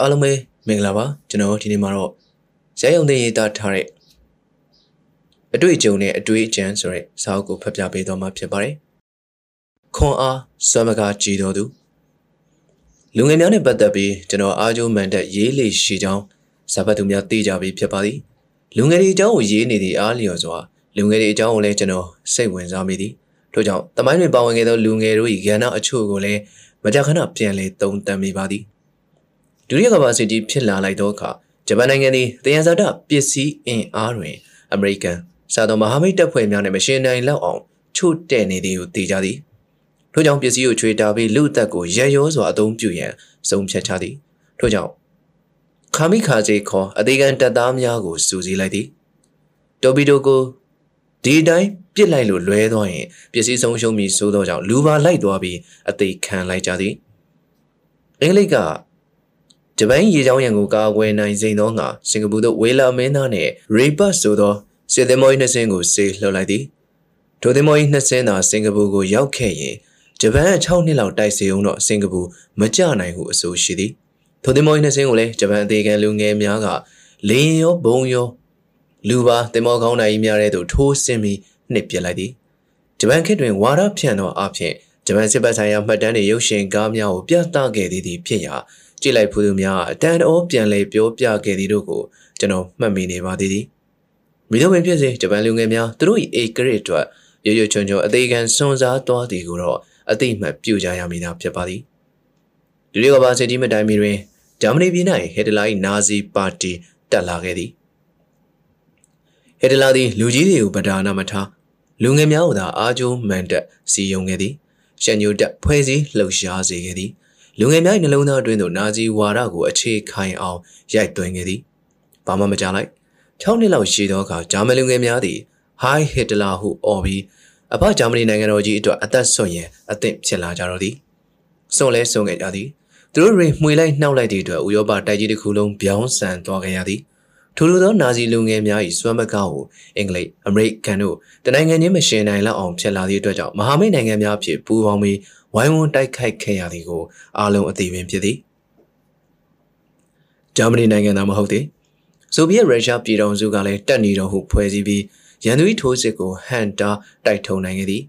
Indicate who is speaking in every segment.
Speaker 1: အားလုံးပဲမင်္ဂလာပါကျွန်တော်ဒီနေ့မှာတော့ရရုံသိရေးသားထားတဲ့အတွေ့အကြုံနဲ့အတွေ့အကြံဆိုတဲ့စာအုပ်ကိုဖတ်ပြပေးတော့မှာဖြစ်ပါတယ်ခွန်အားစွမ်းမကားကြည်တော်သူလူငယ်များနဲ့ပတ်သက်ပြီးကျွန်တော်အားကျိုးမှန်တဲ့ရေးလေရှိကြောင်းစာဖတ်သူများသိကြပြီးဖြစ်ပါသည်လူငယ်တွေအကြောင်းကိုရေးနေသည့်အားလျော်စွာလူငယ်တွေအကြောင်းကိုလည်းကျွန်တော်စိတ်ဝင်စားမိသည်ထို့ကြောင့်တမိုင်းတွင်ပါဝင်ခဲ့သောလူငယ်တို့၏ကဏ္ဍအချို့ကိုလည်းမကြာခဏပြန်လည်သုံးသပ်မိပါသည် ဒုတိယကမ္ဘာစစ်ကြီးဖြစ်လာလိုက်သောအခါဂျပန်နိုင်ငံသည်တယံဇာတပစ္စည်းအင်အားတွင်အမေရိကန်စာတော်မဟာမိတ်တပ်ဖွဲ့များနဲ့မရှင်နိုင်လောက်အောင်ချို့တဲ့နေသည်ကိုသိကြသည်ထို့ကြောင့်ပစ္စည်းကိုချွေတာပြီးလူအသက်ကိုရရောစွာအသုံးပြုရန်ဆုံးဖြတ်ချသည်ထို့ကြောင့်ခါမိခါဂျေခေါ်အသေးခံတပ်သားများကိုစူးစီးလိုက်သည်တိုဘီတိုကိုဒီတိုင်းပြစ်လိုက်လို့လွဲသွားရင်ပစ္စည်းဆုံးရှုံးပြီးဆိုသောကြောင့်လူပါလိုက်သွားပြီးအသေးခံလိုက်ကြသည်အင်္ဂလိပ်က ဂျပန်ရေချောင်းရံကိုကာကွယ်နိုင်စိန်သောငါစင်ကာပူသို့ဝေလာမင်းသားနှင့်ရေပတ်ဆိုသောစစ်သင်္ဘော၏နှစ်စင်းကိုဆေးလှုပ်လိုက်သည်ထိုသင်္ဘော၏နှစ်စင်းသာစင်ကာပူကိုရောက်ခဲ့ရင်ဂျပန်6နှစ်လောက်တိုက်စီအောင်တော့စင်ကာပူမကြနိုင်ဟုအဆိုရှိသည်ထိုသင်္ဘော၏နှစ်စင်းကိုလည်းဂျပန်အသေးခံလူငယ်များကလင်းရောဘုံရောလူပါသင်္ဘောကောင်းနိုင်များတဲ့သို့ထိုးဆင်းပြီးနှစ်ပြလိုက်သည်ဂျပန်ခေတ်တွင်ဝါရဖြန့်သောအဖြစ်ဂျပန်စစ်ဘက်ဆိုင်ရာမှတ်တမ်းတွေရုပ်ရှင်ကားများကိုပြသခဲ့သည်သည်ဖြစ်ရာ ကြည့်လိုက်ဖူးသူများအတန်တော်ပြန်လဲပြောပြခဲ့သည်တို့ကိုကျွန်တော်မှတ်မိနေပါသေးသည်မိတို့ပင်ဖြစ်စေဂျပန်လူငယ်များသူတို့၏အေဂရစ်အတွက်ရွရွချွန်ချွန်အသေးခံစွန့်စားသွားသည်ကိုတော့အသိမှတ်ပြုကြရမည်သာဖြစ်ပါသည်လူတွေကပါစစ်ကြီးမတိုင်မီတွင်ဂျာမနီပြည်၌ဟစ်တလာ၏နာဇီပါတီတက်လာခဲ့သည်ဟစ်တလာသည်လူကြီးတွေကိုပဒါနာမထားလူငယ်များကိုသာအားကျိုးမှန်တက်စီယုံခဲ့သည်ရှန်ညိုတက်ဖွဲ့စည်းလှုပ်ရှားစေခဲ့သည် လူငယ်များ၏နှလုံးသားအတွင်းသို့နာဇီဝါဒကိုအခြေခိုင်အောင်ရိုက်သွင်းခဲ့သည်ဘာမှမကြားလိုက်6နှစ်လောက်ရှိသောအခါဂျာမန်လူငယ်များသည် Hi Hitler ဟုအော်ပြီးအဖဂျာမနီနိုင်ငံတော်ကြီးအတွက်အသက်ဆွရန်အသင့်ဖြစ်လာကြတော့သည်စွန့်လဲစွန့်ခဲ့ကြသည်သူတို့တွေမှွေလိုက်နှောက်လိုက်သည့်အတွက်ဥရောပတိုက်ကြီးတစ်ခုလုံးပြောင်းဆန်သွားကြရသည်ထိုလိုသောနာဇီလူငယ်များ၏စွမ်းမကားကိုအင်္ဂလိပ်အမေရိကန်တို့တနိုင်ငံချင်းမရှင်နိုင်လောက်အောင်ဖြစ်လာသည့်အတွက်ကြောင့်မဟာမိတ်နိုင်ငံများဖြင့်ပူးပေါင်းပြီး ဝိုင်းဝန်းတိုက်ခိုက်ခဲ့ရသည်ကိုအားလုံးအသိပင်ဖြစ်သည်ဂျာမနီနိုင်ငံသားမဟုတ်သည်ဆိုဗီယက်ရုရှားပြည်ထောင်စုကလည်းတက်နေတော်ဟုဖွဲ့စည်းပြီးရန်သူ၏ထိုးစစ်ကိုဟန်တာတိုက်ထုံနိုင်ခဲ့သည်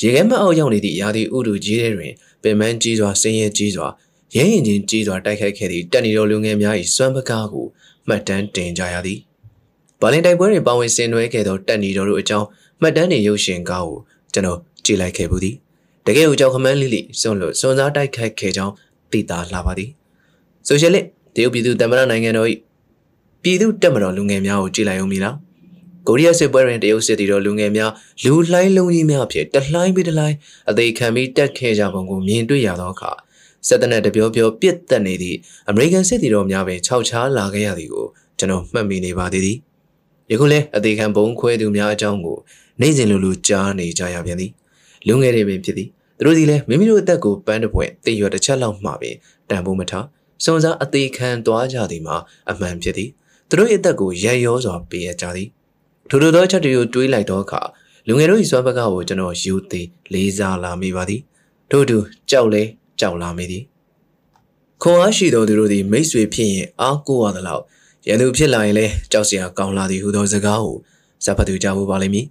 Speaker 1: ရေခဲမအောက်ရောက်နေသည့်ရာသီဥတုကြီးတွေတွင်ပင်မန်းကြီးစွာဆင်းရဲကြီးစွာရဲရင်ချင်းကြီးစွာတိုက်ခိုက်ခဲ့သည့်တက်နေတော်လူငယ်များ၏စွမ်းပကားကိုမှတ်တမ်းတင်ကြရသည်ဘာလင်တိုက်ပွဲတွင်ပါဝင်ဆင်နွှဲခဲ့သောတက်နေတော်တို့အကြောင်းမှတ်တမ်းတွေရုပ်ရှင်ကားကိုကျွန်တော်ကြည့်လိုက်ခဲ့ပူသည် တကယ်ကိုကြောက်ခမန်းလိလိစွန့်လို့စွန်စားတိုက်ခိုက်ခဲ့ကြောင်းသိတာလာပါသည်ဆိုရှယ်လစ်တရုတ်ပြည်သူသမ္မတနိုင်ငံတော်၏ပြည်သူတက်မတော်လူငယ်များကိုကြည့်လိုက်အောင်မည်လားကိုရီးယားစစ်ပွဲတွင်တရုတ်စစ်တီတော်လူငယ်များလူလှိုင်းလုံးကြီးများဖြင့်တလှိုင်းပြီးတလှိုင်းအသေးခံပြီးတက်ခဲ့ကြပုံကိုမြင်တွေ့ရသောအခါစစ်တပ်နဲ့တပြောပြောပြစ်တက်နေသည့်အမေရိကန်စစ်တီတော်များပင်ခြောက်ခြားလာခဲ့ရသည်ကိုကျွန်တော်မှတ်မိနေပါသေးသည်ယခုလဲအသေးခံဘုံခွဲသူများအကြောင်းကိုနေ့စဉ်လိုလိုကြားနေကြရပြန်သည် လူငယ်တွေပင်ဖြစ်သည်သူတို့ဒီလဲမိမိတို့အသက်ကိုပန်းတပွဲတည်ရွယ်တစ်ချက်လောက်မှပင်တန်ဖို့မထားစုံစားအသေးခံသွားကြသည်မှာအမှန်ဖြစ်သည်သူတို့ရဲ့အသက်ကိုရရောစွာပေးရကြသည်ထို့ထို့သောချက်တွေကိုတွေးလိုက်သောအခါလူငယ်တို့၏စွမ်းပကားကိုကျွန်တော်ယူသည်လေးစားလာမိပါသည်ထို့သူကြောက်လဲကြောက်လာမိသည်ခွန်အားရှိသောသူတို့သည်မိတ်ဆွေဖြစ်ရင်အားကိုးရသလောက်ရန်သူဖြစ်လာရင်လည်းကြောက်စရာကောင်းလာသည်ဟုသောစကားကိုဇာဖတ်သူကြားဖို့ပါလိမ့်မည်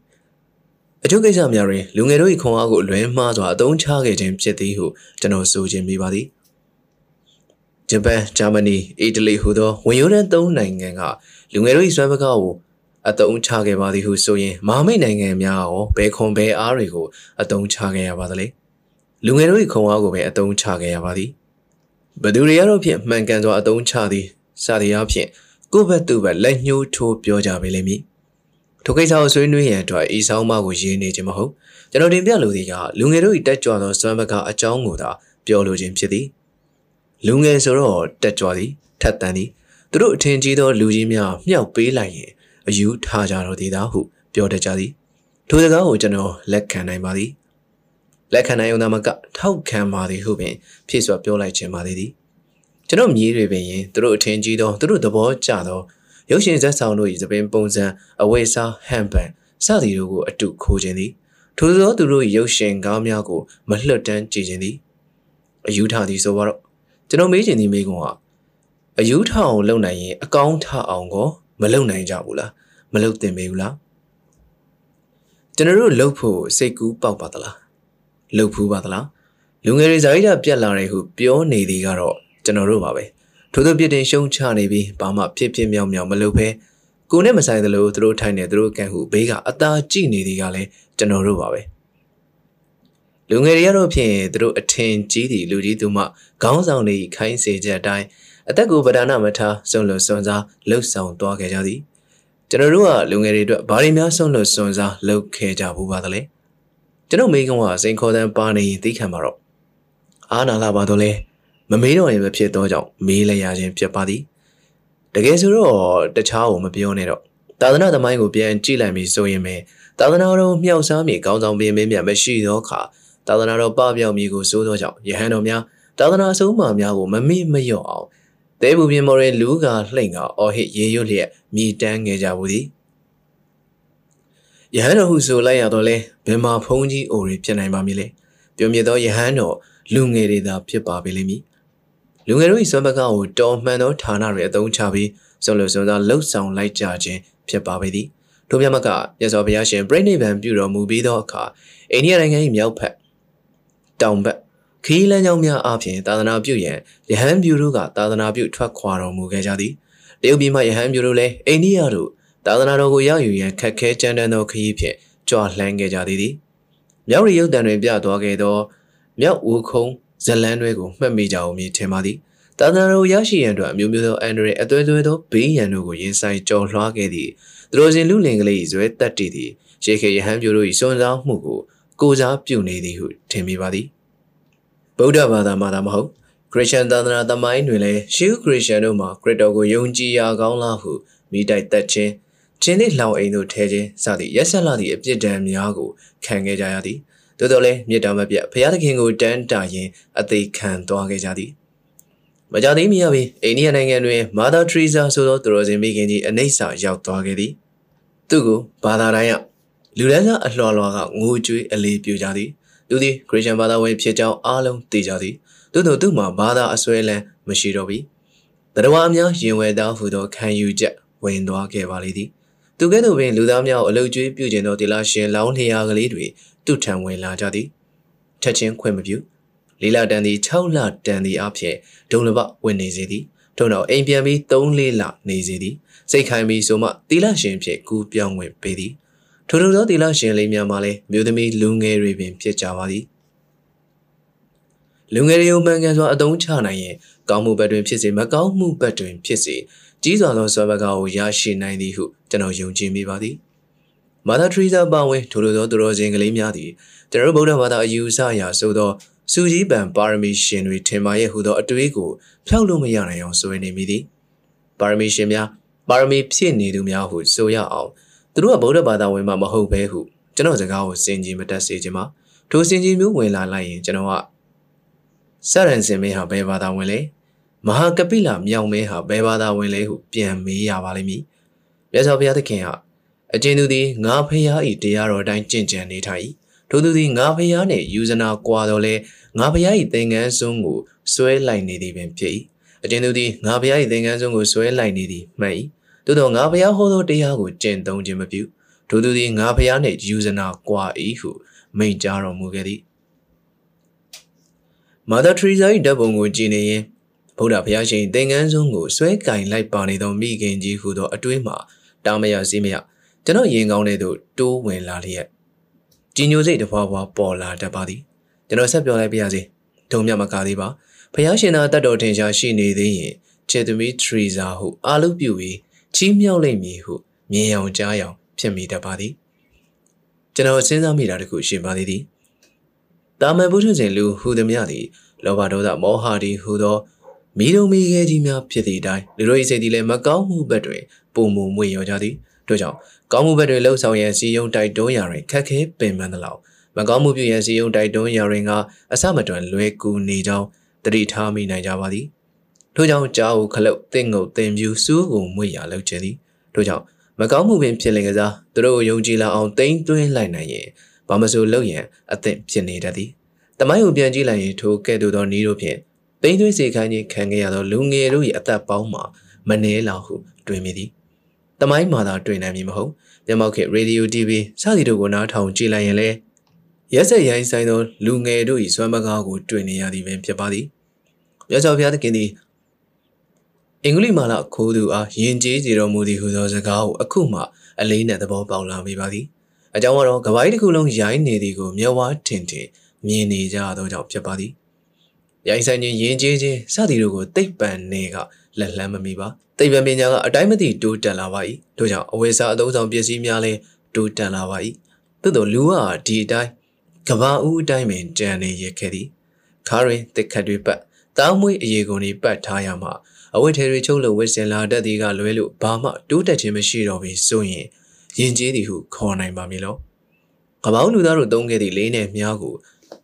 Speaker 1: အကျိုးကိစ္စများတွင်လူငယ်တို့၏ခွန်အားကိုအလွဲမှားစွာအသုံးချခဲ့ခြင်းဖြစ်သည်ဟုကျွန်တော်ဆိုခြင်းမိပါသည်ဂျပန်၊ဂျာမနီ၊အီတလီဟူသောဝင်ရိုးတန်းသုံးနိုင်ငံကလူငယ်တို့၏စွမ်းပကားကိုအတုံးချခဲ့ပါသည်ဟုဆိုရင်မဟာမိတ်နိုင်ငံများရောဘယ်ခွန်ဘယ်အားတွေကိုအတုံးချခဲ့ရပါသလဲလူငယ်တို့၏ခွန်အားကိုပဲအတုံးချခဲ့ရပါသည်ဘသူတွေကတော့ဖြင့်မှန်ကန်စွာအတုံးချသည်စသည်အားဖြင့်ကိုယ့်ဘက်သူ့ဘက်လက်ညှိုးထိုးပြောကြပေလိမ့်မည် ထိုကိစ္စကိုဆွေးနွေးရန်အတွက်ဤဆောင်မကိုရေးနေခြင်းမဟုတ်ကျွန်တော်တင်ပြလိုသည်ကလူငယ်တို့၏တက်ကြွသောစွမ်းပကားအကြောင်းကိုသာပြောလိုခြင်းဖြစ်သည်လူငယ်ဆိုတော့တက်ကြွသည်ထက်သန်သည်သူတို့အထင်ကြီးသောလူကြီးများမြှောက်ပေးလိုက်ရင်အယူထားကြတော်သည်သာဟုပြောတတ်ကြသည်ထိုစကားကိုကျွန်တော်လက်ခံနိုင်ပါသည်လက်ခံနိုင်ုံသာမကထောက်ခံပါသည်ဟုပင်ဖြည့်စွာပြောလိုက်ခြင်းပါသည်သည်ကျွန်တော်မြေးတွေပင်ရင်သူတို့အထင်ကြီးသောသူတို့သဘောကျသော ရုပ်ရှင်ဇာတ်ဆောင်တို့၏သပင်ပုံစံအဝိစားဟန်ပန်စသည်တို့ကိုအတုခိုးခြင်းသည်ထိုသောသူတို့၏ရုပ်ရှင်ကားများကိုမလွတ်တမ်းကြည့်ခြင်းသည်အယူထားသည်ဆိုတော့ကျွန်တော်မေးခြင်းသည်မေးခွန်းဟာအယူထအောင်လုပ်နိုင်ရင်အကောင်းထအောင်ကိုမလုပ်နိုင်ကြဘူးလားမလုပ်သင့်ပေဘူးလားကျွန်တော်တို့လှုပ်ဖို့စိတ်ကူးပေါက်ပါသလားလှုပ်ဖူးပါသလားလူငယ်တွေဇာတိတာပြက်လာတယ်ဟုပြောနေသည်ကတော့ကျွန်တော်တို့ပါပဲ ထို့သောပြစ်တင်ရှုံချနေပြီးဘာမှဖြစ်ဖြစ်မြောက်မြောက်မလုပ်ဘဲကိုနဲ့မဆိုင်သလိုသူတို့ထိုင်နေသူတို့ကန်ဟုဘေးကအသာကြည့်နေသည်ကလည်းကျွန်တော်တို့ပါပဲလူငယ်တွေကတော့ဖြင့်သူတို့အထင်ကြီးသည့်လူကြီးသူမှခေါင်းဆောင်တွေခိုင်းစေချက်အတိုင်းအသက်ကိုပဒါနမထားစွန့်လွတ်စွန့်စားလှုပ်ဆောင်သွားခဲ့ကြသည်ကျွန်တော်တို့ကလူငယ်တွေအတွက်ဘာတွေများစွန့်လွတ်စွန့်စားလုပ်ခဲ့ကြဘူးပါသလဲကျွန်တော်မိကုံကစိန်ခေါ်တန်းပါနေသိခံမှာတော့အားနာလာပါတော့လဲ မမေးတော့ရင်မဖြစ်တော့ကြောင့်မေးလိုက်ရခြင်းဖြစ်ပါသည်တကယ်ဆိုတော့တခြားကိုမပြောနဲ့တော့သာသနာသမိုင်းကိုပြန်ကြည့်လိုက်ပြီးဆိုရင်ပဲသာသနာတော်မြောက်စားမြေကောင်းဆောင်ပင်မင်းမြတ်မရှိသောအခါသာသနာတော်ပပြောင်မြေကိုစိုးသောကြောင့်ယဟန်တော်များသာသနာအဆုံးအမများကိုမမေ့မလျော့အောင်တဲဘူးပြင်းမော်ရဲလူကလှိမ့်ကအော်ဟစ်ရေရွတ်လျက်မြည်တမ်းငယ်ကြဘူးသည်ယဟန်တော်ဟုဆိုလိုက်ရတော့လဲဘယ်မှာဖုံးကြီးအိုတွေဖြစ်နိုင်ပါမည်လဲပြုံမြသောယဟန်တော်လူငယ်တွေသာဖြစ်ပါပေလိမ့်မည် လူငယ်တို့၏စွမ်းပကားကိုတော်မှန်သောဌာနတွေအသုံးချပြီးစုံလို့စုံစားလှုပ်ဆောင်လိုက်ကြခြင်းဖြစ်ပါပေသည်ထို့ပြမကမြတ်စွာဘုရားရှင်ပြိဋိဘံပြုတော်မူပြီးသောအခါအိန္ဒိယနိုင်ငံ၏မြောက်ဘက်တောင်ဘက်ခီးလန်းကြောင်းများအပြင်သာသနာပြုရန်ယဟန်ပြုတို့ကသာသနာပြုထွက်ခွာတော်မူခဲ့ကြသည်တရုတ်ပြည်မှယဟန်ပြုတို့လည်းအိန္ဒိယတို့သာသနာတော်ကိုရယူရန်ခက်ခဲကြမ်းတမ်းသောခရီးဖြင့်ကြွလှမ်းခဲ့ကြသည်သည်မြောက်ရီရုပ်တံတွင်ပြသွားခဲ့သောမြောက်ဦးခုံ ဇလန်းတွေကိုမှတ်မိကြအောင်မြင်ထင်ပါသည်သာသနာတော်ရရှိရန်အတွက်အမျိုးမျိုးသောအန်ဒရအသွဲသွဲသောဘေးရန်တို့ကိုရင်ဆိုင်ကြော်လွှားခဲ့သည့်သူတို့စဉ်လူလင်ကလေးဇွဲတက်တည်သည့်ရေခေယဟန်ပြိုတို့၏စွန့်စားမှုကိုကိုစားပြုနေသည်ဟုထင်မိပါသည်ဗုဒ္ဓဘာသာမှာသာမဟုတ်ခရစ်ယာန်သာသနာသမိုင်းတွင်လည်းရှီးခရစ်ယာန်တို့မှာခရစ်တော်ကိုယုံကြည်ရာကောင်းလားဟုမိတိုက်သက်ခြင်းခြင်းနှင့်လောင်အိမ်တို့ထဲခြင်းစသည့်ရက်ဆက်လာသည့်အပြစ်ဒဏ်များကိုခံခဲ့ကြရသည် သို့တော်လည်းမြေတာမပြတ်ဘုရားသခင်ကိုတန်းတာရင်အသေးခံသွားခဲ့ကြသည်မကြသေးမီရပြီအိန္ဒိယနိုင်ငံတွင်မာသာထရီဇာဆိုသောသူတော်စင်မိခင်ကြီးအနိစ္စရောက်သွားခဲ့သည်သူ့ကိုဘာသာတိုင်းကလူလန်းစားအလှော်လွားကငိုကြွေးအလေးပြကြသည်သူသည်ခရစ်ယာန်ဘာသာဝင်ဖြစ်ကြောင်းအားလုံးသိကြသည်သို့သောသူမှာဘာသာအစွဲလန်းမရှိတော့ပြီတရဝအများရင်ဝယ်သားဟုသောခံယူချက်ဝင်သွားခဲ့ပါလေသည်သူကဲ့သို့ပင်လူသားများကိုအလုကျွေးပြုကျင်သောတိလာရှင်လောင်းလျာကလေးတွေ သူ့ထံဝင်လာကြသည်ထက်ချင်းခွင့်မပြုလေးလတန်သည်6လတန်သည်အဖြစ်ဒုံလဘဝင်နေစေသည်ထို့နောက်အိမ်ပြန်ပြီး3လေးလနေစေသည်စိတ်ခိုင်ပြီးဆိုမှတိလရှင်ဖြစ်ကူးပြောင်းဝင်ပေသည်ထိုထိုသောတိလရှင်လေးများမှလည်းမြို့သမီးလူငယ်တွေပင်ဖြစ်ကြပါသည်လူငယ်တွေကိုမှန်ကန်စွာအသုံးချနိုင်ရင်ကောင်းမှုဘက်တွင်ဖြစ်စေမကောင်းမှုဘက်တွင်ဖြစ်စေကြီးစွာသောစွမ်းပကားကိုရရှိနိုင်သည်ဟုကျွန်တော်ယုံကြည်မိပါသည် မာသာထရီဇာပါဝင်ထိုလိုသောသူတော်စင်ကလေးများသည်ကျွန်တော်ဗုဒ္ဓဘာသာအယူအဆအရဆိုသောစူကြီးပံပါရမီရှင်တွေထင်ပါရဲ့ဟုသောအတွေးကိုဖျောက်လို့မရနိုင်အောင်ဆိုနေမိသည်ပါရမီရှင်များပါရမီဖြည့်နေသူများဟုဆိုရအောင်သူတို့ကဗုဒ္ဓဘာသာဝင်မှမဟုတ်ဘဲဟုကျွန်တော်စကားကိုစင်ကြီးမတက်စေချင်ပါထိုစင်ကြီးမျိုးဝင်လာလိုက်ရင်ကျွန်တော်ကစရန်စင်မင်းဟာဘယ်ဘာသာဝင်လဲမဟာကပိလမြောင်မင်းဟာဘယ်ဘာသာဝင်လဲဟုပြန်မေးရပါလိမ့်မည်မြတ်စွာဘုရားသခင်ဟာ အကျဉ်သူသည်ငါဖရာ၏တရားတော်တိုင်းကြင်ကြံနေထိုင်ထို့သူသည်ငါဖရာနှင့်ယူဇနာကွာတော်လဲငါဖရာ၏သင်္ကန်းစွန်းကိုဆွဲလိုက်နေသည်ပင်ဖြစ်၏အကျဉ်သူသည်ငါဖရာ၏သင်္ကန်းစွန်းကိုဆွဲလိုက်နေသည်မှန်၏သို့သောငါဖရာဟောသောတရားကိုကျင့်သုံးခြင်းမပြုထို့သူသည်ငါဖရာနှင့်ယူဇနာကွာ၏ဟုမိန့်ကြားတော်မူခဲ့သည်မာသာထရီဇာ၏ဓာတ်ပုံကိုကြည့်နေရင်ဗုဒ္ဓဘုရားရှင်သင်္ကန်းစွန်းကိုဆွဲကင်လိုက်ပါနေသောမိခင်ကြီးဟုသောအတွေးမှာတာမရစီးမရ ကျွန်တော်ရင်ကောင်းတဲ့သို့တိုးဝင်လာလျက်ကြီးညိုစိတ်တစ်ဖွာဖွာပေါ်လာတတ်ပါသည်ကျွန်တော်ဆက်ပြောလိုက်ပြရစီဒုံမြမကသေးပါဘုရားရှင်သာတတ်တော်ထင်ရှားရှိနေသေးရင်ချေသမီထရီဇာဟုအာလုပြုပြီးချီးမြှောက်လိုက်မည်ဟုမြင်အောင်ကြားအောင်ဖြစ်မိတတ်ပါသည်ကျွန်တော်စဉ်းစားမိတာတခုရှင်ပါသေးသည်တာမန်ဘုရားရှင်လူဟူသည်များသည်လောဘဒေါသမောဟသည်ဟူသောမိတုံမိခဲကြီးများဖြစ်သည့်အတိုင်းလူတို့၏စိတ်သည်လည်းမကောင်းမှုဘက်တွင်ပုံမူမွေရောကြသည်တို့ကြောင့် ကောင်းမှုဘက်တွင်လှုပ်ဆောင်ရန်စီယုံတိုက်တွန်းရာတွင်ခက်ခဲပင်ပန်းသလောက်မကောင်းမှုပြုရန်စီယုံတိုက်တွန်းရာတွင်ကအစမတွန်လွဲကူနေကြောင်းတတိထားမိနိုင်ကြပါသည်ထို့ကြောင့်ကြားကိုခလုတ်တင်ငုတ်တင်ပြူစူးကိုမွေရာလှုပ်ခြင်းသည်ထို့ကြောင့်မကောင်းမှုပင်ဖြစ်လင်ကစားသူတို့ကိုယုံကြည်လာအောင်တိမ့်သွင်းလိုက်နိုင်ရင်ဘာမဆိုလုပ်ရန်အသင့်ဖြစ်နေတတ်သည်တမိုင်းကိုပြန်ကြည့်လိုက်ရင်ထိုကဲ့သို့သောဤတို့ဖြင့်ပိန်းသွေးစေခိုင်းခြင်းခံခဲ့ရသောလူငယ်တို့၏အသက်ပေါင်းမှာမနှဲလောက်ဟုတွင်မိသည်။တမိုင်းမှာသာတွင်နိုင်မည်မဟုတ်။ မျက်မှောက်ခေရေဒီယို TV စသည်တို့ကိုနားထောင်ကြည့်လိုက်ရင်လည်းရက်ဆက်ရိုင်းဆိုင်သောလူငယ်တို့၏စွမ်းမကားကိုတွေ့နေရသည်ပင်ဖြစ်ပါသည်။မြတ်စွာဘုရားသခင်သည်အင်္ဂလိပ်မာလာခိုးသူအားယဉ်ကျေးစေတော်မူသည်ဟုသောစကားကိုအခုမှအလေးနဲ့သဘောပေါက်လာမိပါသည်။အကြောင်းကတော့ကပိုင်းတစ်ခုလုံးရိုင်းနေသည်ကိုမျက်ဝါးထင်ထင်မြင်နေကြသောကြောင့်ဖြစ်ပါသည်။ရိုင်းဆိုင်ခြင်းယဉ်ကျေးခြင်းစသည်တို့ကိုသိပ္ပံနေက လက်လှမ်းမမီပါ။သိပ္ပံပညာကအတိုင်းမသိတိုးတက်လာပါ၏။ထို့ကြောင့်အဝေစာအသုံးဆောင်ပစ္စည်းများလည်းတိုးတက်လာပါ၏။သို့သောလူကဒီအတိုင်းကဘာဦးအတိုင်းပင်ကြံနေရခဲ့သည်။ခါရင်တစ်ခတ်တွေပတ်တောင်းမွေးအရေကုန်တွေပတ်ထားရမှအဝတ်ထဲတွေချုပ်လို့ဝစ်စင်လာတတ်သည်ကလွဲလို့ဘာမှတိုးတက်ခြင်းမရှိတော့ပြီဆိုရင်ယဉ်ကျေးသည်ဟုခေါ်နိုင်ပါမည်လော။ကပောင်းလူသားတို့သုံးခဲ့သည့်လေးနဲ့မြားကို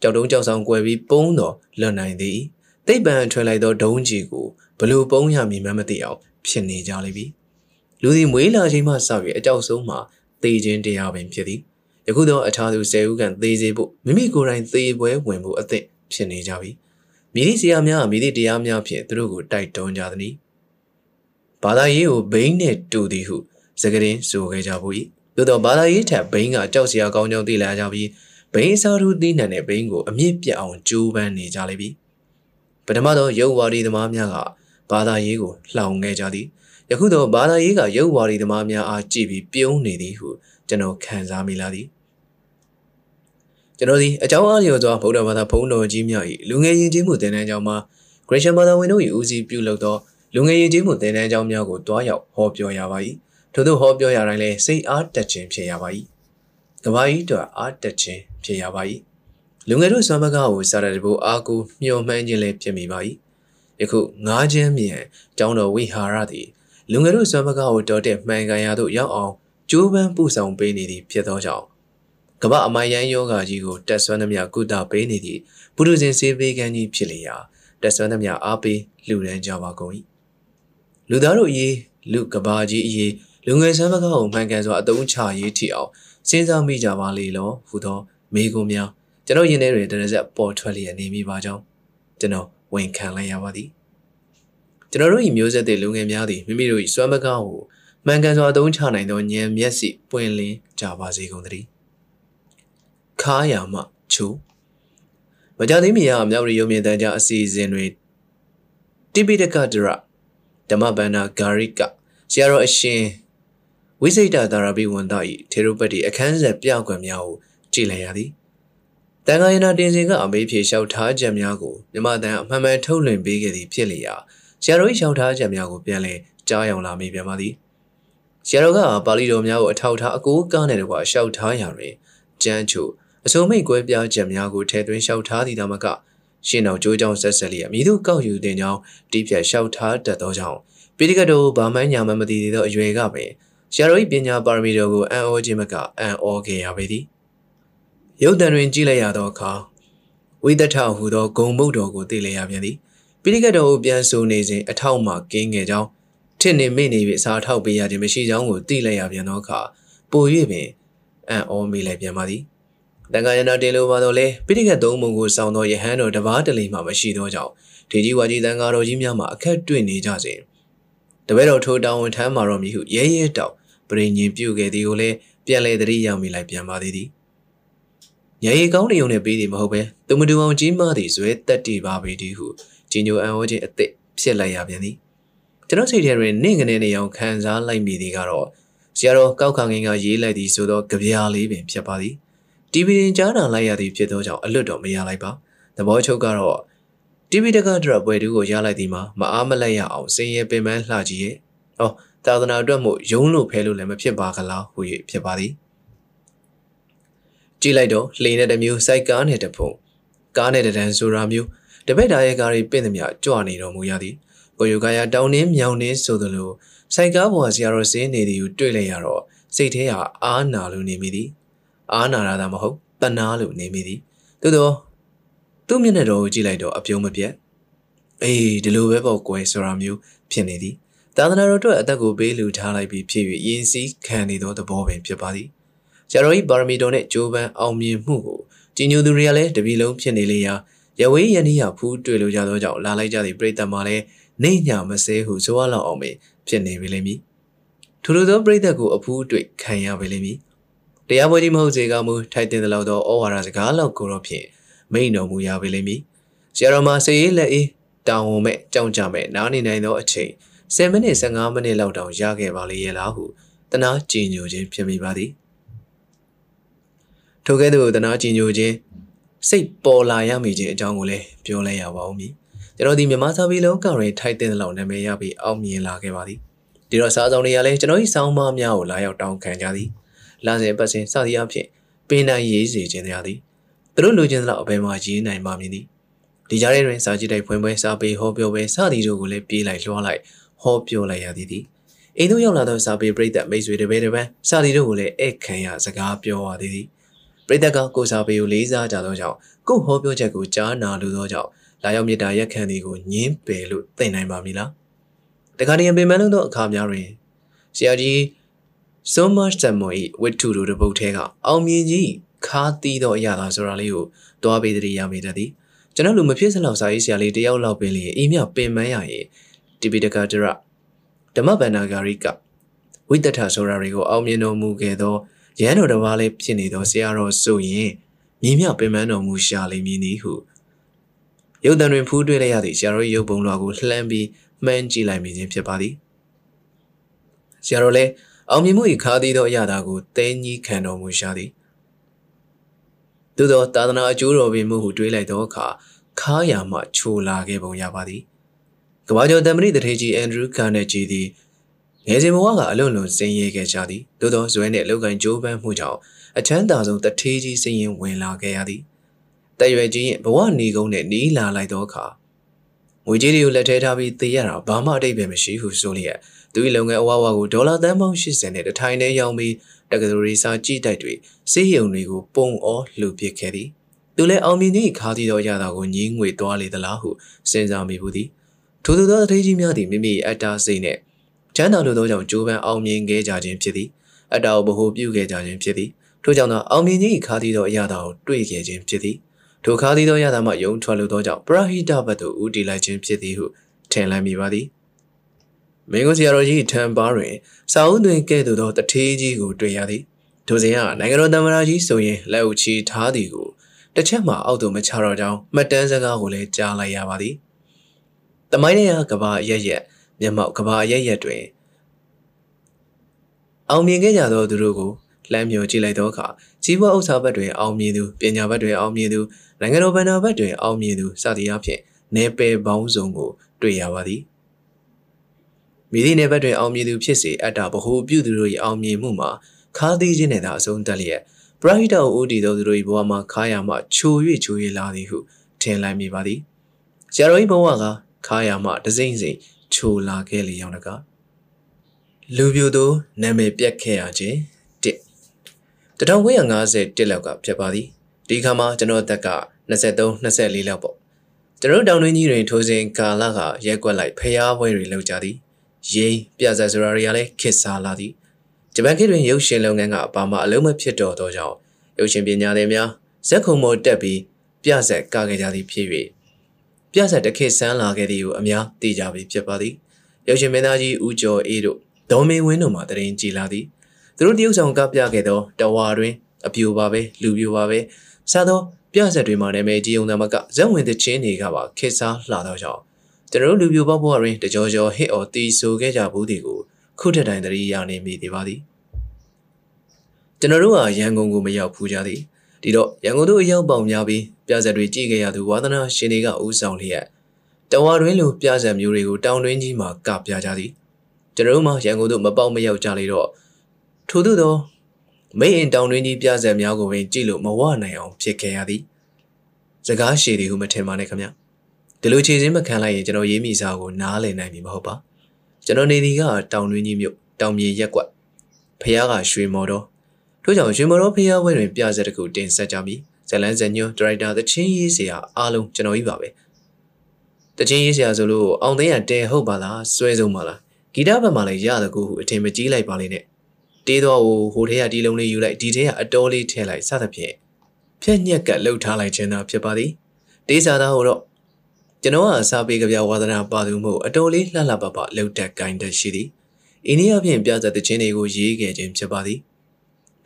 Speaker 1: ကြောက်တုံးကြောက်ဆောင်ကွယ်ပြီးပုံးတော်လွတ်နိုင်သည်။တိတ်ပံထွင်လိုက်သောဒုံးကြီးကို ဘလို့ပုံးရမည်မှမသိအောင်ဖြစ်နေကြလိမ့်ပြီ။လူသည်မွေးလာချိန်မှစပြီးအကြောက်ဆုံးမှသေခြင်းတရားပင်ဖြစ်သည်။ယခုတော့အခြားသူ၁၀ဦးခန့်သေစေဖို့မိမိကိုယ်တိုင်သေပွဲဝင်ဖို့အသင့်ဖြစ်နေကြပြီ။မိသည့်ဆရာများမိသည့်တရားများဖြင့်သူတို့ကိုတိုက်တွန်းကြသည်။ဘာသာရေးကိုဘိန်းနဲ့တူသည်ဟုစကရင်ဆိုခဲ့ကြဘူး၏။သို့သောဘာသာရေးထက်ဘိန်းကကြောက်စရာကောင်းကြောင်းသိလာကြပြီးဘိန်းအစားထိုးသိနှံတဲ့ဘိန်းကိုအမြင့်ပြတ်အောင်ကြိုးပမ်းနေကြလိမ့်ပြီ။ပထမတော့ရုပ်ဝါဒီသမားများက ဘာသာရေးကိုလှောင်ခဲ့ကြသည်။ယခုတော့ဘာသာရေးကရုပ်ဝါဒီသမားများအားကြည့်ပြီးပြုံးနေသည်ဟုကျွန်တော်ခံစားမိလာသည်။ကျွန်တော်ဒီအကြောင်းအားလျော်စွာဗုဒ္ဓဘာသာဘုန်းတော်ကြီးများ၏လူငယ်ယဉ်ကျေးမှုသင်တန်းကျောင်းမှာဂရရှန်ဘာသာဝင်တို့၏ဦးစီးပြုလုပ်သောလူငယ်ယဉ်ကျေးမှုသင်တန်းကျောင်းများကိုတွားရောက်ဟောပြောရပါ၏ထို့သောဟောပြောရတိုင်းလဲစိတ်အားတက်ခြင်းဖြစ်ရပါ၏ကဘာကြီးတို့အားတက်ခြင်းဖြစ်ရပါ၏လူငယ်တို့စွမ်းပကားကိုစာရတဘူအားကိုမျှော်မှန်းခြင်းလည်းဖြစ်မိပါ၏ ယခုငါးချင်းမြန်ကျောင်းတော်ဝိဟာရသည်လူငယ်တို့စွမ်းပကားကိုတော်တဲ့မှန်ကန်ရာသို့ရောက်အောင်ကြိုးပမ်းပူဆောင်ပေးနေသည်ဖြစ်သောကြောင့်ကမ္ဘာအမိုင်ယန်းယောဂါကြီးကိုတက်ဆွမ်းသမျှကုသပေးနေသည့်ပုရုဇဉ်စေပေးကမ်းကြီးဖြစ်လျာတက်ဆွမ်းသမျှအားပေးလှူဒန်းကြပါကုန်၏လူသားတို့အရေးလူကဘာကြီးအရေးလူငယ်ဆန်းမကားကိုမှန်ကန်စွာအတုံးချရေးထီအောင်စဉ်းစားမိကြပါလေလောဟူသောမိကုံများကျွန်တော်ယင်းထဲတွင်တရဇက်ပေါ်ထွက်လျက်နေမိပါကြောင်းကျွန်တော် ဝန်ခံလိုက်ရပါသည်ကျွန်တော်တို့၏မျိုးဆက်တဲ့လူငယ်များသည်မိမိတို့၏စွမ်းမကားကိုမှန်ကန်စွာအသုံးချနိုင်သောဉာဏ်မျက်စိပွင့်လင်းကြပါစေကုန်သတည်းခါရမှချိုးမကြသေးမီရမြောက်ရီရုံမြင့်တန်းကြအစီအစဉ်တွေတိပိတကဒရဓမ္မဗန္နာဂါရိကဆရာတော်အရှင်ဝိစိတ်တာသာရပိဝန်သားဤထေရုပတိအခန်းဆက်ပြကွယ်များကိုကြည်လည်ရသည် တန်ခါရနာတင်စဉ်ကအမေးဖြေလျှောက်ထားချက်များကိုမြမတန်အမှန်မှန်ထုတ်လွှင့်ပေးခဲ့သည်ဖြစ်လျာဆရာတော်၏လျှောက်ထားချက်များကိုပြန်လည်ကြားရောက်လာမိပြန်ပါသည်ဆရာတော်ကပါဠိတော်များကိုအထောက်ထားအကိုးကားနဲ့တကွာလျှောက်ထားရာတွင်ကျမ်းချို့အစုံမိတ်ကွဲပြားချက်များကိုထည့်သွင်းလျှောက်ထားသည်သာမကရှင်းအောင်ကြိုးကြောင်ဆက်ဆက်လျက်မိသူကောက်ယူတင်ကြောင်းတိပြတ်လျှောက်ထားတတ်သောကြောင့်ပိဋကတ်တော်ဘာမှညာမမသိသေးသောအရွယ်ကပင်ဆရာတော်၏ပညာပါရမီတော်ကိုအံ့ဩခြင်းမကအံ့ဩခဲ့ရပေသည် ရုပ်တံတွင်ကြည့်လိုက်ရသောအခါဝိသထဟူသောဂုံမုတ်တော်ကိုသိလျက်ရပြန်သည်ပိဋကတ်တော်ကိုပြန်ဆိုနေစဉ်အထောက်မှကင်းငယ်ကြောင်းထစ်နေမိနေပြီးအစာထောက်ပေးရခြင်းမရှိကြောင်းကိုသိလိုက်ရပြန်သောအခါပို၍ပင်အံ့ဩမိလိုက်ပြန်ပါသည်တန်ခါရဏတင်လိုပါတော့လေပိဋကတ်သုံးပုံကိုစောင်းသောယဟန်တော်တပါးတလီမှမရှိသောကြောင့်ဒေကြီးဝါကြီးတန်ခါတော်ကြီးများမှအခက်တွေ့နေကြစဉ်တပည့်တော်ထိုးတောင်းဝန်ထမ်းမာတော်မူဟုရဲရဲတောက်ပရိညင်ပြုခဲ့သည်ကိုလည်းပြန်လေသတိရောက်မိလိုက်ပြန်ပါသေးသည် ညရီကောင်းတယုံနဲ့ပြီးသည်မဟုတ်ပဲသူမတူအောင်ကြီးမားသည်ဇွဲတက်တီပါပေသည်ဟုကြီးညိုအံ့ဩခြင်းအသစ်ဖြစ်လိုက်ရပြန်သည်ကျွန်တော်စိတ်ထဲတွင်နေငနေနေအောင်ခံစားလိုက်မိသည်ကတော့ဆရာတော်ကောက်ခံငင်ကရေးလိုက်သည်ဆိုသောကြပြားလေးပင်ဖြစ်ပါသည်တီဗီရင်ကြားနာလိုက်ရသည်ဖြစ်သောကြောင့်အလွတ်တော့မရလိုက်ပါသဘောချုပ်ကတော့တီဗီတကဒရပွဲတူကိုရလိုက်သည်မှာမအားမလက်ရအောင်စင်ရဲပင်ပန်းလှကြည့်ရဲ့ဟောသာသနာအတွက်မို့ယုံလို့ဖဲလို့လည်းမဖြစ်ပါကလားဟူ၍ဖြစ်ပါသည် ကြည့်လိုက်တော့လှေနဲ့တစ်မျိုးစိုက်ကားနဲ့တစ်ဖုံကားနဲ့တန်းဆိုတာမျိုးတပည့်သားရဲ့ကားတွေပင့်သမျှကြွနေတော်မူရသည်ကိုယုကာယတောင်းနှင်းမြောင်နှင်းဆိုသလိုစိုက်ကားပေါ်ဆရာတော်စင်းနေသည်ကိုတွေ့လိုက်ရတော့စိတ်ထဲဟာအားနာလိုနေမိသည်အားနာရတာမဟုတ်တနာလို့နေမိသည်သို့တော့သူ့မျက်နှာတော်ကိုကြည့်လိုက်တော့အပြုံးမပြတ်အေးဒီလိုပဲပေါ့ကွယ်ဆိုတာမျိုးဖြစ်နေသည်သာသနာတော်အတွက်အသက်ကိုပေးလူထားလိုက်ပြီးဖြစ်၍ယဉ်စည်းခံနေသောသဘောပင်ဖြစ်ပါသည် ဆရာတော်၏ပါရမီတော်နှင့်ဂျိုးပန်းအောင်မြင်မှုကိုကြီးညိုသူတွေကလည်းတပီလုံးဖြစ်နေလေရာရဝေးယန္တိယဖူးတွေ့လို့ကြသောကြောင့်လာလိုက်ကြသည့်ပြိတ္တမှာလည်းနေညာမစဲဟုဆိုရလောက်အောင်ပဲဖြစ်နေပြီလိမ့်မည်ထိုလိုသောပြိတ္တကိုအဖူးတွေ့ခံရပြီလိမ့်မည်တရားပွဲကြီးမဟုတ်စေကမူထိုက်တင်တဲ့လောက်သောဩဝါဒစကားလောက်ကိုတော့ဖြင့်မိန်တော်မူရပြီလိမ့်မည်ဆရာတော်မှာစေရေးလက်အေးတောင်းဝန်မဲ့ကြောင်းကြမဲ့နားနေနိုင်သောအချိန်10မိနစ်15မိနစ်လောက်တောင်ရခဲ့ပါလေရဲ့လားဟုတနာကြည်ညိုခြင်းဖြစ်မိပါသည် ထိုကဲ့သို့တနာကြည်ညိုခြင်းစိတ်ပေါ်လာရမိခြင်းအကြောင်းကိုလည်းပြောလဲရပါဦးမည်ကျွန်တော်ဒီမြန်မာစာပေလောကတွင်ထိုက်တဲ့လောက်နာမည်ရပြီးအောင်မြင်လာခဲ့ပါသည်ဒီတော့စာဆောင်တွေကလည်းကျွန်တော်၏စောင်းမများကိုလာရောက်တောင်းခံကြသည်လာစဉ်ပတ်စဉ်စသည်အဖြစ်ပင်နိုင်ရေးစေခြင်းများသည်သူတို့လိုချင်သလောက်အပင်မှာရေးနိုင်ပါမည်သည်ဒီကြားထဲတွင်စာကြည့်တိုက်ဖွင့်ပွဲစာပေဟောပြောပွဲစသည်တို့ကိုလည်းပြေးလိုက်လွှားလိုက်ဟောပြောလိုက်ရသည်သည်အိမ်သို့ရောက်လာသောစာပေပရိသတ်မိတ်ဆွေတပည့်တပန်းစာသည်တို့ကိုလည်းဧည့်ခံရစကားပြောရသည်သည် ပရိသတ်ကကိုစာပေကိုလေးစားကြသောကြောင့်ကိုဟောပြောချက်ကိုကြားနာလိုသောကြောင့်လာရောက်မြတ်တာရက်ခံသည်ကိုညင်းပယ်လို့သိနိုင်ပါမည်လားတခါတည်းပင်မလုံးသောအခါများတွင်ဆရာကြီး so much တမောဤဝတ္ထုတို့တပုတ်ထဲကအောင်မြင်ကြီးခါသီးသောအရာသာဆိုတာလေးကိုတွားပေးတည်းရမိတတ်သည်ကျွန်တော်လူမဖြစ်စလောက်စာရေးဆရာလေးတယောက်လောက်ပင်လေအိမ်မြပင်မရရင်တိပိတကတရဓမ္မဗန္နာဂါရိကဝိတ္တထဆိုတာတွေကိုအောင်မြင်တော်မူခဲ့သော ရဟန်းတော်တစ်ပါးလေးဖြစ်နေသောဆရာတော်ဆိုရင်မြင်မြပင်ပန်းတော်မူရှာလိမ့်မည်နည်းဟုရုပ်တံတွင်ဖူးတွေ့လိုက်ရသည့်ဆရာတော်ရုပ်ပုံတော်ကိုလှမ်းပြီးမှန်းကြည့်လိုက်မိခြင်းဖြစ်ပါသည်ဆရာတော်လည်းအောင်မြင်မှု၏ခါးသီးသောအရာသာကိုတဲကြီးခံတော်မူရှာသည်သို့သောသာသနာအကျိုးတော်ပင်မှုဟုတွေးလိုက်သောအခါခါးရမှချိုလာခဲ့ပုံရပါသည်ကဘာကျော်တမရိတထေကြီးအန်ဒရူးကာနယ်ဂျီသည် ငယ်စဉ်ဘဝကအလွန်လွန်စင်ရဲခဲ့ကြသည်သို့သောဇွဲနှင့်အလောက်ကန်ကြိုးပမ်းမှုကြောင့်အချမ်းသာဆုံးတထေးကြီးစင်ရင်ဝင်လာခဲ့ရသည်တရွယ်ကြီးရင်ဘဝနေကုန်းနဲ့နီးလာလိုက်သောအခါငွေကြေးတွေကိုလက်ထဲထားပြီးတည်ရတာဘာမှအတိတ်ပဲမရှိဟုဆိုလျက်သူ၏လုပ်ငန်းအဝဝကိုဒေါ်လာသန်းပေါင်း80နဲ့တထိုင်နဲ့ရောင်းပြီးတက္ကသိုလ်ရေးစာကြည့်တိုက်တွေစေးရုံတွေကိုပုံအောလှူပစ်ခဲ့သည်သူလည်းအောင်မြင်သည့်ခါးသီးသောရတာကိုညင်းငွေသွားလေသလားဟုစဉ်းစားမိဘူးသည်ထို့သောသောအထေးကြီးများသည်မိမိအတ္တစိတ်နှင့် ချမ်းသာလိုသောကြောင့်ကြိုးပမ်းအောင်မြင်ခဲ့ကြခြင်းဖြစ်သည်အတ္တကိုဗဟုပြုခဲ့ကြခြင်းဖြစ်သည်ထို့ကြောင့်သောအောင်မြင်ခြင်းခါးသီးသောအရာတော်ကိုတွေ့ခဲ့ခြင်းဖြစ်သည်ထိုခါသီးသောရတာမှယုံထွက်လိုသောကြောင့်ပရဟိတဘတ်သို့ဦးတည်လိုက်ခြင်းဖြစ်သည်ဟုထင်လန်းမိပါသည်မင်းကိုဆရာတော်ကြီးထံပါတွင်စာအုပ်တွင်ကဲ့သို့သောတထေးကြီးကိုတွေ့ရသည်ထိုစဉ်ကနိုင်ငံတော်တမန်တော်ကြီးဆိုရင်လက်အုပ်ချီထားသည်ကိုတစ်ချက်မှအောက်သို့မချတော့ကြောင်းမှတ်တမ်းစကားကိုလည်းကြားလိုက်ရပါသည်တမိုင်းရကဘာရရက် မျက်မှောက်ကဘာရရက်တွင်အောင်မြင်ခဲ့ကြသောသူတို့ကိုလှမ်းမြော်ကြည့်လိုက်သောအခါကြီးပွားဥစ္စာဘက်တွင်အောင်မြင်သူပညာဘက်တွင်အောင်မြင်သူနိုင်ငံတော်ဗန္ဒာဘက်တွင်အောင်မြင်သူစသည်အဖြစ်နေပယ်ပေါင်းစုံကိုတွေ့ရပါသည်မိသည့်နယ်ဘက်တွင်အောင်မြင်သူဖြစ်စေအတ္တဗဟုပြုသူတို့၏အောင်မြင်မှုမှာခါးသီးခြင်းနဲ့သာအဆုံးတက်လျက်ပရိဟိတဦးတည်သောသူတို့၏ဘဝမှာခါရမှချို၍ချို၍လာသည်ဟုထင်လိုက်မိပါသည်ဆရာတော်၏ဘဝကခါရမှတစိမ့်စိမ့် ချိုလာခဲ့လေရောင်းတကားလူပြိုတို့နာမည်ပြက်ခဲ့ရခြင်း1950တက်လောက်ကဖြစ်ပါသည်ဒီခါမှာကျွန်တော်အသက်က23 24လောက်ပေါ့ကျွန်တော်တောင်တွင်းကြီးတွင်ထိုစဉ်ကာလကရဲကွက်လိုက်ဖျားပွဲတွေလုပ်ကြသည်ရိမ့်ပြဇာဆိုတာတွေကလည်းခစ်စားလာသည်ဂျပန်ခေတ်တွင်ရုပ်ရှင်လုပ်ငန်းကဘာမှအလုံးမဖြစ်တော့သောကြောင့်ရုပ်ရှင်ပညာသည်များဇက်ခုံမော်တက်ပြီးပြဇက်ကခဲ့ကြသည်ဖြစ်၍ ပြဇက်တစ်ခေတ်ဆန်းလာခဲ့သည်ကိုအများသိကြပြီဖြစ်ပါသည်ရုပ်ရှင်မင်းသားကြီးဦးကျော်အေးတို့ဒေါ်မေဝင်းတို့မှတရင်ကြည်လာသည်သူတို့တရုတ်ဆောင်ကပြခဲ့သောတဝါတွင်အပြူပါပဲလူပြူပါပဲစားသောပြဆက်တွေမှာနာမည်ကြီးုံသမကဇက်ဝင်တဲ့ချင်းတွေကပါခေစားလှတော့ကြောင်းကျွန်တော်လူပြူပေါဘွားတွင်တကြောကြောဟစ်အော်တီဆိုခဲ့ကြဘူးဒီကိုခုထက်တိုင်တရီရနေမိသေးပါသည်ကျွန်တော်တို့ဟာရန်ကုန်ကိုမရောက်ဖူးကြသည် ဒီတော့ရန်ကုန်တို့အရောက်ပေါင်များပြီးပြဆက်တွေကြည့်ခဲ့ရသူဝါသနာရှင်တွေကဦးဆောင်လျက်တဝါတွင်လိုပြဆက်မျိုးတွေကိုတောင်တွင်းကြီးမှာကပြကြသည်ကျွန်တော်တို့မှရန်ကုန်တို့မပေါက်မရောက်ကြလေတော့ထို့သို့သောမိတ်အင်တောင်တွင်းကြီးပြဆက်များကိုပင်ကြည့်လို့မဝနိုင်အောင်ဖြစ်ခဲ့ရသည်စကားရှည်သည်ဟုမထင်ပါနဲ့ခင်ဗျဒီလိုခြေစင်းမခံလိုက်ရင်ကျွန်တော်ရေးမိစာကိုနားလည်နိုင်ပြီမဟုတ်ပါကျွန်တော်နေဒီကတောင်တွင်းကြီးမြို့တောင်မြေရက်ကွက်ဖះကရွှေမော်တော် ထို့ကြောင့်ရွှေမော်တော်ဖះဝဲတွင်ပြဆက်တစ်ခုတင်ဆက်ကြပြီဇလန်းဇညွန်ဒရိုက်တာသချင်းရေးစရာအားလုံးကျွန်တော်ကြီးပါပဲတချင်းရေးစရာဆိုလို့အောင်သိန်းရတဲဟုတ်ပါလားစွဲဆုံးပါလားဂီတဘက်မှာလည်းရတကူဟုအထင်မကြီးလိုက်ပါလိမ့်နဲ့တေးတော့ဟိုထဲကဒီလုံးလေးယူလိုက်ဒီထဲကအတော်လေးထည့်လိုက်စသဖြင့်ဖြက်ညက်ကလှုပ်ထားလိုက်ခြင်းသာဖြစ်ပါသည်တေးစာသားကိုတော့ကျွန်တော်ကအစာပေးကြပြဝါသနာပါသူမို့အတော်လေးလှလှပပလှုပ်တက်ကိုင်းတက်ရှိသည်။ဤနည်းအပြင်ပြသက်တဲ့ချင်းတွေကိုရေးခဲ့ခြင်းဖြစ်ပါသည်။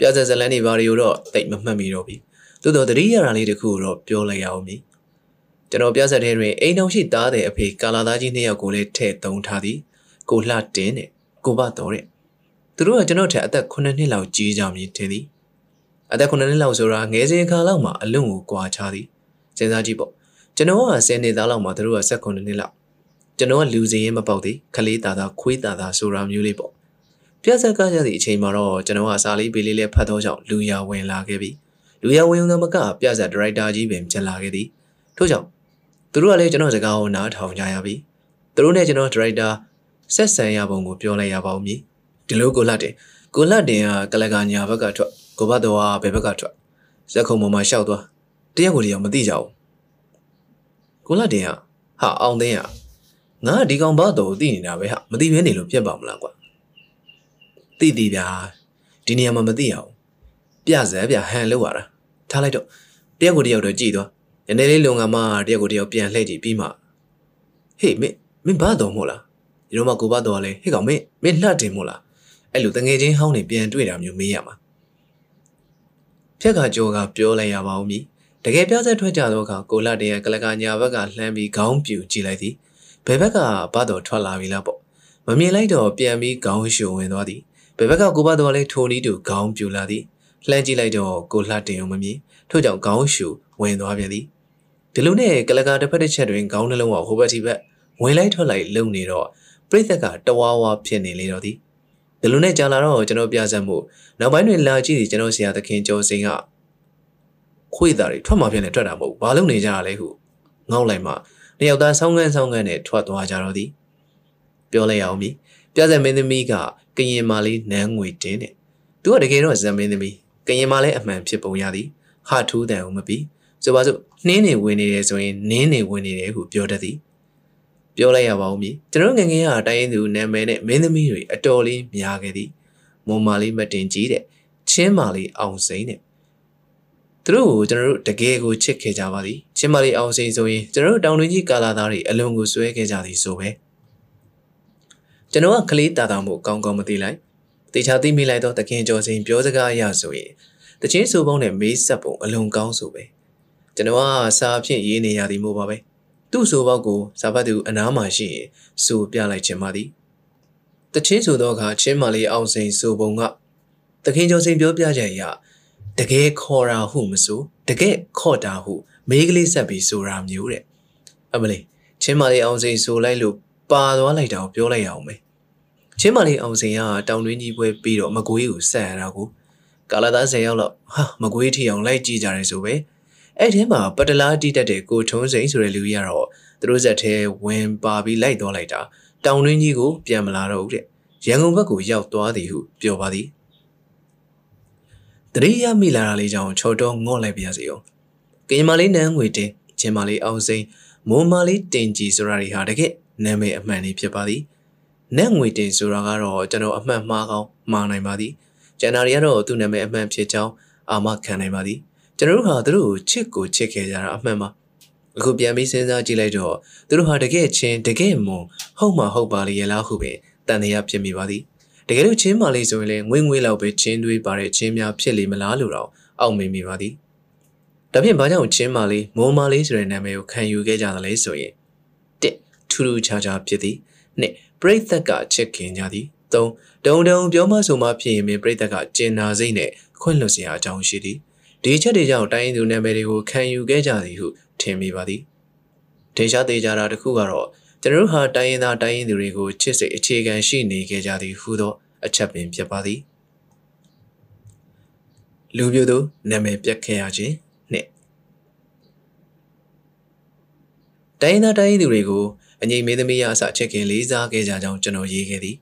Speaker 1: ပြသက်ဇလန်းတွေဘာတွေကိုတော့တိတ်မမှတ်မိတော့ပြီ။သို့တော်တတိယရာလေးတစ်ခုကိုတော့ပြောလိုက်ရအောင်မည်။ကျွန်တော်ပြသက်တဲ့တွင်အိမ်တော်ရှိသားတဲ့အဖေကာလာသားကြီးနှစ်ယောက်ကိုလည်းထည့်သုံးထားသည်။ကိုလှတင်းနဲ့ကိုဘတော်တဲ့။သူတို့ကကျွန်တော်ထက်အသက်9နှစ်လောက်ကြီးကြမည်ထင်သည်။အသက်9နှစ်လောက်ဆိုတာငယ်စဉ်ခါလောက်မှာအလွန်ကိုကွာခြားသည်။စဉ်းစားကြည့်ပေါ့။ကျွန်တော်က10နှစ်သားလောက်မှာသူတို့က18နှစ်လောက်ကျွန်တော်ကလူစင်ရင်မပေါက်သေးခလေးသားသားခွေးသားသားဆိုတာမျိုးလေးပေါ့ ပြက်ဆက်ကကြသည့်အချိန်မှာတော့ကျွန်တော်ကစာလေးပေးလေးလေးဖတ်တော့ကြောင့်လူရဝင်လာခဲ့ပြီလူရဝင်ကမကပြက်ဆက်ဒါရိုက်တာကြီးပင်ပြန်လာခဲ့သည်ထို့ကြောင့်သူတို့ကလည်းကျွန်တော်စကားကိုနားထောင်ကြရပြီသူတို့နဲ့ကျွန်တော်ဒါရိုက်တာဆက်ဆံရပုံကိုပြောလိုက်ရပါဦးမည်ဒီလိုကိုလှတင်ကိုလှတင်ကကလကညာဘက်ကထွက်ကိုဘတ်တော်ကဘယ်ဘက်ကထွက်ဇက်ခုံပေါ်မှာရှောက်သွားတရက်ကိုတယောက်မသိကြဘူးကိုလှတင်ကဟာအောင်သိန်းကငါဒီကောင်ဘာတော်သိနေတာပဲဟာမသိဘဲနေလို့ပြက်ပါမလားကွာ သိသိဗျာဒီနေရာမှာမသိအောင်ပြစဲဗျာဟန်လောက်ရတာထားလိုက်တော့တယောက်ကိုတယောက်တော့ကြည်သွားနည်းနည်းလေးလုံကမှတယောက်ကိုတယောက်ပြန်လှည့်ကြည့်ပြီးမှဟေးမင်းမင်းဘာတော်မို့လားဒီတော့မှကိုဘာတော်လဲဟေးကောင်မင်းမင်းလှတင်မို့လားအဲ့လိုတငယ်ချင်းဟောင်းနေပြန်တွေ့တာမျိုးမေးရမှာဖြက်ကကြောကပြောလိုက်ရပါဦးမည်တကယ်ပြဆက်ထွက်ကြတော့ကကိုလတရဲ့ကလကညာဘက်ကလှမ်းပြီးခေါင်းပြူကြည့်လိုက်သည်ဘယ်ဘက်ကဘတ်တော်ထွက်လာပြီလားပေါ့မမြင်လိုက်တော့ပြန်ပြီးခေါင်းရှုံဝင်သွားသည် ဘယ်ဘက်ကကိုဘတ်တော်လည်းထိုနီးတူခေါင်းပြူလာသည်လှမ်းကြည့်လိုက်တော့ကိုလှတင်အောင်မမြင်ထို့ကြောင့်ခေါင်းရှုဝင်သွားပြန်သည်ဒီလိုနဲ့ကလကာတစ်ဖက်တစ်ချက်တွင်ခေါင်းနှလုံးကဟိုဘက်ဒီဘက်ဝင်လိုက်ထွက်လိုက်လုံနေတော့ပြိသက်ကတဝါဝါဖြစ်နေလေတော့သည်ဒီလိုနဲ့ကြာလာတော့ကျွန်တော်ပြဆက်မှုနောက်ပိုင်းတွင်လာကြည့်ဒီကျွန်တော်ဆရာသခင်ကျော်စိန်ကခွေးသားတွေထွက်မှပြန်နေထွက်တာမဟုတ်ဘာလို့နေကြရလဲဟုငေါ့လိုက်မှနှစ်ယောက်သားဆောင်းကန်းဆောင်းကန်းနဲ့ထွက်သွားကြတော့သည်ပြောလိုက်အောင်ပြီပြဇက်မင်းသမီးက ကရင်မာလေးနန်းငွေတင်းတဲ့သူကတကယ်တော့ဇက်မင်းသမီးကရင်မာလေးအမှန်ဖြစ်ပုံရသည်ဟာထူးတန်အောင်မပြီးဆိုပါစို့နှင်းနေဝင်နေတယ်ဆိုရင်နင်းနေဝင်နေတယ်ဟုပြောတတ်သည်ပြောလိုက်ရပါဦးမည်ကျွန်တော်ငငယ်ကတိုင်းသူနာမည်နဲ့မင်းသမီးတွေအတော်လေးများခဲ့သည်မွန်မာလေးမတင်ကြီးတဲ့ချင်းမာလေးအောင်စိမ့်တဲ့သူတို့ကိုကျွန်တော်တို့တကယ်ကိုချစ်ခဲ့ကြပါသည်ချင်းမလေးအောင်စိန်ဆိုရင်ကျွန်တော်တို့တောင်တွင်းကြီးကာလာသားတွေအလွန်ကိုစွဲခဲ့ကြသည်ဆိုပဲ ကျွန်တော်ကကလေးတာတာမှုကောင်းကောင်းမသိလိုက်တေချာသိမိလိုက်တော့တခင်ကျော်စိန်ပြောစကားအရဆိုရင်တချင်းဆိုပုံနဲ့မေးဆက်ပုံအလွန်ကောင်းဆိုပဲကျွန်တော်ကစာဖြင့်ရေးနေရသည်မို့ပါပဲသူ့ဆိုပေါက်ကိုဇာဘတ်သူအနားမှာရှိရင်ဆိုပြလိုက်ခြင်းပါသည်တချင်းဆိုတော့ကချင်းမလေးအောင်စိန်ဆိုပုံကတခင်ကျော်စိန်ပြောပြချက်အရတကယ်ခေါ်တာဟုမဆိုတကယ်ခေါ်တာဟုမေးကလေးဆက်ပြီးဆိုတာမျိုးတဲ့အမလေးချင်းမလေးအောင်စိန်ဆိုလိုက်လို့ ပါသွားလိုက်တာကိုပြောလိုက်ရအောင်ပဲချင်းမလေးအောင်စိန်ကတောင်တွင်းကြီးပွဲပြီးတော့မကွေးကိုဆက်ရတာကိုကာလာသား10ယောက်လောက်ဟာမကွေးထီအောင်လိုက်ကြည့်ကြတယ်ဆိုပဲအဲ့ထဲမှာပတလားတီးတက်တဲ့ကိုထုံးစိန်ဆိုတဲ့လူကြီးကတော့သူတို့ဇက်ထဲဝင်ပါပြီးလိုက်သွားလိုက်တာတောင်တွင်းကြီးကိုပြန်မလာတော့ဘူးတဲ့ရန်ကုန်ဘက်ကိုရောက်သွားသည်ဟုပြောပါသည်တရိယာမိလာတာလေးကြောင့်ချော်တော့ငေါ့လိုက်ပြရစီအောင်ကင်မလေးနန်းငွေတင်ချင်းမလေးအောင်စိန်မိုးမလေးတင်ကြီးဆိုတာတွေဟာတကယ် နာမည်အမှန်လေးဖြစ်ပါသည်နန်းငွေတင်ဆိုတာကတော့ကျွန်တော်အမှန်မှားကောင်းမှားနိုင်ပါသည်ကျန်တာတွေကတော့သူ့နာမည်အမှန်ဖြစ်ကြောင်းအာမခံနိုင်ပါသည်ကျွန်တော်တို့ဟာသူတို့ကိုချစ်ကိုချစ်ခဲ့ကြတာအမှန်ပါအခုပြန်ပြီးစဉ်းစားကြည့်လိုက်တော့သူတို့ဟာတကယ်ချင်းတကယ်မွန်ဟုတ်မှဟုတ်ပါလေရဲ့လားဟုပဲတန်တရားဖြစ်မိပါသည်တကယ်လို့ချင်းမာလေးဆိုရင်လည်းငွေငွေလောက်ပဲချင်းတွေးပါတဲ့ချင်းများဖြစ်လိမ့်မလားလို့တော့အောက်မေ့မိပါသည်ဒါဖြင့်ဘာကြောင့်ချင်းမာလေးမိုးမာလေးဆိုတဲ့နာမည်ကိုခံယူခဲ့ကြသလဲဆိုရင်တစ် ထူးထူးခြားခြားဖြစ်သည်နှစ်ပရိသတ်ကချစ်ခင်ကြသည်သုံးတုံတုံပြောမဆိုမှဖြစ်ရင်ပရိသတ်ကကျင်နာစိတ်နဲ့ခွင့်လွှတ်စရာအကြောင်းရှိသည်ဒီချက်တွေကြောင့်တိုင်းသူနာမည်တွေကိုခံယူခဲ့ကြသည်ဟုထင်မိပါသည်ဒေရှားသေးကြတာတခုကတော့ကျွန်တော်တို့ဟာတိုင်းရင်းသားတိုင်းရင်းသူတွေကိုချစ်စိတ်အခြေခံရှိနေခဲ့ကြသည်ဟုသောအချက်ပင်ဖြစ်ပါသည်လူမျိုးသူနာမည်ပြတ်ခဲ့ရခြင်းနှစ်တိုင်းသားတိုင်းသူတွေကို အငိမ့်မင်းသမီးရအစချစ်ခင်လေးစားခဲ့ကြကြောင်းကျွန်တော်ရေးခဲ့သည်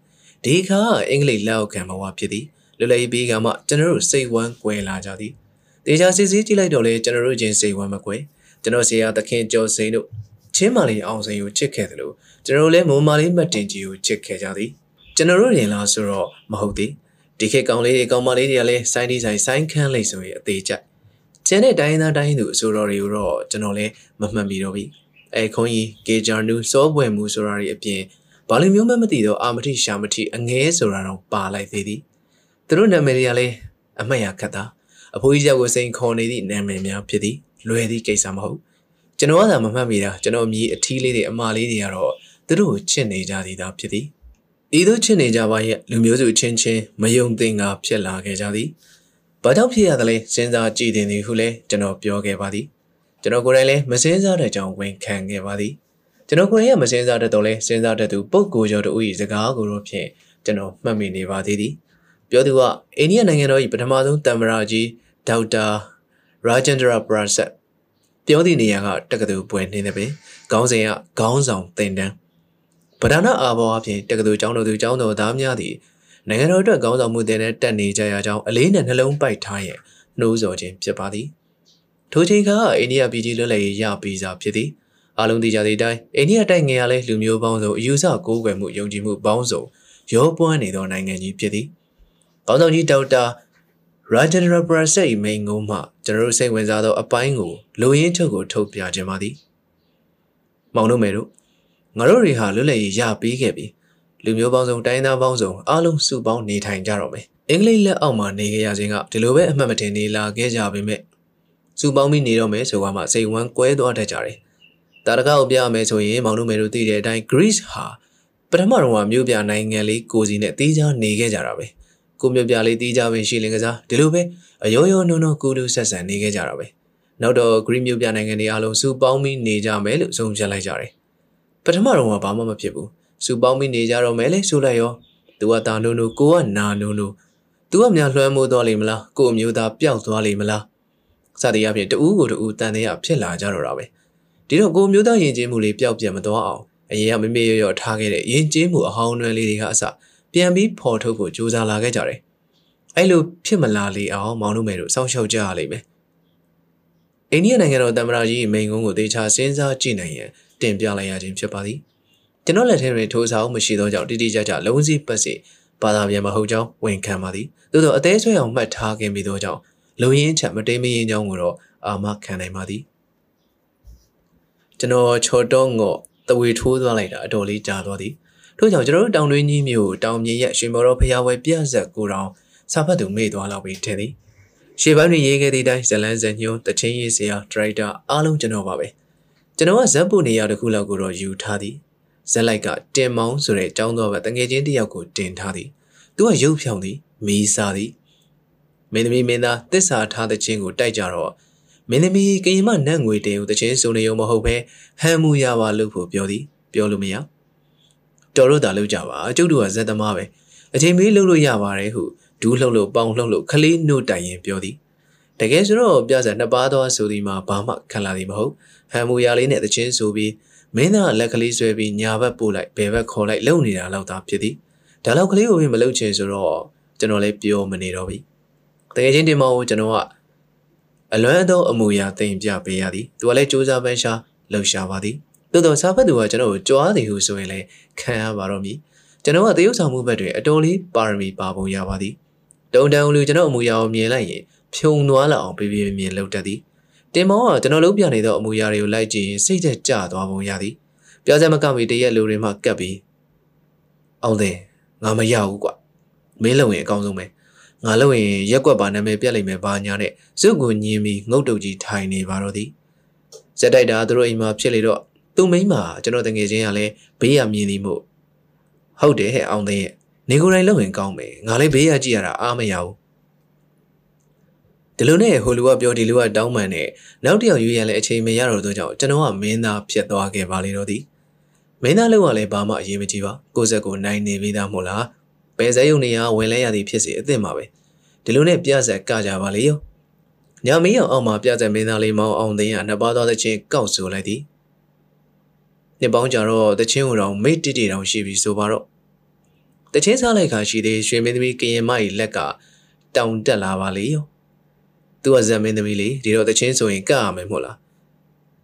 Speaker 1: ဒီခါအင်္ဂလိပ်လက်အောက်ခံဘဝဖြစ်သည်လွယ်လွယ်ပြီးကမှကျွန်တော်တို့စိတ်ဝမ်းကွယ်လာကြသည်တေချာစစ်စစ်ကြည့်လိုက်တော့လေကျွန်တော်တို့ချင်းစိတ်ဝမ်းမကွယ်ကျွန်တော်ဆရာသခင်ကျော်စိန်တို့ချင်းမာလေးအောင်စိန်ကိုချစ်ခဲ့တယ်လို့ကျွန်တော်လည်းမုံမာလေးမတ်တင်ကြီးကိုချစ်ခဲ့ကြသည်ကျွန်တော်တို့ရင်လားဆိုတော့မဟုတ်သေးဒီခေတ်ကောင်လေးတွေကောင်မလေးတွေကလည်းစိုင်းဒီဆိုင်စိုင်းခန်းလေးဆိုရင်အသေးကြချကျန်တဲ့တိုင်းသားတိုင်းသူအစိုးရတွေကိုတော့ကျွန်တော်လည်းမမှတ်မိတော့ပြီ အဲခွန်ကြီးကေဂျာနူစောပွဲမှုဆိုတာတွေအပြင်ဘာလို့မျိုးမမသိတော့အာမတိရှာမတိအငဲဆိုတာတော့ပါလိုက်သေးသည်သူတို့နာမည်တွေကလည်းအမှတ်ရခတ်တာအဖိုးကြီးယောက်ကိုစိန်ခေါ်နေသည့်နာမည်များဖြစ်သည်လွယ်သည့်ကိစ္စမဟုတ်ကျွန်တော်ကသာမမှတ်မိတာကျွန်တော်မြည်အထီးလေးတွေအမလေးတွေကတော့သူတို့ကိုချစ်နေကြသေးတာဖြစ်သည်ဤသို့ချစ်နေကြပါရဲ့လူမျိုးစုချင်းချင်းမယုံသင်္ကာဖြစ်လာခဲ့ကြသည်။ဘာကြောင့်ဖြစ်ရသလဲစဉ်းစားကြည့်တင်သည်ဟုလည်းကျွန်တော်ပြောခဲ့ပါသည်။ ကျွန်တော်ကိုယ်တိုင်လည်းမစင်းစားတဲ့ကြောင့်ဝန်ခံခဲ့ပါသည်။ကျွန်တော်ကိုယ်တိုင်ကမစင်းစားတဲ့တော့လဲစဉ်းစားတဲ့သူပုပ်ကိုကျော်တို့၏စကားကိုတော့ဖြင့်ကျွန်တော်မှတ်မိနေပါသေးသည်။ပြောသူကအိန္ဒိယနိုင်ငံတော်၏ပထမဆုံးတမ္မရာကြီးဒေါက်တာရာဂျန်ဒရာပရာဆက်ပြောသည့်နေရာကတက္ကသိုလ်ပွဲနေတယ်ပဲခေါင်းစဉ်ကခေါင်းဆောင်တင်တန်းဗဒနာအာဘောအပြင်တက္ကသိုလ်ကျောင်းတော်သူကျောင်းတော်သားများသည်နိုင်ငံတော်အတွက်ခေါင်းဆောင်မှုတင်တဲ့တက်နေကြရကြောင်းအလေးနဲ့နှလုံးပိုက်ထားရဲ့နှိုးဆော်ခြင်းဖြစ်ပါသည် ထိုချိန်ကအိန္ဒိယပြည်ကြီးလွတ်လပ်ရေးရပြီးစားဖြစ်သည်အလုံးသိကြသည့်အတိုင်းအိန္ဒိယတိုက်ငယ်ရလဲလူမျိုးပေါင်းစုံအယူဆကိုးကွယ်မှုယုံကြည်မှုပေါင်းစုံရောပွားနေသောနိုင်ငံကြီးဖြစ်သည်ခေါင်းဆောင်ကြီးဒေါက်တာရာဂျန်ဒရာပရာဆက်၏မိန်ကုန်းမှကျွန်တော်တို့စိတ်ဝင်စားသောအပိုင်းကိုလူရင်းချုပ်ကိုထုတ်ပြခြင်းပါသည်မောင်တို့မယ်တို့ငါတို့တွေဟာလွတ်လပ်ရေးရပြီးခဲ့ပြီလူမျိုးပေါင်းစုံတိုင်းသားပေါင်းစုံအားလုံးစုပေါင်းနေထိုင်ကြတော့မယ်အင်္ဂလိပ်လက်အောက်မှာနေခဲ့ရခြင်းကဒီလိုပဲအမှတ်မတင်နေလာခဲ့ကြပေမဲ့ စုပေါင်းပြီးနေတော့မယ်ဆိုမှစိတ်ဝမ်းကွဲသွားတတ်ကြတယ်တာရကောက်ပြရမယ်ဆိုရင်မောင်တို့မယ်တို့သိတဲ့အတိုင်း Greece ဟာပထမတော့ကမြို့ပြနိုင်ငံလေးကိုစီနဲ့တီးခြားနေခဲ့ကြတာပဲကိုမြို့ပြလေးတီးခြားပင်ရှိလင်ကစားဒီလိုပဲအယောယောနုံနုံကူလူဆက်ဆံနေခဲ့ကြတာပဲနောက်တော့ Greece မြို့ပြနိုင်ငံတွေအားလုံးစုပေါင်းပြီးနေကြမယ်လို့ဆုံးဖြတ်လိုက်ကြတယ်ပထမတော့ကဘာမှမဖြစ်ဘူးစူပေါင်းပြီးနေကြတော့မယ်လေဆိုလိုက်ရောသူကတာနုံနုကိုကနာနုံနုသူကများလွှမ်းမိုးသွားလိမ့်မလားကို့အမျိုးသားပျောက်သွားလိမ့်မလား စသည်အဖြစ်တူးကိုတူးတန်တဲ့ဖြစ်လာကြတော့တာပဲဒီတော့ကိုမျိုးသားယဉ်ကျေးမှုလေးပျောက်ပြတ်မသွားအောင်အရင်ကမမေ့ရရထားခဲ့တဲ့ယဉ်ကျေးမှုအဟောင်းနွယ်လေးတွေကအစပြန်ပြီးဖော်ထုတ်ဖို့ကြိုးစားလာခဲ့ကြတယ်အဲ့လိုဖြစ်မလာလေအောင်မောင်တို့မယ်တို့စောင့်ရှောက်ကြရလိမ့်မယ်အိန္ဒိယနိုင်ငံတော်တမ္မရာကြီးမိန်ကုန်းကိုတေချာစဉ်းစားကြည့်နိုင်ရင်တင်ပြလိုက်ရခြင်းဖြစ်ပါသည်ကျွန်တော်လက်ထဲတွင်ထိုးဆောင်မရှိသောကြောင့်တိတိကျကျလုံးစီပတ်စီဘာသာပြန်မဟုတ်ကြောင်းဝန်ခံပါသည်သို့သောအသေးဆွဲအောင်မှတ်ထားခဲ့ပြီးသောကြောင့် လုံရင်းချက်မတိမ်မရင်ကြောင်းကိုတော့အာမခံနိုင်ပါသည်ကျွန်တော်ချော်တော့ငော့တဝေထိုးသွားလိုက်တာအတော်လေးကြာသွားသည်ထို့ကြောင့်ကျွန်တော်တို့တောင်တွင်းကြီးမျိုးတောင်မြေရဲ့ရွှေမော်တော်ဖျားဝဲပြက်ဆက်ကိုတောင်စာဖတ်သူမေ့သွားလောက်ပြီးထင်သည်ရှေ့ပိုင်းတွင်ရေးခဲ့သည့်အတိုင်းဇလန်းဇညွန်းတချင်းရေးစရာဒရိုက်တာအားလုံးကျွန်တော်ပါပဲကျွန်တော်ကဇက်ပူနေရာတစ်ခုလောက်ကိုတော့ယူထားသည်ဇက်လိုက်ကတင်မောင်းဆိုတဲ့ចောင်းတော်ဘက်တငယ်ချင်းတယောက်ကိုတင်ထားသည်သူကရုပ်ဖြောင်းသည်မီးစားသည် မင်းသမီးမင်းသားတစ္ဆာထားတဲ့ချင်းကိုတိုက်ကြတော့မင်းသမီးကရင်မနတ်ငွေတင်ကိုတချင်းစုံနေုံမဟုတ်ပဲဟမ်းမှုရပါလို့ဖို့ပြောသည်ပြောလို့မရတော်တို့သာလုပ်ကြပါအကျုပ်တို့ကဇက်သမားပဲအချိန်မေးလုပ်လို့ရပါတယ်ဟုဒူးလှုပ်လို့ပေါင်လှုပ်လို့ခလေးနှုတ်တိုင်ရင်ပြောသည်တကယ်ဆိုတော့ပြဆက်နှစ်ပါးသောဆိုဒီမှာဘာမှခံလာသည်မဟုတ်ဟမ်မူယာလေးနဲ့တချင်းဆိုပြီးမင်းသားလက်ကလေးဆွဲပြီးညာဘက်ပို့လိုက်ဘယ်ဘက်ခေါ်လိုက်လုံနေတာလောက်သာဖြစ်သည်ဒါလောက်ကလေးကိုမလုပ်ချင်ဆိုတော့ကျွန်တော်လည်းပြောမနေတော့ပြီ တကယ်ချင်းတင်မောကိုကျွန်တော်ကအလွမ်းသောအမူအရာတင်ပြပေးရသည်သူကလည်းစူးစမ်းပန်းရှာလှုပ်ရှားပါသည်သို့တော့စာဖတ်သူကကျွန်တော်ကိုကြွားသည်ဟုဆိုရင်လည်းခံရပါတော့မည်ကျွန်တော်ကတရုပ်ဆောင်မှုဘက်တွင်အတော်လေးပါရမီပါပုံရပါသည်တုံတန်လူကျွန်တော်အမူအရာကိုမြင်လိုက်ရင်ဖြုံသွားလောက်အောင်ပြပြမြင်လောက်တတ်သည်တင်မောကကျွန်တော်လုံးပြနေသောအမူအရာတွေကိုလိုက်ကြည့်ရင်စိတ်သက်ကြသွားပုံရသည်ပြောစမ်းမကမီတရက်လူတွေမှကပ်ပြီးအောင်တယ်ငါမရဘူးကွာမင်းလုံရင်အကောင်းဆုံးပဲ ငါလုံရင်ရက်ွက်ပါနာမည်ပြက်လိမ့်မယ်ဘာညာနဲ့စုပ်ကိုညင်းပြီးငုတ်တုတ်ကြီးထိုင်နေပါတော့သည်ဇက်တိုက်တာသူတို့အိမ်မှာဖြစ်လေတော့သူ့မိန်းမကျွန်တော်တငယ်ချင်းကလည်းဘေးရမြင်သည်မို့ဟုတ်တယ်ဟဲ့အောင်သိရဲ့နေကိုယ်တိုင်လုံရင်ကောင်းမယ်ငါလည်းဘေးရကြည့်ရတာအားမရဘူးဒီလိုနဲ့ဟိုလူကပြောဒီလူကတောင်းပန်နဲ့နောက်တစ်ယောက်ရွေးရန်လည်းအချိန်မရတော့သောကြောင့်ကျွန်တော်ကမင်းသားဖြစ်သွားခဲ့ပါလေတော့သည်မင်းသားလုံးကလည်းဘာမှအရေးမကြီးပါကိုစက်ကိုနိုင်နေပြီးသားမို့လား ဘယ်စဲယုံနေရဝင်လဲရသည်ဖြစ်စီအစ်စ်မှာပဲဒီလိုနဲ့ပြဆက်ကကြပါလေရောညမင်းအောင်အောင်မှာပြဆက်မင်းသားလေးမောင်အောင်သိန်းကနှစ်ပါးသောသချင်းကောက်ဆိုလိုက်သည်နှစ်ပေါင်းကြာတော့တချင်းကိုတော့မိတ်တိတိတောင်ရှိပြီဆိုပါတော့တချင်းစားလိုက်ခါရှိသေးရွှေမင်းသမီးကရင်မကြီးလက်ကတောင်တက်လာပါလေရောသူကဇက်မင်းသမီးလေးဒီတော့တချင်းဆိုရင်ကရမယ်မို့လား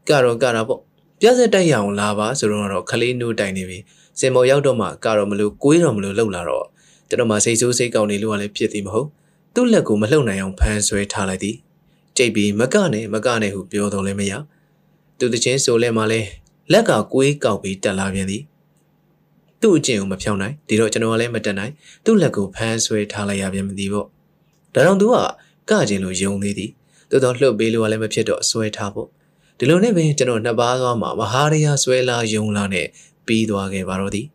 Speaker 1: ကတော့ကတာပေါ့ပြဆက်တိုက်ရအောင်လာပါဆိုတော့ခလေးနိုးတိုင်နေပြီစင်မော်ရောက်တော့မှကတော့မလို့ကိုွေးတော့မလို့လှုပ်လာတော့ ကျွန်တော်မှစိတ်ဆိုးစိတ်ကောင်းနေလို့ကလည်းဖြစ်သည်မဟုတ်သူ့လက်ကိုမလှုပ်နိုင်အောင်ဖမ်းဆွဲထားလိုက်သည်ကြိတ်ပြီးမကနဲ့မကနဲ့ဟုပြောတော့လည်းမရသူတချင်းဆိုလဲမှလဲလက်ကကွေးကောက်ပြီးတက်လာပြန်သည်သူ့အကျင့်ကိုမဖြောင်းနိုင်ဒီတော့ကျွန်တော်ကလည်းမတက်နိုင်သူ့လက်ကိုဖမ်းဆွဲထားလိုက်ရပြန်မသိပေါ့ဒါကြောင့်သူကကကျင်လို့ယုံသေးသည်သို့တော့လှုပ်ပေးလို့လည်းမဖြစ်တော့ဆွဲထားဖို့ဒီလိုနဲ့ပဲကျွန်တော်နှစ်ပါးသွားမှာမဟာရယာဆွဲလာယုံလာနဲ့ပြီးသွားခဲ့ပါတော့သည်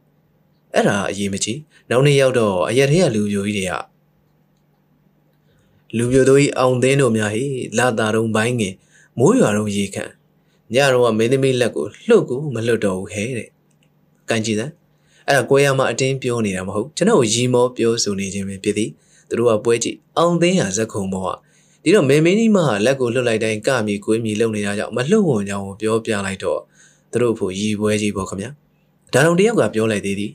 Speaker 1: အဲ့ဒါအရေးမကြီး နောက်နေ့ရောက်တော့အရက်ထဲကလူပြိုကြီးတွေကလူပြိုတို့ကြီးအောင်သင်းတို့များဟိလာတာတုံးပိုင်းငင်မိုးရွာတော့ရေခံညတော့ကမင်းသမီးလက်ကိုလှုပ်ကိုမလှုပ်တော့ဘူးခဲတဲ့ကန်ကြည့်စမ်းအဲ့ဒါကိုရမအတင်းပြောနေတာမဟုတ်ကျွန်တော်ရီမောပြောဆိုနေခြင်းပဲဖြစ်သည်သူတို့ကပွဲကြည့်အောင်သင်းဟာဇက်ခုံမောကဒီတော့မေမင်းကြီးမဟာလက်ကိုလှုပ်လိုက်တိုင်းကမြေကွေးမြေလှုပ်နေတာကြောင့်မလှုပ်ဝင်ကြောင်းပြောပြလိုက်တော့သူတို့ဖို့ရီပွဲကြီးပေါ့ခင်ဗျာဒါတော့တယောက်ကပြောလိုက်သေးသည်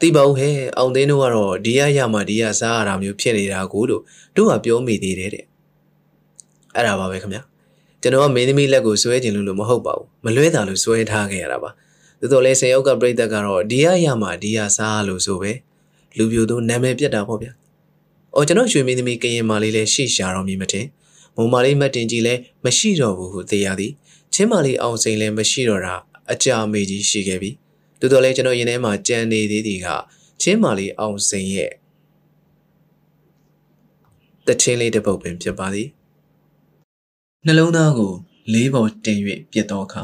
Speaker 1: သိပါဦးဟဲ့အောင်သိန်းတို့ကတော့ဒီရရမှဒီရစားရတာမျိုးဖြစ်နေတာကိုလို့တို့ကပြောမိသေးတယ်တဲ့အဲ့ဒါပါပဲခင်ဗျာကျွန်တော်ကမင်းသမီးလက်ကိုဆွဲကျင်လို့လို့မဟုတ်ပါဘူးမလွဲတာလို့ဆွဲထားခဲ့ရတာပါသို့တော်လဲဆယ်ယောက်ကပြိသက်ကတော့ဒီရရမှဒီရစားလို့ဆိုပဲလူပြိုတို့နာမည်ပြတ်တာပေါ့ဗျာအော်ကျွန်တော်ရွှေမင်းသမီးကရင်မာလေးလည်းရှိရှာတော်မီမတင်မုံမာလေးမတ်တင်ကြီးလည်းမရှိတော့ဘူးဟုသိရသည်ချင်းမာလေးအောင်စိန်လည်းမရှိတော့တာအကြမေကြီးရှိခဲ့ပြီ သို့တော်လည်းကျွန်တော်ရင်ထဲမှာကြံနေသေးသည်ကချင်းမာလေးအောင်စိန်ရဲ့တချင်းလေးတစ်ပုတ်ပင်ဖြစ်ပါသည်နှလုံးသားကိုလေးပေါ်တင်၍ပြစ်တော့အခါ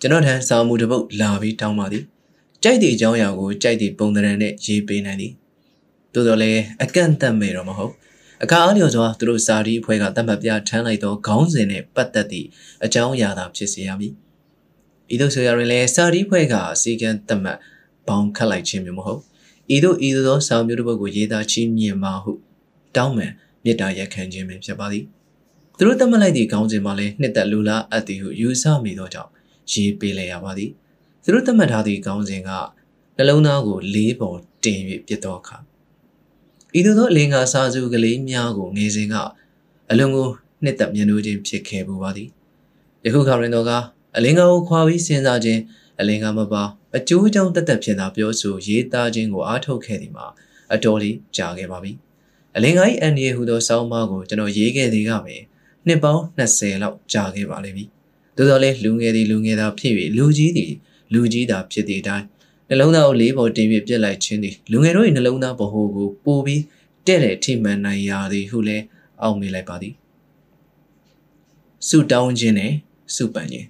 Speaker 1: ကျွန်တော်ထံစာမှုတစ်ပုတ်လာပြီးတောင်းပါသည်ကြိုက်သည့်အကြောင်းအရာကိုကြိုက်သည့်ပုံသဏ္ဍာန်နဲ့ရေးပေးနိုင်သည်သို့တော်လည်းအကန့်အသတ်မဲ့တော့မဟုတ်အခါအားလျော်စွာသူတို့စာရီအဖွဲ့ကတတ်မှတ်ပြထမ်းလိုက်သောခေါင်းစဉ်နဲ့ပတ်သက်သည့်အကြောင်းအရာသာဖြစ်စေရမည် ဤသို့ဆိုရရင်လည်းစာရီဖွဲ့ကအစည်းကမ်းတတ်မှတ်ဘောင်ခတ်လိုက်ခြင်းမျိုးမဟုတ်ဤသို့ဤသို့သောစာမျိုးတစ်ပုဒ်ကိုရေးသားချင်းမြင်ပါဟုတောင်းပန်မေတ္တာရက်ခံခြင်းပင်ဖြစ်ပါသည်သူတို့တတ်မှတ်လိုက်သည့်ခေါင်းစဉ်မှာလည်းနှစ်သက်လူလားအပ်သည်ဟုယူဆမိသောကြောင့်ရေးပေးလိုက်ရပါသည်သူတို့တတ်မှတ်ထားသည့်ခေါင်းစဉ်ကနှလုံးသားကိုလေးပေါ်တင်၍ပြစ်သောအခါဤသို့သောအလင်္ကာစာစုကလေးများကိုငယ်စဉ်ကအလွန်ကိုနှစ်သက်မြင်လို့ခြင်းဖြစ်ခဲ့ပူပါသည်ယခုခါရင်တော့က အလင်္ကာကိုခွာပြီးစဉ်းစားခြင်းအလင်္ကာမပါအကျိုးအကြောင်းတသက်ဖြစ်တာပြောဆိုရေးသားခြင်းကိုအားထုတ်ခဲ့သည်မှာအတော်လေးကြာခဲ့ပါပြီအလင်္ကာ၏အန်ဒီဟူသောစောင်းမကိုကျွန်တော်ရေးခဲ့သည်ကပဲနှစ်ပေါင်း20လောက်ကြာခဲ့ပါလိမ့်မည်သို့တော်လည်းလူငယ်သည်လူငယ်သာဖြစ်၍လူကြီးသည်လူကြီးသာဖြစ်သည့်အတိုင်းနှလုံးသားကိုလေးပေါ်တင်ပြပြစ်လိုက်ခြင်းသည်လူငယ်တို့၏နှလုံးသားဗဟိုကိုပိုပြီးတဲ့တဲ့ထိမှန်နိုင်ရာသည်ဟုလည်းအောက်မေ့လိုက်ပါသည်စုတောင်းခြင်းနဲ့စုပန်ခြင်း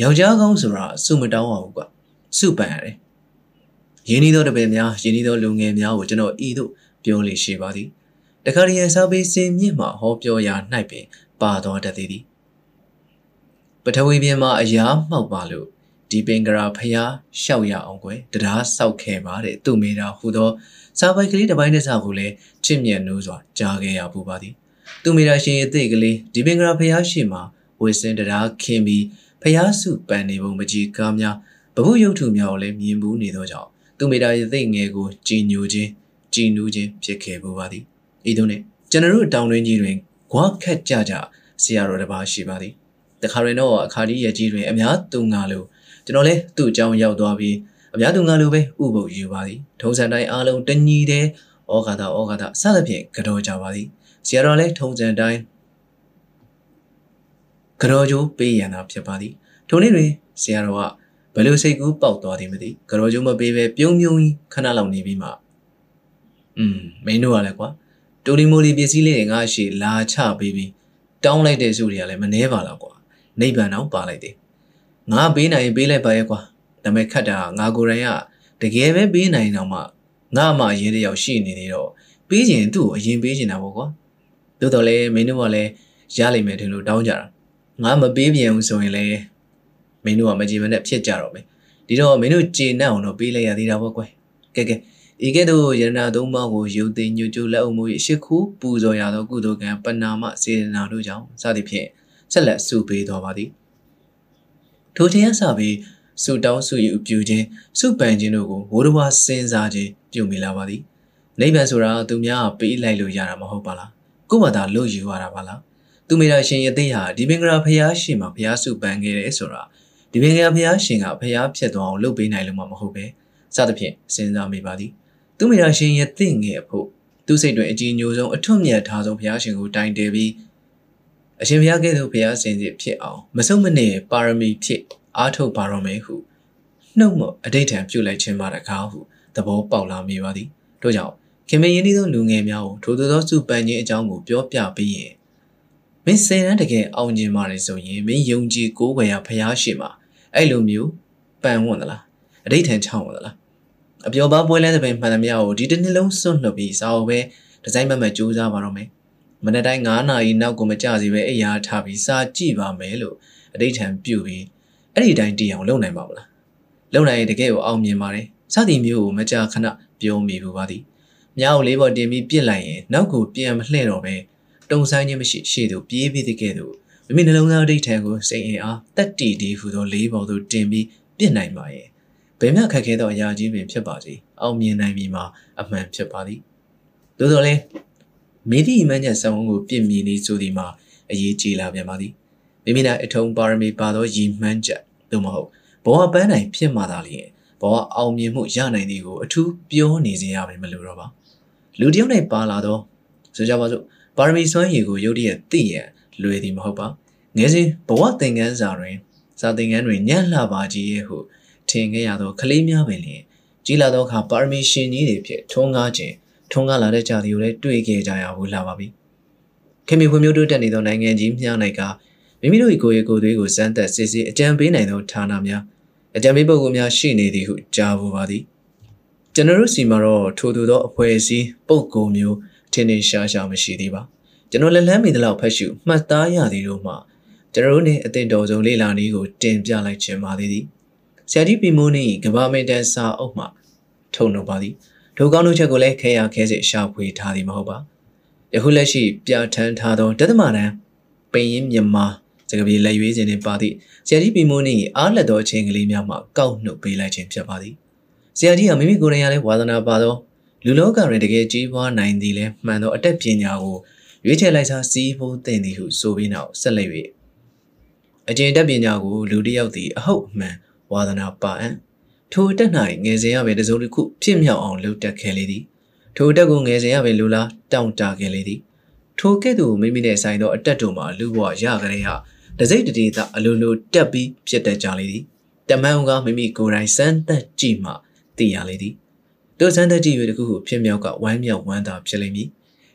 Speaker 1: ယောက်ျားကောင်းဆိုတာစုမတောင်းအောင်ကွာစုပန်ရတယ်ရင်းနှီးသောတပည့်များရင်းနှီးသောလူငယ်များကိုကျွန်တော်ဤသို့ပြောလေရှိပါသည်တခါတည်းစားပေးစင်မြင့်မှဟောပြောရာ၌ပင်ပါတော်တတ်သည်ပထဝီပြင်မှာအရာမှောက်ပါလို့ဒီပင်ကရာဖျားရှောက်ရအောင်ကွယ်တရားဆောက်ခဲ့ပါတဲ့သူ့မိတာဟူသောစာပိုက်ကလေးတစ်ပိုင်းတစ်စားကိုလည်းချစ်မြတ်နိုးစွာကြားခဲ့ရပူပါသည်သူ့မိတာရှင်ရဲ့အသေးကလေးဒီပင်ကရာဖျားရှိမှာဝေစင်တရားခင်းပြီး ဖျားစုပန်နေပုံမကြီးကားများဘဘုရုပ်ထုများကိုလည်းမြင်ဘူးနေသောကြောင့်သူ့မိတာရဲ့သိငယ်ကိုကြည်ညိုခြင်းကြည်နူးခြင်းဖြစ်ခဲ့ပူပါသည်ဤသို့နဲ့ကျွန်တော်တို့တောင်တွင်းကြီးတွင်ခွာခက်ကြကြဆရာတော်တစ်ပါးရှိပါသည်တခါရင်တော့အခါဒီရဲ့ကြီးတွင်အများသူငါလို့ကျွန်တော်လည်းသူ့အကြောင်းရောက်သွားပြီးအများသူငါလိုပဲဥပုပ်ယူပါသည်ထုံးစံတိုင်းအားလုံးတညီတဲ့ဩဃာတဩဃာတစသဖြင့်ကြောကြပါသည်ဆရာတော်လည်းထုံးစံတိုင်း ကြောကျိုးပေးရန်သာဖြစ်ပါသည်ထိုနေ့တွင်ဆရာတော်ကဘယ်လိုစိတ်ကူးပေါက်သွားသည်မသိကြောကျိုးမပေးပဲပြုံးပြုံးခဏလောက်နေပြီးမှอืมမင်းတို့ကလည်းကွာတိုလီမိုလီပစ္စည်းလေးတွေငါရှိလာချပေးပြီးတောင်းလိုက်တဲ့စုတွေကလည်းမနှဲပါလားကွာနိဗ္ဗာန်တော့ပါလိုက်တယ်ငါပေးနိုင်ပေးလိုက်ပါရဲ့ကွာဒါပေမဲ့ခတ်တာငါကိုယ်တိုင်ကတကယ်ပဲပေးနိုင်တော့မှငါမှအရင်တယောက်ရှိနေသေးတော့ပေးခြင်းသူ့ကိုအရင်ပေးခြင်းတာပေါ့ကွာသို့တော်လည်းမင်းတို့ကလည်းရလိမ့်မယ်ထင်လို့တောင်းကြတာ ငါမပေးပြန်ဘူးဆိုရင်လည်းမင်းတို့ကမကြည်မနဲ့ဖြစ်ကြတော့မယ်ဒီတော့မင်းတို့ကျေနပ်အောင်တော့ပေးလိုက်ရသေးတာပေါ့ကွယ်ကဲကဲဤကဲ့သို့ယရနာသုံးပါးကိုယုတ်သိညွကျလက်အုပ်မှု၏ရှ िख ူပူဇော်ရသောကုသိုလ်ကံပဏာမစေတနာတို့ကြောင့်စသည်ဖြင့်ဆက်လက်စုပေးတော်ပါသည်ထိုတရားစပြီးစုတောင်းစုယူပြုခြင်းစုပန်ခြင်းတို့ကိုဘိုးတော်စဉ်းစားခြင်းပြုမိလာပါသည်နိဗ္ဗာန်ဆိုတာသူများပေးလိုက်လို့ရတာမဟုတ်ပါလားကိုယ်မှသာလို့ယူရတာပါလား သူမိတာရှင်ရဲ့သိဟာဒီမင်္ဂလာဖျားရှင်မှာဖျားစုပန်ခဲ့တယ်ဆိုတာဒီမင်္ဂလာဖျားရှင်ကဖျားဖြစ်သွားအောင်လုပ်ပေးနိုင်လို့မှမဟုတ်ပဲစသဖြင့်စဉ်းစားမိပါသည်သူမိတာရှင်ရဲ့သိငယ်အဖို့သူ့စိတ်တွင်အကြည်ညိုဆုံးအထွတ်မြတ်ထားဆုံးဘုရားရှင်ကိုတိုင်တယ်ပြီးအရှင်ဘုရားကဲ့သို့ဘုရားစင်စစ်ဖြစ်အောင်မဆုံးမနစ်ပါရမီဖြစ်အားထုတ်ပါတော်မယ်ဟုနှုတ်မအဋိဋ္ဌံပြုလိုက်ခြင်းပါတကားဟုသဘောပေါက်လာမိပါသည်တို့ကြောင့်ခင်မင်းရင်းနှီးသောလူငယ်များကိုထိုသူသောစုပန်ခြင်းအကြောင်းကိုပြောပြပြီးရင် မင်းစေတန်းတကယ်အောင်ကျင်ပါတယ်ဆိုရင်မင်းယုံကြည်ကိုးကွယ်ရဖျားရှိမှာအဲ့လိုမျိုးပန်ဝင်သလားအဋိဋ္ဌံချောင်းဝင်သလားအပျော်ပါပွဲလဲတဲ့ပင်မှန်သမျှကိုဒီတစ်နှစ်လုံးစွန့်လွတ်ပြီးစာအုပ်ပဲဒီဇိုင်းမမကြိုးစားပါတော့မယ်မနေ့တိုင်း9နာရီနောက်ကိုမကြစီပဲအိယာထားပြီးစာကြည့်ပါမယ်လို့အဋိဋ္ဌံပြုပြီးအဲ့ဒီတိုင်းတည်အောင်လုပ်နိုင်ပါမလားလုပ်နိုင်ရင်တကယ်ကိုအောင်မြင်ပါတယ်စသည်မျိုးကိုမကြာခဏပြောမိဘူးပါသည်မြောက်လေးပေါ်တင်ပြီးပြစ်လိုက်ရင်နောက်ကိုပြန်မလှဲ့တော့ပဲ တုံဆိုင်ခြင်းမရှိရှေ့သို့ပြေးပြီးတဲ့ကဲ့သို့မိမိနှလုံးသားအဋိဋ္ဌံကိုစိတ်အင်အားတက်တီတီဟူသောလေးပေါ်သို့တင်ပြီးပြစ်နိုင်ပါရဲ့ဘယ်မျှခက်ခဲသောအရာကြီးပင်ဖြစ်ပါစေအောင်မြင်နိုင်မည်မှာအမှန်ဖြစ်ပါသည်သို့တော်လည်းမိသည့်အမှန်ချက်ဆောင်ကိုပြစ်မြင်နေဆိုသည်မှာအရေးကြီးလာပြန်ပါသည်မိမိ၌အထုံပါရမီပါသောရည်မှန်းချက်သို့မဟုတ်ဘဝပန်းနိုင်ဖြစ်မှသာလျှင်ဘဝအောင်မြင်မှုရနိုင်သည်ကိုအထူးပြောနေစေရမယ်မလို့တော့ပါလူတယောက်နဲ့ပါလာတော့ဆိုကြပါစို့ ပါရမီစွမ်းရည်ကိုရုတ်တရက်သိရန်လွယ်သည်မဟုတ်ပါငယ်စဉ်ဘဝသင်ခန်းစာတွင်စာသင်ခန်းတွင်ညံ့လှပါကြီးရဲ့ဟုထင်ခဲ့ရသောကလေးများပင်လျင်ကြီးလာသောအခါပါရမီရှင်ကြီးတွေဖြစ်ထုံးကားခြင်းထုံးကားလာတဲ့ကြာသည်ကိုလည်းတွေ့ခဲ့ကြရဘူးလာပါပြီခင်မီဖွံ့ဖြိုးတိုးတက်နေသောနိုင်ငံကြီးများ၌ကမိမိတို့၏ကိုယ်ရည်ကိုယ်သွေးကိုစမ်းသပ်စစ်ဆေးအကြံပေးနိုင်သောဌာနများအကြံပေးပုဂ္ဂိုလ်များရှိနေသည်ဟုကြားဖို့ပါသည်ကျွန်တော်တို့စီမှာတော့ထိုသူသောအဖွဲ့အစည်းပုဂ္ဂိုလ်မျိုး ထင်ထင်ရှားရှားမရှိသေးပါကျွန်တော်လက်လန်းမိသလောက်ဖတ်ရှုမှတ်သားရသည်တို့မှာကျွန်တော်တို့နဲ့အသင်တော်ဆုံးလေ့လာနည်းကိုတင်ပြလိုက်ခြင်းပါသေးသည်ဆရာကြီးပီမိုးနေကဘာမင်တန်စာအုပ်မှထုံတော့ပါသည်ဒုကောင်းတို့ချက်ကိုလည်းခဲရခဲစစ်ရှာဖွေထားသည်မဟုတ်ပါယခုလက်ရှိပြဋ္ဌာန်းထားသောတသမတန်ပင်ရင်မြန်မာစကပြေလက်ရွေးခြင်းနှင့်ပါသည့်ဆရာကြီးပီမိုးနေအားလက်သောအချိန်ကလေးများမှကောက်နှုတ်ပေးလိုက်ခြင်းဖြစ်ပါသည်ဆရာကြီးကမိမိကိုယ်တိုင်ရလဲဝါသနာပါသော လူလောကတွင်တကယ်ကြီးပွားနိုင်သည်လဲမှန်သောအတတ်ပညာကိုရွေးချယ်လိုက်စားစီးဖို့သင်သည်ဟုဆိုပြီးနောက်ဆက်လက်၍အကျင့်တက်ပညာကိုလူတစ်ယောက်သည်အဟုတ်အမှန်ဝါသနာပါအံ့ထိုတက်၌ငယ်စဉ်ရပဲတစုံတစ်ခုဖြစ်မြောက်အောင်လုပ်တက်ခဲ့လေသည်ထိုတက်ကိုငယ်စဉ်ရပဲလူလားတောင့်တခဲ့လေသည်ထိုကဲ့သို့မိမိနဲ့ဆိုင်သောအတက်တို့မှာလူဘဝရကြတဲ့ဟာတစိမ့်တဒေသအလိုလိုတက်ပြီးဖြစ်တတ်ကြလေသည်တမန်ကမိမိကိုယ်တိုင်စမ်းသက်ကြည့်မှသိရလေသည် တို့စမ်းသက်ကြည့်၍တခုခုဖြစ်မြောက်ကဝမ်းမြောက်ဝမ်းသာဖြစ်လိမ့်မည်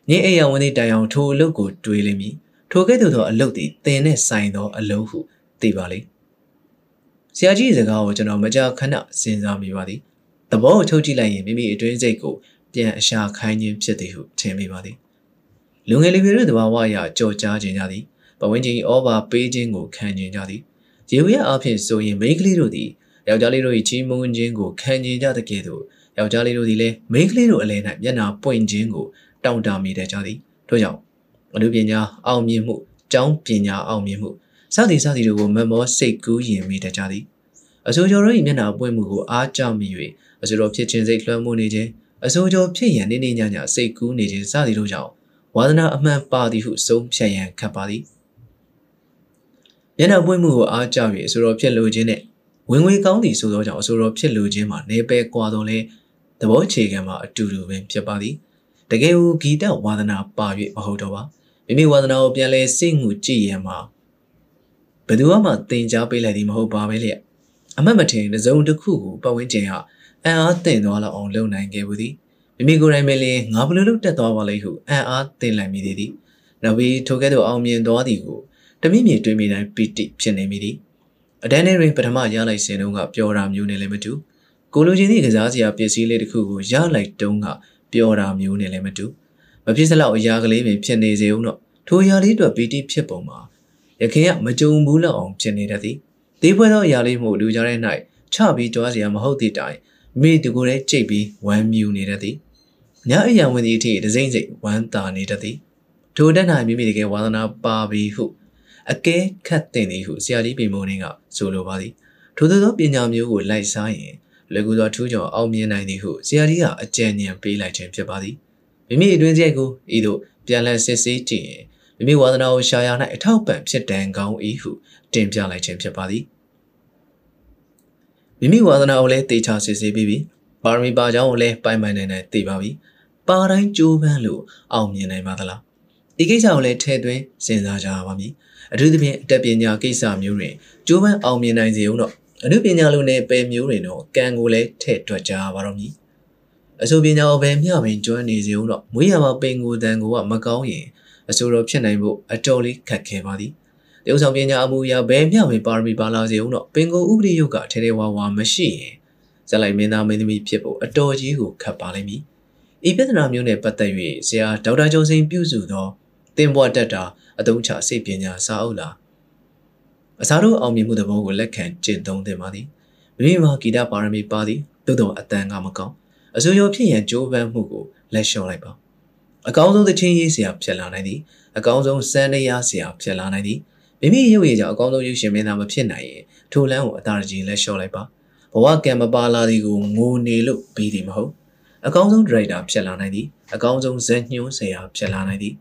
Speaker 1: ညအိယာဝန်သည်တိုင်အောင်ထိုအလုပ်ကိုတွေးလိမ့်မည်ထိုကဲ့သို့သောအလုပ်သည်သင်နဲ့ဆိုင်သောအလုပ်ဟုသိပါလိမ့်ဆရာကြီးစကားကိုကျွန်တော်မကြာခဏစဉ်းစားမိပါသည်သဘောကိုထုတ်ကြည့်လိုက်ရင်မိမိအတွင်းစိတ်ကိုပြန်အရှာခိုင်းခြင်းဖြစ်သည်ဟုထင်မိပါသည်လူငယ်လေးတွေတို့တဘာဝအရာကြော်ကြားခြင်းကြသည်ပဝင်းချင်းဩဘာပေးခြင်းကိုခံကျင်ကြသည်ရေဝရအဖြစ်ဆိုရင်မိန်းကလေးတို့သည်ယောက်ျားလေးတို့၏ချီးမွမ်းခြင်းကိုခံကျင်ကြတဲ့ကဲ့သို့ ယောက်ျားလေးတို့သည်လည်းမိန်းကလေးတို့အလဲ၌မျက်နှာပွင့်ခြင်းကိုတောင့်တမိတဲ့ကြသည်ထို့ကြောင့်အမှုပညာအောင်မြင်မှုကျောင်းပညာအောင်မြင်မှုစသည်စသည်တို့ကိုမမောစိတ်ကူးယင်မိတဲ့ကြသည်အစိုးရတို့၏မျက်နှာပွင့်မှုကိုအားကြမိ၍အစိုးရဖြစ်ခြင်းစိတ်လွှမ်းမိုးနေခြင်းအစိုးရဖြစ်ရန်နေနေညညစိတ်ကူးနေခြင်းစသည်တို့ကြောင့်ဝါသနာအမှန်ပါသည်ဟုဆုံးဖြတ်ရန်ခတ်ပါသည်မျက်နှာပွင့်မှုကိုအားကြ၍အစိုးရဖြစ်လိုခြင်းနဲ့ဝင်ငွေကောင်းသည်ဆိုသောကြောင့်အစိုးရဖြစ်လိုခြင်းမှာနေပယ်ကွာတော့လဲ သဘောခြေခံမှာအတူတူပဲဖြစ်ပါသည်တကယ်ကိုဂီတဝါသနာပါ၍မဟုတ်တော့ပါမိမိဝါသနာကိုပြန်လဲစိတ်ငူကြည့်ရမှာဘယ်သူမှသင်ကြားပေးလိုက်သည်မဟုတ်ပါပဲလေအမတ်မထင်တစုံတစ်ခုကိုပတ်ဝန်းကျင်ဟာအံ့အားသင့်သွားလောက်အောင်လုပ်နိုင်ခဲ့ဘူးသည်မိမိကိုယ်တိုင်ပဲလင်းငါဘယ်လိုလုပ်တက်သွားပါလိမ့်ဟုအံ့အားသင့်လိုက်မိသည်သည်နောက်ပြီးထိုကဲ့သို့အောင်မြင်သွားသည်ကိုတမိမြေတွေးမိတိုင်းပီတိဖြစ်နေမိသည်အတန်းထဲတွင်ပထမရလိုက်စဉ်တုန်းကပျော်တာမျိုးနဲ့လည်းမတူ ကိုလိုချင်သည့်ကစားစရာပစ္စည်းလေးတစ်ခုကိုရလိုက်တုန်းကပျော်တာမျိုးနဲ့လည်းမတူမဖြစ်စလောက်အရာကလေးပင်ဖြစ်နေစေဦးတော့ထိုအရာလေးအတွက်ပီတိဖြစ်ပုံမှာရခင်ကမကြုံဘူးလောက်အောင်ဖြစ်နေတတ်သည်သေပွဲသောအရာလေးမှုလူကြားတဲ့၌ချပြီးကြွားစရာမဟုတ်သည့်တိုင်မိတကူလေးကြိတ်ပြီးဝမ်းမြူနေတတ်သည်ညအရာဝင်သည့်အထိဒစိမ့်စိတ်ဝမ်းသာနေတတ်သည်ထိုတက်နိုင်မိမိတကယ်ဝါသနာပါပြီဟုအကဲခတ်တင်သည်ဟုဆရာကြီးပေမိုးနေကဆိုလိုပါသည်ထို့သောပညာမျိုးကိုလိုက်စားရင် လွယ်ကူစွာထူးချော်အောင်မြင်နိုင်သည်ဟုဆရာကြီးကအကြံဉာဏ်ပေးလိုက်ခြင်းဖြစ်ပါသည်မိမိအတွင်းစရိုက်ကိုဤသို့ပြန်လည်စစ်ဆေးကြည့်ရင်မိမိဝါသနာကိုရှာရ၌အထောက်ပံ့ဖြစ်တန်ကောင်း၏ဟုတင်ပြလိုက်ခြင်းဖြစ်ပါသည်မိမိဝါသနာကိုလည်းတေချာစစ်ဆေးပြီးပြီပါရမီပါကြောင်းကိုလည်းပိုင်ပိုင်နိုင်နိုင်သိပါပြီပပါတိုင်းကြိုးပမ်းလို့အောင်မြင်နိုင်ပါသလားဒီကိစ္စကိုလည်းထည့်သွင်းစဉ်းစားကြပါမည်အထူးသဖြင့်အတတ်ပညာကိစ္စမျိုးတွင်ကြိုးပမ်းအောင်မြင်နိုင်စေအောင်တော့ အနုပညာလိုနဲ့ပယ်မျိုးတွေတော့ကံကိုလည်းထည့်တွက်ကြပါတော့မည်အဆိုပညာကိုပဲမျှပင်ကျွမ်းနေစေအောင်တော့မွေးရပါပင်ကိုတန်ကိုကမကောင်းရင်အဆိုတော်ဖြစ်နိုင်ဖို့အတော်လေးခက်ခဲပါသည်တရုတ်ဆောင်ပညာအမှုအရာဘယ်မျှပင်ပါရမီပါလာစေအောင်တော့ပင်ကိုဥပဒေယုတ်ကထဲထဲဝါဝါမရှိရင်ဇက်လိုက်မင်းသားမင်းသမီးဖြစ်ဖို့အတော်ကြီးကိုခတ်ပါလိမ့်မည်ဤပြဿနာမျိုးနဲ့ပတ်သက်၍ဆရာဒေါက်တာကျော်စိန်ပြုစုသောသင်ဘွားတက်တာအတုံးချစိတ်ပညာစာအုပ်လား အစားတို့အောင်မြင်မှုသဘောကိုလက်ခံကျင့်သုံးသင့်ပါသည်မိမိမှာဂီတပါရမီပါသည်သို့တော်အတန်ကမကောင်းအစိုးရဖြစ်ရန်ကြိုးပမ်းမှုကိုလက်လျှော့လိုက်ပါအကောင်းဆုံးသချင်းရေးဆရာဖြစ်လာနိုင်သည်အကောင်းဆုံးစံတရားဆရာဖြစ်လာနိုင်သည်မိမိရုပ်ရည်ကြောင့်အကောင်းဆုံးရုပ်ရှင်မင်းသားမဖြစ်နိုင်ရင်ထိုလမ်းကိုအသာတကြီးလက်လျှော့လိုက်ပါဘဝကံမပါလာသည်ကိုငိုနေလို့ပြီးသည်မဟုတ်အကောင်းဆုံးဒရိုက်တာဖြစ်လာနိုင်သည်အကောင်းဆုံးဇက်ညွှန်းဆရာဖြစ်လာနိုင်သည်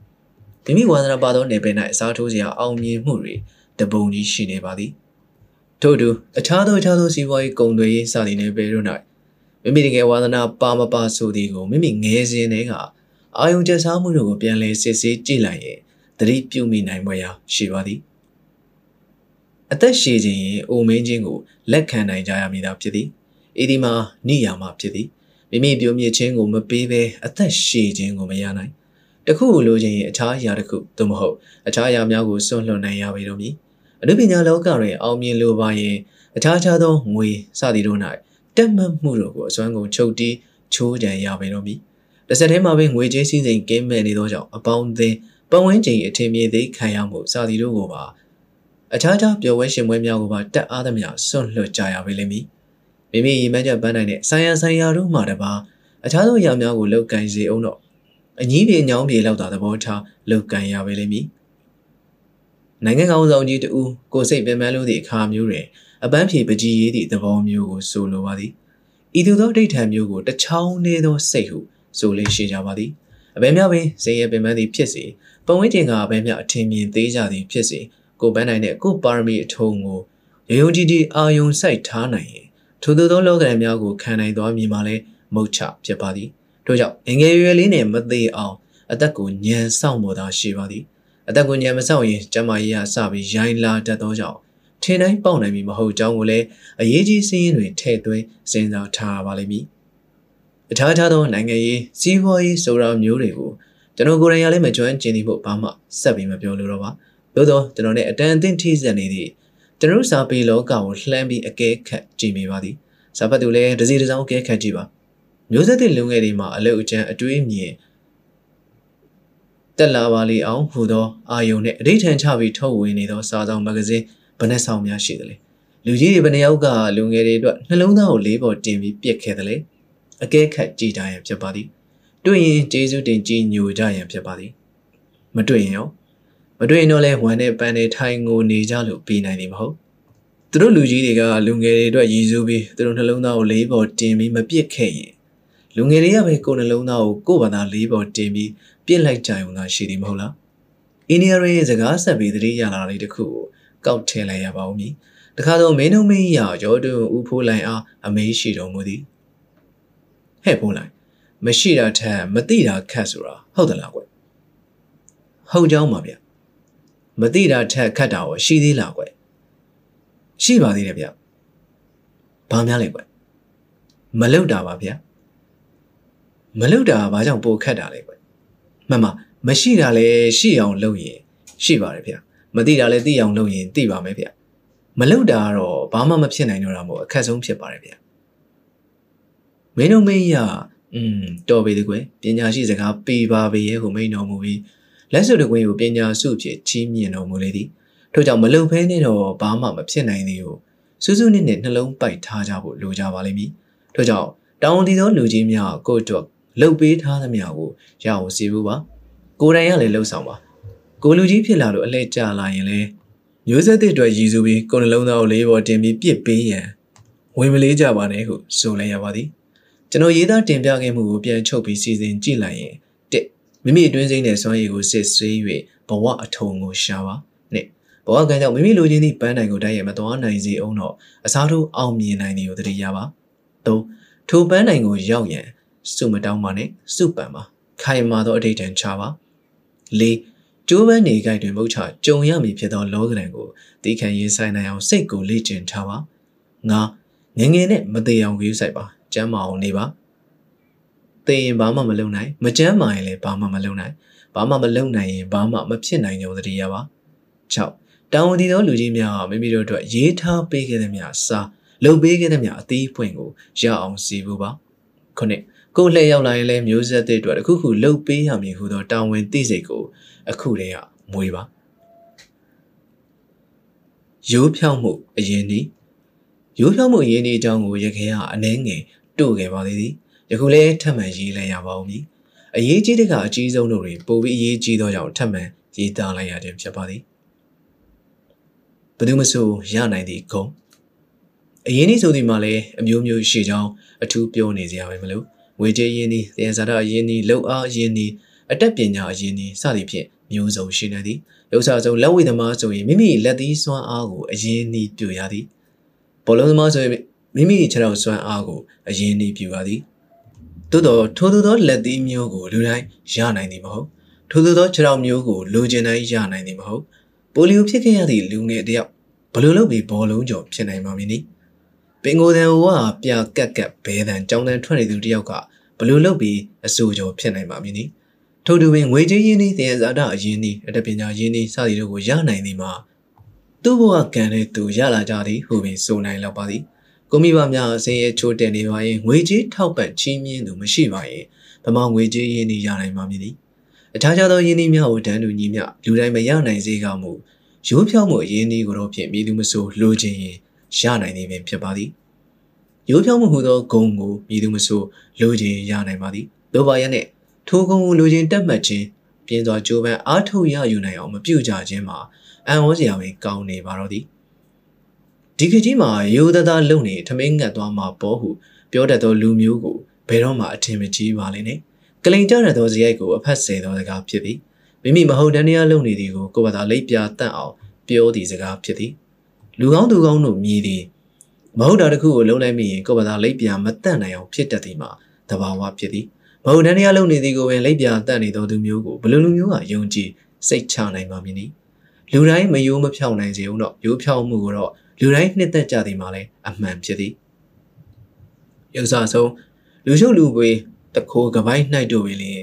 Speaker 1: မိမိဝါသနာပါသောနယ်ပယ်၌အစားထိုးစရာအောင်မြင်မှုတွေ တပုံကြီးရှိနေပါသည်ထို့တူအခြားသောအခြားသောစီးပွားရေးကုန်သွယ်ရေးစသည်နယ်ပယ်တို့၌မိမိတကယ်ဝါသနာပါမပါဆိုသည်ကိုမိမိငယ်စဉ်တည်းကအာယုံကျစားမှုတို့ကိုပြန်လည်စစ်ဆေးကြည့်လိုက်ရင်သတိပြုမိနိုင်ပွဲရာရှိပါသည်အသက်ရှည်ခြင်းရင်အိုမင်းခြင်းကိုလက်ခံနိုင်ကြရမည်သာဖြစ်သည်ဤဒီမှာနိယာမဖြစ်သည်မိမိပြုံးမြင့်ခြင်းကိုမပေးဘဲအသက်ရှည်ခြင်းကိုမရနိုင်တခုလိုချင်ရင်အခြားအရာတစ်ခုသို့မဟုတ်အခြားအရာများကိုစွန့်လွတ်နိုင်ရပေတော့မည် အနုပညာလောကတွင်အောင်မြင်လိုပါရင်အခြားခြားသောငွေစသည်တို့၌တက်မှတ်မှုတို့ကိုအစွမ်းကုန်ချုပ်တီးချိုးကြံရပေတော့မည်တစ်ဆက်တည်းမှာပဲငွေကြေးစည်းစိမ်ကင်းမဲ့နေသောကြောင့်အပေါင်းအသင်းပတ်ဝန်းကျင်အထင်မြေသေးခံရမှုစသည်တို့ကိုပါအခြားခြားပျော်ဝဲရှင်ပွဲများကိုပါတက်အားသမျှစွန့်လွတ်ကြရပေလိမ့်မည်မိမိရည်မှန်းချက်ပန်းနိုင်တဲ့ဆိုင်ရဆိုင်ရာတို့မှတပါအခြားသောအရာများကိုလောက်ကင်စေအောင်တော့အကြီးပြေညောင်းပြေလောက်တာသဘောထားလောက်ကင်ရပေလိမ့်မည် နိုင်ငံကောင်ဆောင်ကြီးတူကိုစိတ်ပင်ပန်းလို့သည့်အခါမျိုးတွင်အပန်းဖြေပကြီးရေးသည့်သဘောမျိုးကိုဆိုလိုပါသည်ဤသို့သောဒိဋ္ဌံမျိုးကိုတချောင်းနေသောစိတ်ဟုဆိုလေးရှိကြပါသည်အဘဲများပင်ဇေယျပင်ပန်းသည်ဖြစ်စေပုံဝင်းကျင်ကအဘဲများအထင်မြင်သေးကြသည်ဖြစ်စေကိုပန်းနိုင်တဲ့ကိုပါရမီအထုံးကိုရုံရုံကြည်ကြည်အာယုံစိုက်ထားနိုင်ရင်ထိုသို့သောလောကရန်များကိုခံနိုင်သွားမည်မှာလဲမုတ်ချဖြစ်ပါသည်ထို့ကြောင့်ငငယ်ရွယ်လေးနဲ့မသေးအောင်အသက်ကိုညံဆောင်ပေါ်သာရှိပါသည် အသက်ကိုညံမဆောင်ရင်ကျမကြီးကစပြီးရိုင်းလာတတ်သောကြောင့်ထင်တိုင်းပေါက်နိုင်ပြီမဟုတ်ကြောင်းကိုလည်းအရေးကြီးစည်းရင်းတွေထည့်သွင်းစဉ်းစားထားပါလိမ့်မည်အခြားခြားသောနိုင်ငံရေးစီးပွားရေးဆိုတာမျိုးတွေကိုကျွန်တော်ကိုယ်တိုင်ရလည်းမကျွမ်းကျင်သေးဖို့ဘာမှဆက်ပြီးမပြောလို့တော့ပါသို့တော့ကျွန်တော်နဲ့အတန်အသင့်ထိစပ်နေသည့်ကျွန်တော်စာပေလောကကိုလှမ်းပြီးအကဲခတ်ကြည့်မိပါသည်စာဖတ်သူလည်းတစ်စီတစ်စောင်းအကဲခတ်ကြည့်ပါမျိုးဆက်တဲ့လူငယ်တွေမှာအလုတ်အကျန်းအတွေးမြင် တက်လာပါလေအောင်ဟူသောအာယုံနဲ့အဋိဌံချပြီးထုတ်ဝေနေသောစာဆောင်မဂ္ဂဇင်းဘယ်နှဆောင်များရှိသလဲလူကြီးတွေဘယ်နှယောက်ကလူငယ်တွေအတွက်နှလုံးသားကိုလေးပေါ်တင်ပြီးပြက်ခဲ့တယ်လေအကဲခတ်ကြည်ကြရန်ဖြစ်ပါသည်တွေ့ရင်ကျေးဇူးတင်ကြည်ညိုကြရန်ဖြစ်ပါသည်မတွေ့ရင်ရောမတွေ့ရင်တော့လဲဝမ်းနဲ့ပန်းနဲ့ထိုင်ငိုနေကြလို့ပြီးနိုင်တယ်မဟုတ်သူတို့လူကြီးတွေကလူငယ်တွေအတွက်ရည်စူးပြီးသူတို့နှလုံးသားကိုလေးပေါ်တင်ပြီးမပြစ်ခဲ့ရင် လူငယ်တွေကပဲကိုယ်နှလုံးသားကိုကိုယ်ဘာသာလေးပေါ်တင်ပြီးပြစ်လိုက်ကြုံသာရှိတယ်မဟုတ်လားအင်းနီယာရဲ့စကားဆက်ပြီးသတိရလာလေးတစ်ခုကိုကောက်ထည့်လိုက်ရပါဦးမည်တခါတော့မင်းတို့မင်းရရောတွင်ဦးဖိုးလိုက်အားအမေးရှိတော်မူသည်ဟဲ့ဖိုးလိုက်မရှိတာထက်မသိတာခက်ဆိုတာဟုတ်သလားကွဟုတ်ကြောင်းပါဗျမသိတာထက်ခက်တာရောရှိသေးလားကွရှိပါသေးတယ်ဗျဘာများလဲကွမလုတာပါဗျ မလုတာဘာကြောင့်ပိုခက်တာလဲကွမှန်ပါမရှိတာလဲရှိအောင်လုပ်ရင်ရှိပါတယ်ဗျမသိတာလဲသိအောင်လုပ်ရင်သိပါမယ်ဗျမလုတာကတော့ဘာမှမဖြစ်နိုင်တော့တာမို့အခက်ဆုံးဖြစ်ပါတယ်ဗျမင်းတို့မင်းရอืมတော်ပြီဒီကွယ်ပညာရှိစကားပေပါပေရဲ့ကိုမိန်တော်မူပြီးလက်စွပ်တကွင်းကိုပညာစုဖြစ်ချီးမြှင့်တော်မူလေသည်ထို့ကြောင့်မလုံဖဲနဲ့တော့ဘာမှမဖြစ်နိုင်သေးဘူးစူးစူးနစ်နစ်နှလုံးပိုက်ထားကြဖို့လိုကြပါလိမ့်မည်ထို့ကြောင့်တောင်းတသောလူကြီးများကိုတော့ လှုပ်ပေးထားသမျှကိုရအောင်စီဘူးပါကိုယ်တိုင်ရလည်းလှုပ်ဆောင်ပါကိုလူကြီးဖြစ်လာလို့အလဲကျလာရင်လေမျိုးဆက်တဲ့အတွက်ရည်စူးပြီးကိုယ်နှလုံးသားကိုလေးပေါ်တင်ပြီးပြစ်ပေးရန်ဝင်မလေးကြပါနဲ့ဟုဆိုလိုက်ရပါသည်ကျွန်တော်ရေးသားတင်ပြခဲ့မှုကိုပြန်ချုပ်ပြီးစီစဉ်ကြည့်လိုက်ရင်တစ်မိမိအတွင်းစိမ့်တဲ့စွမ်းရည်ကိုစစ်ဆေး၍ဘဝအထုံကိုရှာပါနှစ်ဘဝကံကြောင့်မိမိလိုချင်သည့်ပန်းတိုင်ကိုတိုက်ရမသွားနိုင်စေအောင်တော့အစားထိုးအောင်မြင်နိုင်သည်ကိုတတိယပါသုံးထိုပန်းတိုင်ကိုရောက်ရန် စုမတောင်းပါနဲ့စုပန်ပါခိုင်မာသောအဋိဌံချပါ၄ကျိုးပန်းနေကြိုက်တွင်မုတ်ချကြုံရမည်ဖြစ်သောလောကရန်ကိုတီးခံရေးဆိုင်နိုင်အောင်စိတ်ကိုလေ့ကျင့်ထားပါ၅ငငယ်နဲ့မသေးအောင်ယူဆိုင်ပါကျမ်းမာအောင်နေပါသေရင်ဘာမှမလုပ်နိုင်မကျမ်းမာရင်လည်းဘာမှမလုပ်နိုင်ဘာမှမလုပ်နိုင်ရင်ဘာမှမဖြစ်နိုင်ကြုံသတိရပါ6တောင်းဝန်တည်သောလူကြီးများမိမိတို့အတွက်ရေးထားပေးခဲ့တဲ့များစာလုပ်ပေးခဲ့တဲ့များအသီးပွင့်ကိုရအောင်စီဖို့ပါခုနှစ် ကိုလှည့်ရောက်လာရင်လည်းမျိုးဆက်တဲ့အတွက်တခုခုလှုပ်ပေးရမည်ဟူသောတာဝန်သိစိတ်ကိုအခုတည်းကမွေးပါရိုးဖြောင်းမှုအရင်ဒီရိုးဖြောင်းမှုအရင်ဒီအကြောင်းကိုရခင်ကအနှဲငယ်တို့ခဲ့ပါသေးသည်ယခုလည်းထပ်မံရေးလိုက်ရပါဦးမည်အရေးကြီးတဲ့ကအကြီးဆုံးတို့တွင်ပိုပြီးအရေးကြီးသောကြောင့်ထပ်မံရေးသားလိုက်ရခြင်းဖြစ်ပါသည်ဘယ်သူမဆိုရနိုင်သည့်ဂုံအရင်ဒီဆိုဒီမှာလည်းအမျိုးမျိုးရှိကြောင်းအထူးပြောနေစရာပဲမလို့ ငွေကြေးရင်းနှီးသင်္ဇာတရင်းနှီးလုံအားရင်းနှီးအတက်ပညာအရင်းနှီးစသည်ဖြင့်မျိုးစုံရှိနေသည်ရုပ်ဆဆုံးလက်ဝိသမားဆိုရင်မိမိလက်သီးစွမ်းအားကိုအရင်းနှီးပြရသည်ဘောလုံးသမားဆိုရင်မိမိခြေထောက်စွမ်းအားကိုအရင်းနှီးပြရသည်သို့တော့ထိုသို့သောလက်သီးမျိုးကိုလူတိုင်းရနိုင်သည်မဟုတ်ထိုသို့သောခြေထောက်မျိုးကိုလူကျင်တိုင်းရနိုင်သည်မဟုတ်ပိုလီယိုဖြစ်ခဲ့ရသည့်လူငယ်တယောက်ဘလို့လုပ်ပြီးဘောလုံးကျော်ဖြစ်နိုင်မှာမည်နည်းပင်ကိုယ်တန်ဝါပြကက်ကက်ဘဲတန်ကြောင်းတန်ထွက်နေသူတယောက်က ဘလို့လုပ်ပြီးအဆိုကျော်ဖြစ်နိုင်မှာမည်နည်းထို့တူပင်ငွေကြေးရင်းနှီးတင်ဇာတအရင်းနှီးအတပညာရင်းနှီးစသည်တို့ကိုရနိုင်သည်မှာသူ့ဘဝကံတဲ့သူရလာကြသည်ဟုပင်ဆိုနိုင်လောက်ပါသည်ကိုမိဘများအစင်းရဲ့ချိုးတင်နေပါရင်ငွေကြေးထောက်ပံ့ချီးမြှင့်သူမရှိပါရင်ဗမာငွေကြေးရင်းနှီးရနိုင်မှာမည်သည်အခြားခြားသောရင်းနှီးများကိုတန်းတူညီမျှလူတိုင်းမရနိုင်စေကမူရိုးဖြောင်းမှုအရင်းနှီးကိုတော့ဖြင့်မြည်သူမဆိုလိုချင်ရင်ရနိုင်နေပင်ဖြစ်ပါသည် ရိုးဖြောင်းမှုဟူသောဂုံကိုမြည်သူမဆိုလိုချင်ရနိုင်ပါသည်လိုပါရနဲ့ထိုဂုံကိုလိုချင်တက်မှတ်ခြင်းပြင်းစွာကြိုးပမ်းအားထုတ်ရယူနိုင်အောင်မပြုကြခြင်းမှာအံ့ဩစရာပင်ကောင်းနေပါတော့သည်ဒီကကြီးမှာရိုးသားသားလုံနေထမင်းငတ်သွားမှာပေါ်ဟုပြောတတ်သောလူမျိုးကိုဘယ်တော့မှအထင်မကြီးပါလိမ့်နဲ့ကလိန်ကြတဲ့သောဇယိုက်ကိုအဖက်ဆယ်သောစကားဖြစ်သည်မိမိမဟုတ်တန်းတရားလုံနေသည်ကိုကိုယ်ဘာသာလိပ်ပြတတ်အောင်ပြောသည့်စကားဖြစ်သည်လူကောင်းသူကောင်းတို့မြည်သည် မဟုတ်တာတစ်ခုကိုလုံးလိုက်မိရင်ကိုယ်ဘာသာလိပ်ပြမတတ်နိုင်အောင်ဖြစ်တတ်သည်မှာတဘာဝဖြစ်သည်မဟုတ်တန်းတရားလုံနေသည်ကိုပင်လိပ်ပြတတ်နေသောသူမျိုးကိုဘယ်လိုလူမျိုးကယုံကြည်စိတ်ချနိုင်မှာမည်နည်းလူတိုင်းမယိုးမဖြောင်းနိုင်စေအောင်တော့ရိုးဖြောင်းမှုကိုတော့လူတိုင်းနှစ်သက်ကြသည်မှာလည်းအမှန်ဖြစ်သည်ရုပ်စားဆုံးလူရှုပ်လူပွေတခိုးကပိုင်းနှိုက်တို့ပင်လျင်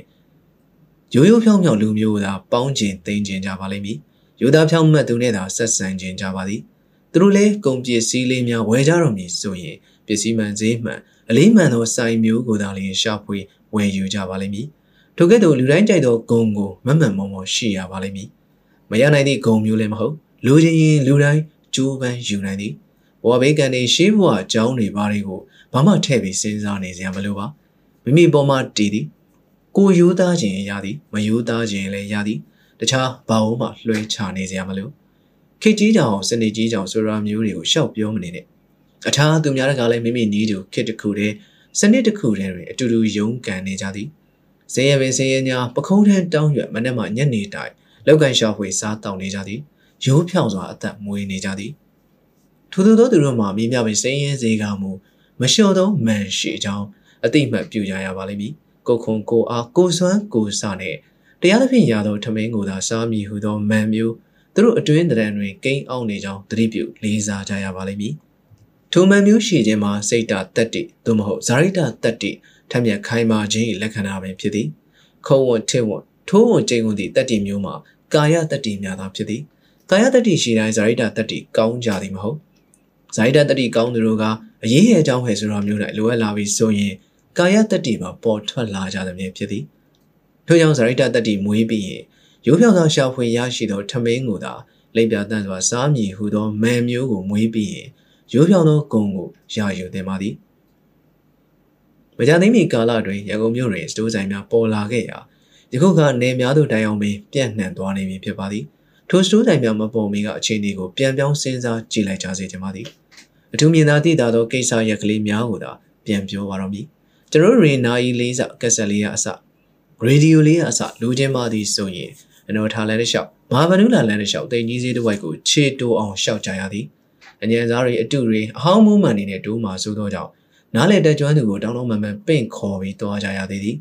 Speaker 1: ရိုးရိုးဖြောင်းဖြောင်းလူမျိုးသာပေါင်းကျင်သိမ့်ကျင်ကြပါလိမ့်မည်ရိုးသားဖြောင်းမှတ်သူနဲ့သာဆက်ဆံကျင်ကြပါသည် သူတို့လည်းကုန်ပစ္စည်းလေးများဝယ်ကြတော့မည်ဆိုရင်ပစ္စည်းမှန်ဈေးမှန်အလေးမှန်သောစိုင်မျိုးကိုသာလျှင်ရှာဖွေဝယ်ယူကြပါလိမ့်မည်ထိုကဲ့သို့လူတိုင်းကြိုက်သောဂုံကိုမမှန်မောမောရှိရပါလိမ့်မည်မရနိုင်သည့်ဂုံမျိုးလည်းမဟုတ်လူချင်းရင်လူတိုင်းကြိုးပမ်းယူနိုင်သည်ဘဝဘေးကံတွေရှေးဘဝအကြောင်းတွေဘာတွေကိုဘာမှထည့်ပြီးစဉ်းစားနေစရာမလိုပါမိမိပေါ်မှာတည်သည်ကိုရိုးသားခြင်းရသည်မရိုးသားခြင်းလည်းရသည်တခြားဘာလို့မှလွှဲချနေစရာမလို ခေကြီးကြောင်စနေကြီးကြောင်ဆိုတာမျိုးတွေကိုရှောက်ပြောမနေနဲ့အထာသူများကလည်းမိမိနီးသူခေတစ်ခုတည်းစနစ်တစ်ခုတည်းတွင်အတူတူယုံကန်နေကြသည်ဇင်းရပင်ဇင်းရညာပခုံးထန်းတောင်းရွက်မနေ့မှညနေတိုင်လောက်ကန်ရှာဖွေစားတောင်းနေကြသည်ရိုးဖြောင်စွာအသက်မွေးနေကြသည်ထို့သောသူတို့မှာမိမြပင်စင်းရဲစေကမူမလျှော်သောမန်ရှိကြောင်းအတိမတ်ပြုကြရပါလိမ့်မည်ကိုခွန်ကိုအားကိုစွမ်းကိုစနဲ့တရားသဖြင့်ရသောထမင်းကိုသာစားမည်ဟုသောမန်မျိုး သူတို့အတွင်းတရံတွင်ကိန်းအောင်နေကြောင်းသတိပြုလေးစားကြရပါလိမ့်မည်ထိုမန်မျိုးရှိခြင်းမှာစိတ်တတက်တိသို့မဟုတ်ဇာရိတတက်တိထက်မြက်ခိုင်မာခြင်း၏လက္ခဏာပင်ဖြစ်သည်ခုံဝတ်ထစ်ဝတ်ထိုးဝတ်ကျိန်ဝတ်သည့်တက်တိမျိုးမှာကာယတက်တိများသာဖြစ်သည်ကာယတက်တိရှိတိုင်းဇာရိတတက်တိကောင်းကြသည်မဟုတ်ဇာရိတတက်တိကောင်းသူတို့ကအရေးရဲ့အကြောင်းဟဲ့ဆိုတာမျိုးနဲ့လိုအပ်လာပြီးဆိုရင်ကာယတက်တိမှာပေါ်ထွက်လာကြသဖြင့်ဖြစ်သည်ထို့ကြောင့်ဇာရိတတက်တိမွေးပြီးရင် ရိုးဖြောင်သောရှာဖွေရရှိသောထမင်းကိုသာလိပ်ပြတန့်စွာစားမည်ဟုသောမန်မျိုးကိုမွေးပြီးရင်ရိုးဖြောင်သောဂုံကိုရယူသင်ပါသည်မကြသိမီကာလတွင်ရန်ကုန်မြို့တွင်စတိုးဆိုင်များပေါ်လာခဲ့ရာယခုကနေများသို့တိုင်အောင်ပင်ပြန့်နှံ့သွားနေပြီဖြစ်ပါသည်ထိုစတိုးဆိုင်များမပေါ်မီကအခြေအနေကိုပြန်ပြောင်းစဉ်းစားကြည့်လိုက်ကြစေချင်ပါသည်အထူးမြင်သာသိသာသောကိစ္စရက်ကလေးများကိုသာပြန်ပြောပါတော့မည်ကျွန်တော်ရေနာယီလေးစကက်ဆက်လေးရအစရေဒီယိုလေးရအစလူချင်းမသည်ဆိုရင် အနော်ထားလန်းတစ်လျှောက်မာဗနုလာလန်းတစ်လျှောက်တိန်ကြီးစေးတစ်ဝိုက်ကိုခြေတိုးအောင်ရှောက်ကြရသည်အញ្ញံစားတွေအတုတွေအဟောင်းမုံမှန်နေနဲ့တိုးမှဆိုသောကြောင့်နားလေတက်ကျွမ်းသူကိုတောင်းတောင်းမှန်မှန်ပင့်ခေါ်ပြီးသွားကြရသေးသည်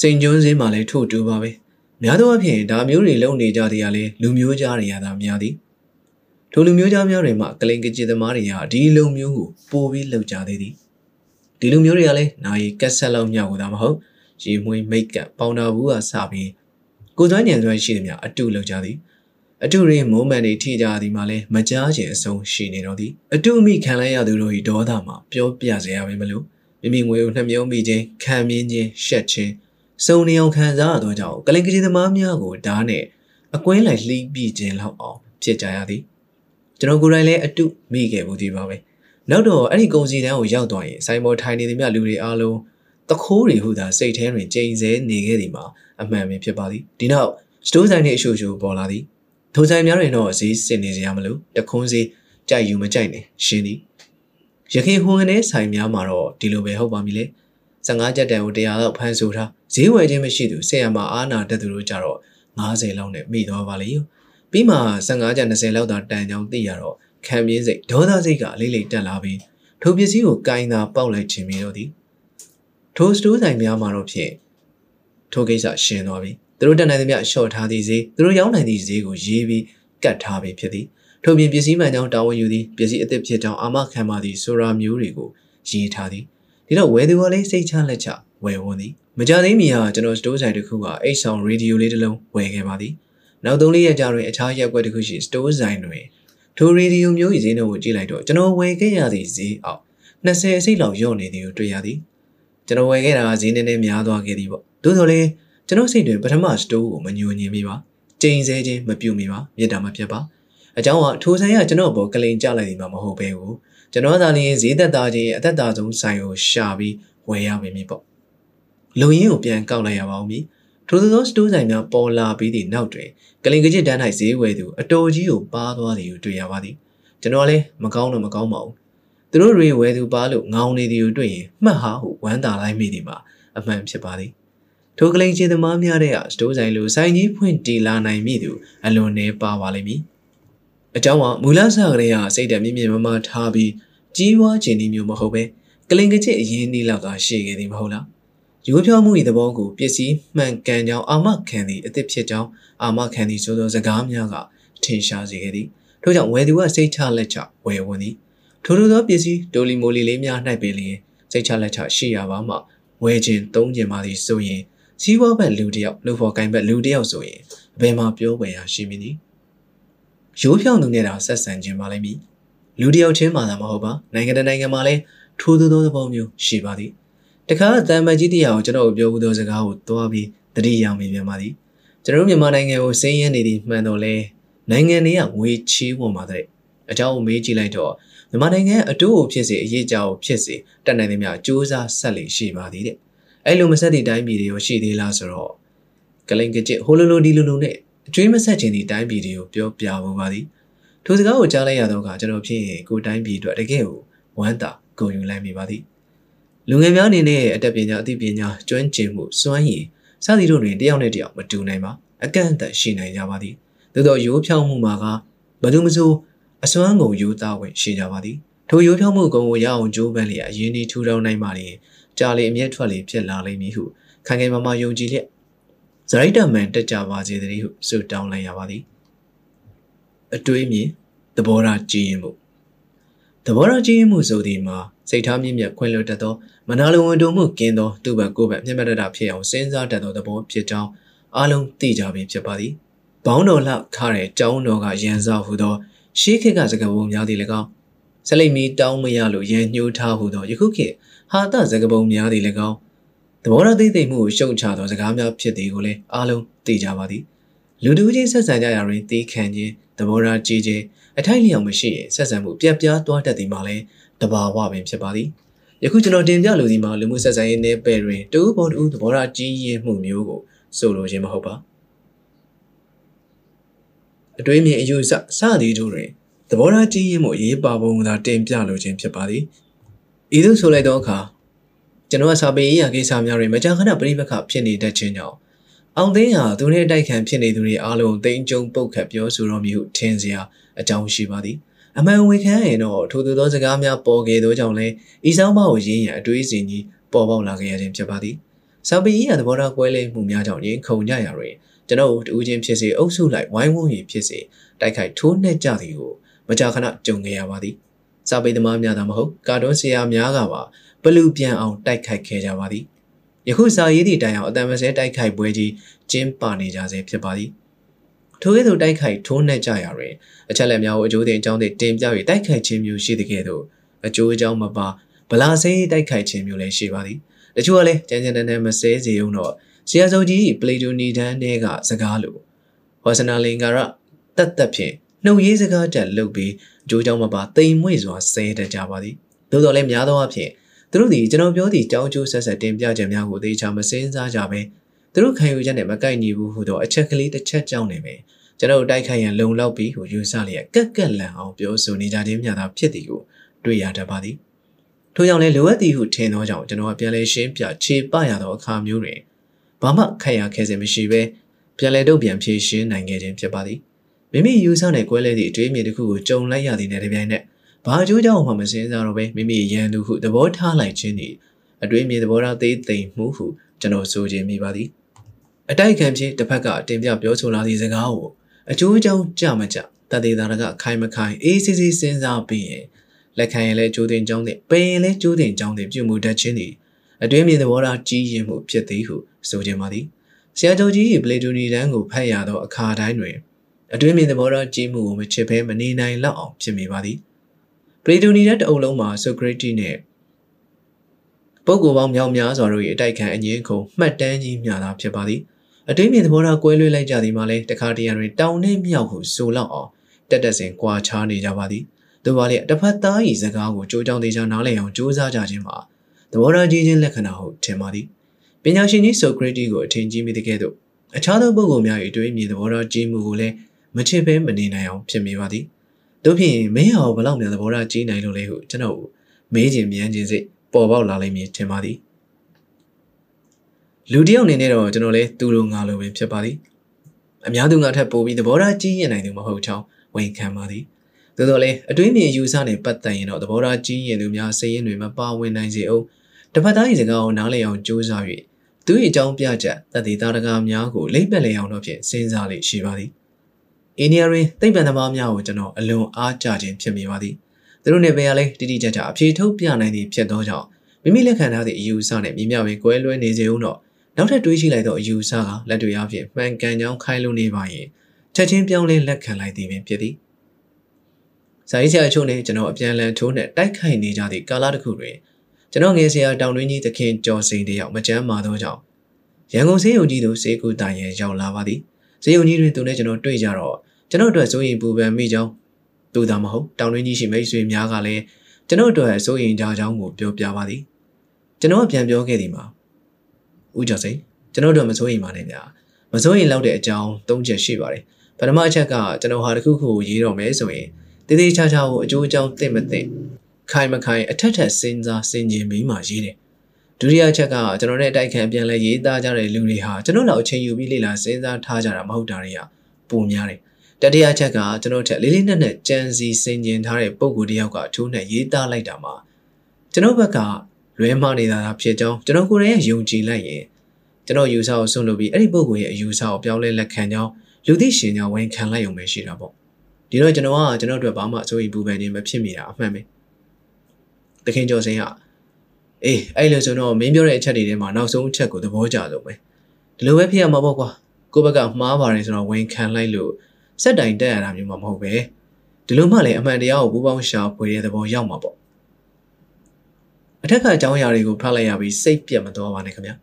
Speaker 1: စိန်ကျွန်းစင်းမှာလည်းထို့တူပါပဲများသောအားဖြင့်ဒါမျိုးတွေလုံနေကြတဲ့ကလည်းလူမျိုးကြားတွေရတာများသည်ထိုလူမျိုးကြားများတွေမှာကလိန်ကကြည်သမားတွေကဒီလူမျိုးကိုပိုပြီးလှုပ်ကြသေးသည်ဒီလူမျိုးတွေကလည်းနာယီကက်ဆက်လောက်မြောက်ကိုသာမဟုတ်ရေမွေးမိတ်ကပ်ပေါင်တာဘူးကစပြီး ကိုသွမ်းညံသွမ်းရှိသည်များအတူလှုပ်ကြသည်အတူရင်မိုးမန်တွေထိကြသည်မှာလဲမကြားချင်အဆုံးရှိနေတော့သည်အတူမိခံလိုက်ရသူတို့၏ဒေါသမှာပြောပြစေရပါမလို့မိမိငွေကိုနှမျောမိခြင်းခံမြင်းခြင်းရှက်ခြင်းစုံနေအောင်ခံစားရသောကြောင့်ကလင်ကလေးသမားများကိုဓာတ်နဲ့အကွင်းလိုက်လှိပြီးခြင်းလောက်အောင်ဖြစ်ကြရသည်ကျွန်တော်ကိုယ်တိုင်လည်းအတုမိခဲ့ဘူးဒီပါပဲနောက်တော့အဲ့ဒီကုံစီတန်းကိုရောက်သွားရင်စိုင်းမော်ထိုင်နေသည်မြလူတွေအားလုံးတခိုးတွေဟူသာစိတ်ထဲတွင်ကြိမ်ဆဲနေခဲ့သည်မှာ အမှန်ပဲဖြစ်ပါသည်ဒီနောက်စတိုးဆိုင်နှင့်အရှူရှူပေါ်လာသည်ထိုဆိုင်များတွင်တော့ဈေးစစ်နေစရာမလိုတခွန်းဈေးကြိုက်ယူမကြိုက်နဲ့ရှင်းသည်ရခင်ဟွန်ကနေဆိုင်များမှာတော့ဒီလိုပဲဟုတ်ပါမည်လေ15ကြက်တန်ကို100လောက်ဖမ်းဆိုထားဈေးဝယ်ခြင်းမရှိသူဆရာမအားနာတတ်သူတို့ကြတော့90လောက်နဲ့မိသွားပါလေပြီးမှ15ကြက်20လောက်သာတန်ကြောင်းသိရတော့ခံပြင်းစိတ်ဒေါသစိတ်ကအလေးလေးတက်လာပြီးထိုပစ္စည်းကိုကင်သာပေါက်လိုက်ခြင်းမျိုးသည်ထိုစတိုးဆိုင်များမှာတော့ဖြင့် ထိုကိစ္စရှင်းသွားပြီသူတို့တက်နိုင်သမျှရှော့ထားသည့်ဈေးသူတို့ရောင်းနိုင်သည့်ဈေးကိုရေးပြီးကတ်ထားပြီးဖြစ်သည်ထို့ပြင်ပစ္စည်းမှန်ကြောင်းတာဝန်ယူသည်ပစ္စည်းအသစ်ဖြစ်ကြောင်းအာမခံပါသည်ဆိုတာမျိုးတွေကိုရေးထားသည်ဒီတော့ဝယ်သူကလည်းစိတ်ချလက်ချဝယ်ဝန်သည်မကြသေးမီဟာကျွန်တော်စတိုးဆိုင်တစ်ခုကအိတ်ဆောင်ရေဒီယိုလေးတစ်လုံးဝယ်ခဲ့ပါသည်နောက်သုံးလေးရက်ကြာတွင်အခြားရက်ွက်တစ်ခုရှိစတိုးဆိုင်တွင်ထိုရေဒီယိုမျိုး၏ဈေးနှုန်းကိုကြည့်လိုက်တော့ကျွန်တော်ဝယ်ခဲ့ရသည့်ဈေးအောက်20အစိတ်လောက်ညော့နေသည်ကိုတွေ့ရသည်ကျွန်တော်ဝယ်ခဲ့တာဈေးနည်းနည်းများသွားခဲ့သည်ပေါ့ သို့တော်လည်းကျွန်တော်စိတ်တွင်ပထမစတိုးကိုမညှို့ညင်မိပါကြိမ်ဆဲခြင်းမပြုတ်မိပါမြေတာမပြတ်ပါအကြောင်းကထိုဆိုင်ကကျွန်တော်ဘောကလိန်ကြလိုက်သည်မှာမဟုတ်ပဲကိုကျွန်တော်သာလျှင်ဈေးသက်သားခြင်းအသက်သာဆုံးဆိုင်ကိုရှာပြီးဝယ်ရပါမည်ပေါ့လုံရင်းကိုပြန်ကောက်လိုက်ရပါဦးမည်ထို့သောစတိုးဆိုင်များပေါ်လာပြီးသည့်နောက်တွင်ကလင်ကကြစ်တန်း၌ဈေးဝယ်သူအတော်ကြီးကိုပါသွားသည်ကိုတွေ့ရပါသည်ကျွန်တော်လည်းမကောင်းတော့မကောင်းပါဘူးသူတို့တွေဝယ်သူပါလို့ငောင်းနေသည်ကိုတွေ့ရင်မှတ်ဟာဟုဝမ်းသာလိုက်မိသည်မှာအမှန်ဖြစ်ပါသည် ထိုကလိန်ချင်းသမားများတဲ့စတိုးဆိုင်လိုဆိုင်ကြီးဖွင့်တီလာနိုင်မိသူအလွန်နေပါပါလိမ့်မည်အကြောင်းကမူလဆကလေးကစိတ်ဓာတ်မြင့်မြင့်မမထားပြီးကြီးဝါခြင်းဒီမျိုးမဟုတ်ပဲကလင်ကချစ်အရင်နေ့လောက်ကရှိခဲ့သည်မဟုတ်လားရိုးဖြောမှု၏သဘောကိုပစ္စည်းမှန်ကန်ကြောင်းအာမခံသည့်အသစ်ဖြစ်ကြောင်းအာမခံသည့်ဆိုသောစကားများကထင်ရှားစေခဲ့သည်ထို့ကြောင့်ဝယ်သူကစိတ်ချလက်ချဝယ်ဝင်သည်ထိုထိုသောပစ္စည်းတိုလီမိုလီလေးများ၌ပင်လျင်စိတ်ချလက်ချရှိရပါမှဝယ်ခြင်းသုံးခြင်းပါသည်ဆိုရင် စီးပွားဘက်လူတယောက်လူဖို့ကိုင်ဘက်လူတယောက်ဆိုရင်ဘယ်မှာပြောဝယ်ရရှိမည်နည်းရိုးဖြောင်းသူနဲ့တာဆက်ဆံခြင်းပါလိမ့်မည်လူတယောက်ချင်းမှသာမဟုတ်ပါနိုင်ငံတကာနိုင်ငံမှာလည်းထိုးသောသောသဘောမျိုးရှိပါသည်တခါတမ်မကြီးတရားကိုကျွန်တော်ပြောဘူးသောစကားကိုသွားပြီးတတိယမိပြန်ပါသည်ကျွန်တော်မြန်မာနိုင်ငံကိုစင်းရဲနေသည်မှန်တော့လဲနိုင်ငံတွေကငွေချေးဝင်ပါတဲ့အကြောင်းကိုမေးကြည့်လိုက်တော့မြန်မာနိုင်ငံအတူကိုဖြစ်စေအရေးကြောင်ဖြစ်စေတက်နိုင်သမျှစူးစမ်းဆက်လေရှိပါသည်တဲ့ အဲ့လိုမဆက်သည့်တိုင်းပြည်တွေရောရှိသေးလားဆိုတော့ကလိန်ကကြစ်ဟိုလိုလိုဒီလိုလိုနဲ့အကျွေးမဆက်ခြင်းဒီတိုင်းပြည်တွေကိုပြောပြဖို့ပါသည်ထိုစကားကိုကြားလိုက်ရတော့ကကျွန်တော်ဖြစ်ရင်ကိုတိုင်းပြည်အတွက်တကယ်ကိုဝမ်းသာဂုဏ်ယူလိုက်မိပါသည်လူငယ်များအနေနဲ့အတတ်ပညာအသိပညာကျွမ်းကျင်မှုစွမ်းရည်စသည်တို့တွင်တယောက်နဲ့တယောက်မတူနိုင်ပါအကန့်အသတ်ရှိနိုင်ကြပါသည်သို့သောရိုးဖြောင်းမှုမှာကဘယ်သူမှဆိုအစွမ်းကုန်ရိုးသားဝင်ရှိကြပါသည်ထိုရိုးဖြောင်းမှုကုံကိုရအောင်ကြိုးပမ်းလျက်အရင်ဒီထူထောင်နိုင်ပါလေ ကြာလေအမျက်ထွက်လေဖြစ်လာလိမ့်မည်ဟုခိုင်ခိုင်မာမာယုံကြည်လျက်ဇရိုက်တာမန်တက်ကြပါစေတည်းဟုဆုတောင်းလိုက်ရပါသည်အတွေးမြင်သဘောထားကြည်ရင်မှုသဘောထားကြည်ရင်မှုဆိုသည်မှာစိတ်ထားမြင့်မြတ်ခွင့်လွှတ်တတ်သောမနာလိုဝန်တုံမှုကင်းသောသူ့ဘက်ကိုယ်ဘက်မျက်မှတ်တတ်ဖြစ်အောင်စဉ်းစားတတ်သောသဘောဖြစ်ကြောင်းအားလုံးသိကြပြီဖြစ်ပါသည်ဘောင်းတော်လှခါတဲ့ကျောင်းတော်ကရန်စောက်ဟူသောရှေးခေတ်ကစကားပုံများသည်၎င်းဆလိမီတောင်းမရလို့ရန်ညှိုးထားဟူသောယခုခေတ် ဟာတစကားပုံများသည်၎င်းသဘောထားသိသိမှုကိုရှုံချသောစကားများဖြစ်သည်ကိုလည်းအားလုံးသိကြပါသည်လူတူချင်းဆက်ဆံကြရာတွင်တီးခံခြင်းသဘောထားကြီးခြင်းအထိုက်လျောက်မရှိရင်ဆက်ဆံမှုပြက်ပြားသွားတတ်သည်မှာလည်းတဘာဝပင်ဖြစ်ပါသည်ယခုကျွန်တော်တင်ပြလိုသည်မှာလူမှုဆက်ဆံရေးနယ်ပယ်တွင်တူပေါ်တူသဘောထားကြီးရင်မှုမျိုးကိုဆိုလိုခြင်းမဟုတ်ပါအတွေးမြင်အယူဆစသည်တို့တွင်သဘောထားကြီးရင်မှုရေးပါပုံသာတင်ပြလိုခြင်းဖြစ်ပါသည် ဤသို့ဆိုလိုက်သောအခါကျွန်တော်ကစာပေရေးရာကိစ္စများတွင်မကြာခဏပြိပခဖြစ်နေတတ်ခြင်းကြောင့်အောင်သိန်းဟာသူနဲ့တိုက်ခံဖြစ်နေသူတွေအားလုံးသိန်းကျုံပုတ်ခတ်ပြောဆိုတော်မူဟုထင်စရာအကြောင်းရှိပါသည်အမှန်ဝေခံရင်တော့ထိုသူသောစကားများပေါ်ခဲ့သောကြောင့်လည်းဤဆောင်မကိုရင်းရန်အတွေးစဉ်ကြီးပေါ်ပေါက်လာခဲ့ရခြင်းဖြစ်ပါသည်စာပေရေးရသဘောထားကွဲလဲမှုများကြောင့်ရင်ခုန်ကြရတွင်ကျွန်တော်တို့တူးချင်းဖြစ်စေအုပ်စုလိုက်ဝိုင်းဝန်း၍ဖြစ်စေတိုက်ခိုက်ထိုးနှက်ကြသည်ကိုမကြာခဏကြုံခဲ့ရပါသည် စာပေသမားများသာမဟုတ်ကာတွန်းဆရာများကပါဘလူပြန်အောင်တိုက်ခိုက်ခဲ့ကြပါသည်ယခုစာရေးသည့်တိုင်အောင်အတံမစဲတိုက်ခိုက်ပွဲကြီးကျင်းပနေကြဆဲဖြစ်ပါသည်ထိုကဲ့သို့တိုက်ခိုက်ထိုးနှက်ကြရတွင်အချက်လက်များကိုအကျိုးတင်အကြောင်းတွေတင်ပြ၍တိုက်ခိုက်ခြင်းမျိုးရှိတဲ့ကဲ့သို့အကျိုးအကြောင်းမပါဗလာစေးတိုက်ခိုက်ခြင်းမျိုးလည်းရှိပါသည်တချို့ကလည်းကြမ်းကြမ်းတမ်းတမ်းမစဲစေုံတော့ဆရာစုံကြီးပလေတိုနီဒန်တဲကစကားလိုဝါစနာလင်္ကာရတက်တက်ဖြင့်နှုတ်ရေးစကားတက်လုပ်ပြီးအ ကျိုးကြောင့်မပါတိမ်မွေ့စွာဆဲတတ်ကြပါသည်သို့တော်လည်းများသောအားဖြင့်သူတို့ဒီကျွန်တော်ပြောသည့်ကြောင်းကျိုးဆက်ဆက်တင်ပြချက်များကိုသေချာမစင်းစားကြပဲသူတို့ခံယူချက်နဲ့မကိုက်ညီဘူးဟူသောအချက်ကလေးတစ်ချက်ကြောင့်နေပဲကျွန်တော်တိုက်ခိုက်ရန်လုံလောက်ပြီးဟိုယူဆလျက်ကက်ကက်လန်အောင်ပြောဆိုနေကြခြင်းများသာဖြစ်သည်ကိုတွေ့ရတတ်ပါသည်ထို့ကြောင့်လည်းလိုအပ်သည်ဟုထင်သောကြောင့်ကျွန်တော်ကပြန်လဲရှင်းပြခြေပရသောအခါမျိုးတွင်ဘာမှခက်ရခဲစင်မရှိပဲပြန်လဲတုတ်ပြန်ဖြေရှင်းနိုင်ခဲ့ခြင်းဖြစ်ပါသည် မိမိယူဆတဲ့ကွဲလဲသည့်အတွေးအမြင်တစ်ခုကိုကြုံလိုက်ရသည်နဲ့တပြိုင်နက်ဘာအကျိုးကြောင့်မှမစင်းစားတော့ပဲမိမိရန်သူဟုသဘောထားလိုက်ခြင်းသည်အတွေးအမြင်သဘောထားသေးသိမ်မှုဟုကျွန်တော်ဆိုခြင်းမိပါသည်အတိုက်ခံဖြင့်တစ်ဖက်ကတင်ပြပြောဆိုလာသည့်စကားကိုအကျိုးအကြောင်းကြမကြတသေးတာကခိုင်မခိုင်အေးစီစီစဉ်းစားပြီးရင်လက်ခံရင်လည်းကျိုးတင်ကြောင်းတဲ့ပင်ရင်လည်းကျိုးတင်ကြောင်းတဲ့ပြုမှုတတ်ခြင်းသည်အတွင်းမြင်သဘောထားကြီးရင်မှုဖြစ်သည်ဟုဆိုခြင်းပါသည်ဆရာတော်ကြီးပလေတိုနီတန်းကိုဖတ်ရသောအခါတိုင်းတွင် အတွင်းမြင်သဘောထားကြီးမှုကိုမချစ်ဘဲမနေနိုင်လောက်အောင်ဖြစ်မိပါသည်ပလေတိုနီတန်းတအုပ်လုံးမှာဆိုကရတီနှင့်ပုဂ္ဂိုလ်ပေါင်းမြောက်များစွာတို့၏အတိုက်ခံအငင်းခုံမှတ်တမ်းကြီးများသာဖြစ်ပါသည်အတွင်းမြင်သဘောထားကွဲလွဲလိုက်ကြသည်မှာလည်းတခါတရံတွင်တောင်းနှင်းမြောက်ဟုဆိုလောက်အောင်တက်တက်စင်ကွာခြားနေကြပါသည်သူပါလေတစ်ဖက်သားဤစကားကိုကြိုးကြောင်သေးချာနားလည်အောင်ကြိုးစားကြခြင်းမှာသဘောထားကြီးခြင်းလက္ခဏာဟုထင်ပါသည်ပညာရှင်ကြီးဆိုကရတီကိုအထင်ကြီးမိတဲ့ကဲ့သို့အခြားသောပုဂ္ဂိုလ်များ၏တွေးမြင်သဘောထားကြီးမှုကိုလည်း မချစ်ဘဲမနေနိုင်အောင်ဖြစ်မိပါသည်တို့ဖြင့်မင်းဟာဘလောက်များသဘောထားကြီးနိုင်လို့လဲဟုကျွန်တော်မေးခြင်းမြန်းခြင်းစိတ်ပေါ်ပေါက်လာလိမ့်မည်ထင်ပါသည်လူတယောက်အနေနဲ့တော့ကျွန်တော်လည်းသူလိုငါလိုပဲဖြစ်ပါသည်အများသူငါထက်ပိုပြီးသဘောထားကြီးရင်နိုင်သူမဟုတ်ချောင်းဝန်ခံပါသည်သို့တော်လည်းအတွင်းမြင်ယူဆနဲ့ပတ်သက်ရင်တော့သဘောထားကြီးရင်သူများစည်ရင်တွေမပါဝင်နိုင်စေအောင်တစ်ဖက်သား၏စကားကိုနားလည်အောင်ကြိုးစား၍သူ၏အကြောင်းပြချက်တတိသားတကားများကိုလိမ့်ပက်လေအောင်တော့ဖြင့်စဉ်းစားလေရှိပါသည် အင်းနီယာတွင်သိပ္ပံသမားများကိုကျွန်တော်အလွန်အားကျခြင်းဖြစ်မိပါသည်သူတို့နဲ့ပဲရလဲတိတိကျကျအဖြေထုတ်ပြနိုင်သည်ဖြစ်သောကြောင့်မိမိလက်ခံထားသည့်အယူအဆနဲ့မြင်မြပင်ကွဲလွဲနေစေဦးတော့နောက်ထပ်တွေးရှိလိုက်သောအယူအဆကလက်တွေအဖြစ်မှန်ကန်ကြောင်းခိုင်းလို့နေပါရင်ချက်ချင်းပြောင်းလဲလက်ခံလိုက်သည်ပင်ဖြစ်သည်ဇာတိဆရာအချို့နဲ့ကျွန်တော်အပြန်လန်ထိုးနဲ့တိုက်ခိုက်နေကြသည့်ကာလတစ်ခုတွင်ကျွန်တော်ငယ်ဆရာတောင်တွင်းကြီးသခင်ကျော်စိန်တယောက်မကြမ်းမာသောကြောင့်ရန်ကုန်စေးရုံကြီးသို့စေကူတိုင်ရန်ရောက်လာပါသည်စေးရုံကြီးတွင်သူနဲ့ကျွန်တော်တွေ့ကြတော့ ကျွန်တော်အတွက်စိုးရင်ပူပန်မိကြောင်းသူသာမဟုတ်တောင်တွင်းကြီးရှိမိတ်ဆွေများကလည်းကျွန်တော်အတွက်စိုးရင်ကြကြောင်းကိုပြောပြပါသည်ကျွန်တော်ပြန်ပြောခဲ့သည်မှာဦးကျော်စိန်ကျွန်တော်တို့မစိုးရင်ပါနဲ့ဗျာမစိုးရင်လောက်တဲ့အကြောင်း၃ချက်ရှိပါတယ်ပထမအချက်ကကျွန်တော်ဟာတစ်ခုခုကိုရေးတော့မယ်ဆိုရင်တည်တည်ချာချာကိုအကျိုးအကြောင်းသိမသိခိုင်မခိုင်အထက်ထက်စဉ်းစားစဉ်းကျင်ပြီးမှရေးတယ်ဒုတိယချက်ကကျွန်တော်နဲ့တိုက်ခံပြန်လဲရေးသားကြတဲ့လူတွေဟာကျွန်တော်တို့အချိန်ယူပြီးလေ့လာစဉ်းစားထားကြတာမဟုတ်တာတွေကပုံများတယ် တတိယချက်ကကျွန်တော်ထက်လေးလေးနက်နက်ကြံစီစဉ်ကျင်ထားတဲ့ပုံကိုတယောက်ကအထူးနဲ့ရေးသားလိုက်တာမှာကျွန်တော်ဘက်ကလွဲမှားနေတာဖြစ်ကြောင်းကျွန်တော်ကိုယ်ရဲ့ယုံကြည်လိုက်ရင်ကျွန်တော်ယူဆကိုဆွန့်လို့ပြီးအဲ့ဒီပုံကိုရဲ့အယူဆကိုပြောင်းလဲလက်ခံကြောင်းလူသိရှင်ကြောင်းဝန်ခံလိုက်ရုံပဲရှိတာပေါ့ဒီတော့ကျွန်တော်ကကျွန်တော်တို့ဘာမှအစိုးရပူပန်နေမဖြစ်မိတာအမှန်ပဲတခင်ကျော်စင်ကအေးအဲ့လိုဆိုတော့မင်းပြောတဲ့အချက်တွေထဲမှာနောက်ဆုံးအချက်ကိုသဘောကျဆုံးပဲဒီလိုပဲဖြစ်ရမှာပေါ့ကွာကိုဘက်ကမှားပါတယ်ဆိုတော့ဝန်ခံလိုက်လို့ စက်တိုင်တက်ရတာမျိုးမှမဟုတ်ပဲဒီလိုမှလည်းအမှန်တရားကိုပူပေါင်းရှာဖွေတဲ့သဘောရောက်မှာပေါ့အထက်ကအကြောင်းအရာတွေကိုဖတ်လိုက်ရပြီးစိတ်ပြတ်မသွားပါနဲ့ခင်ဗျာ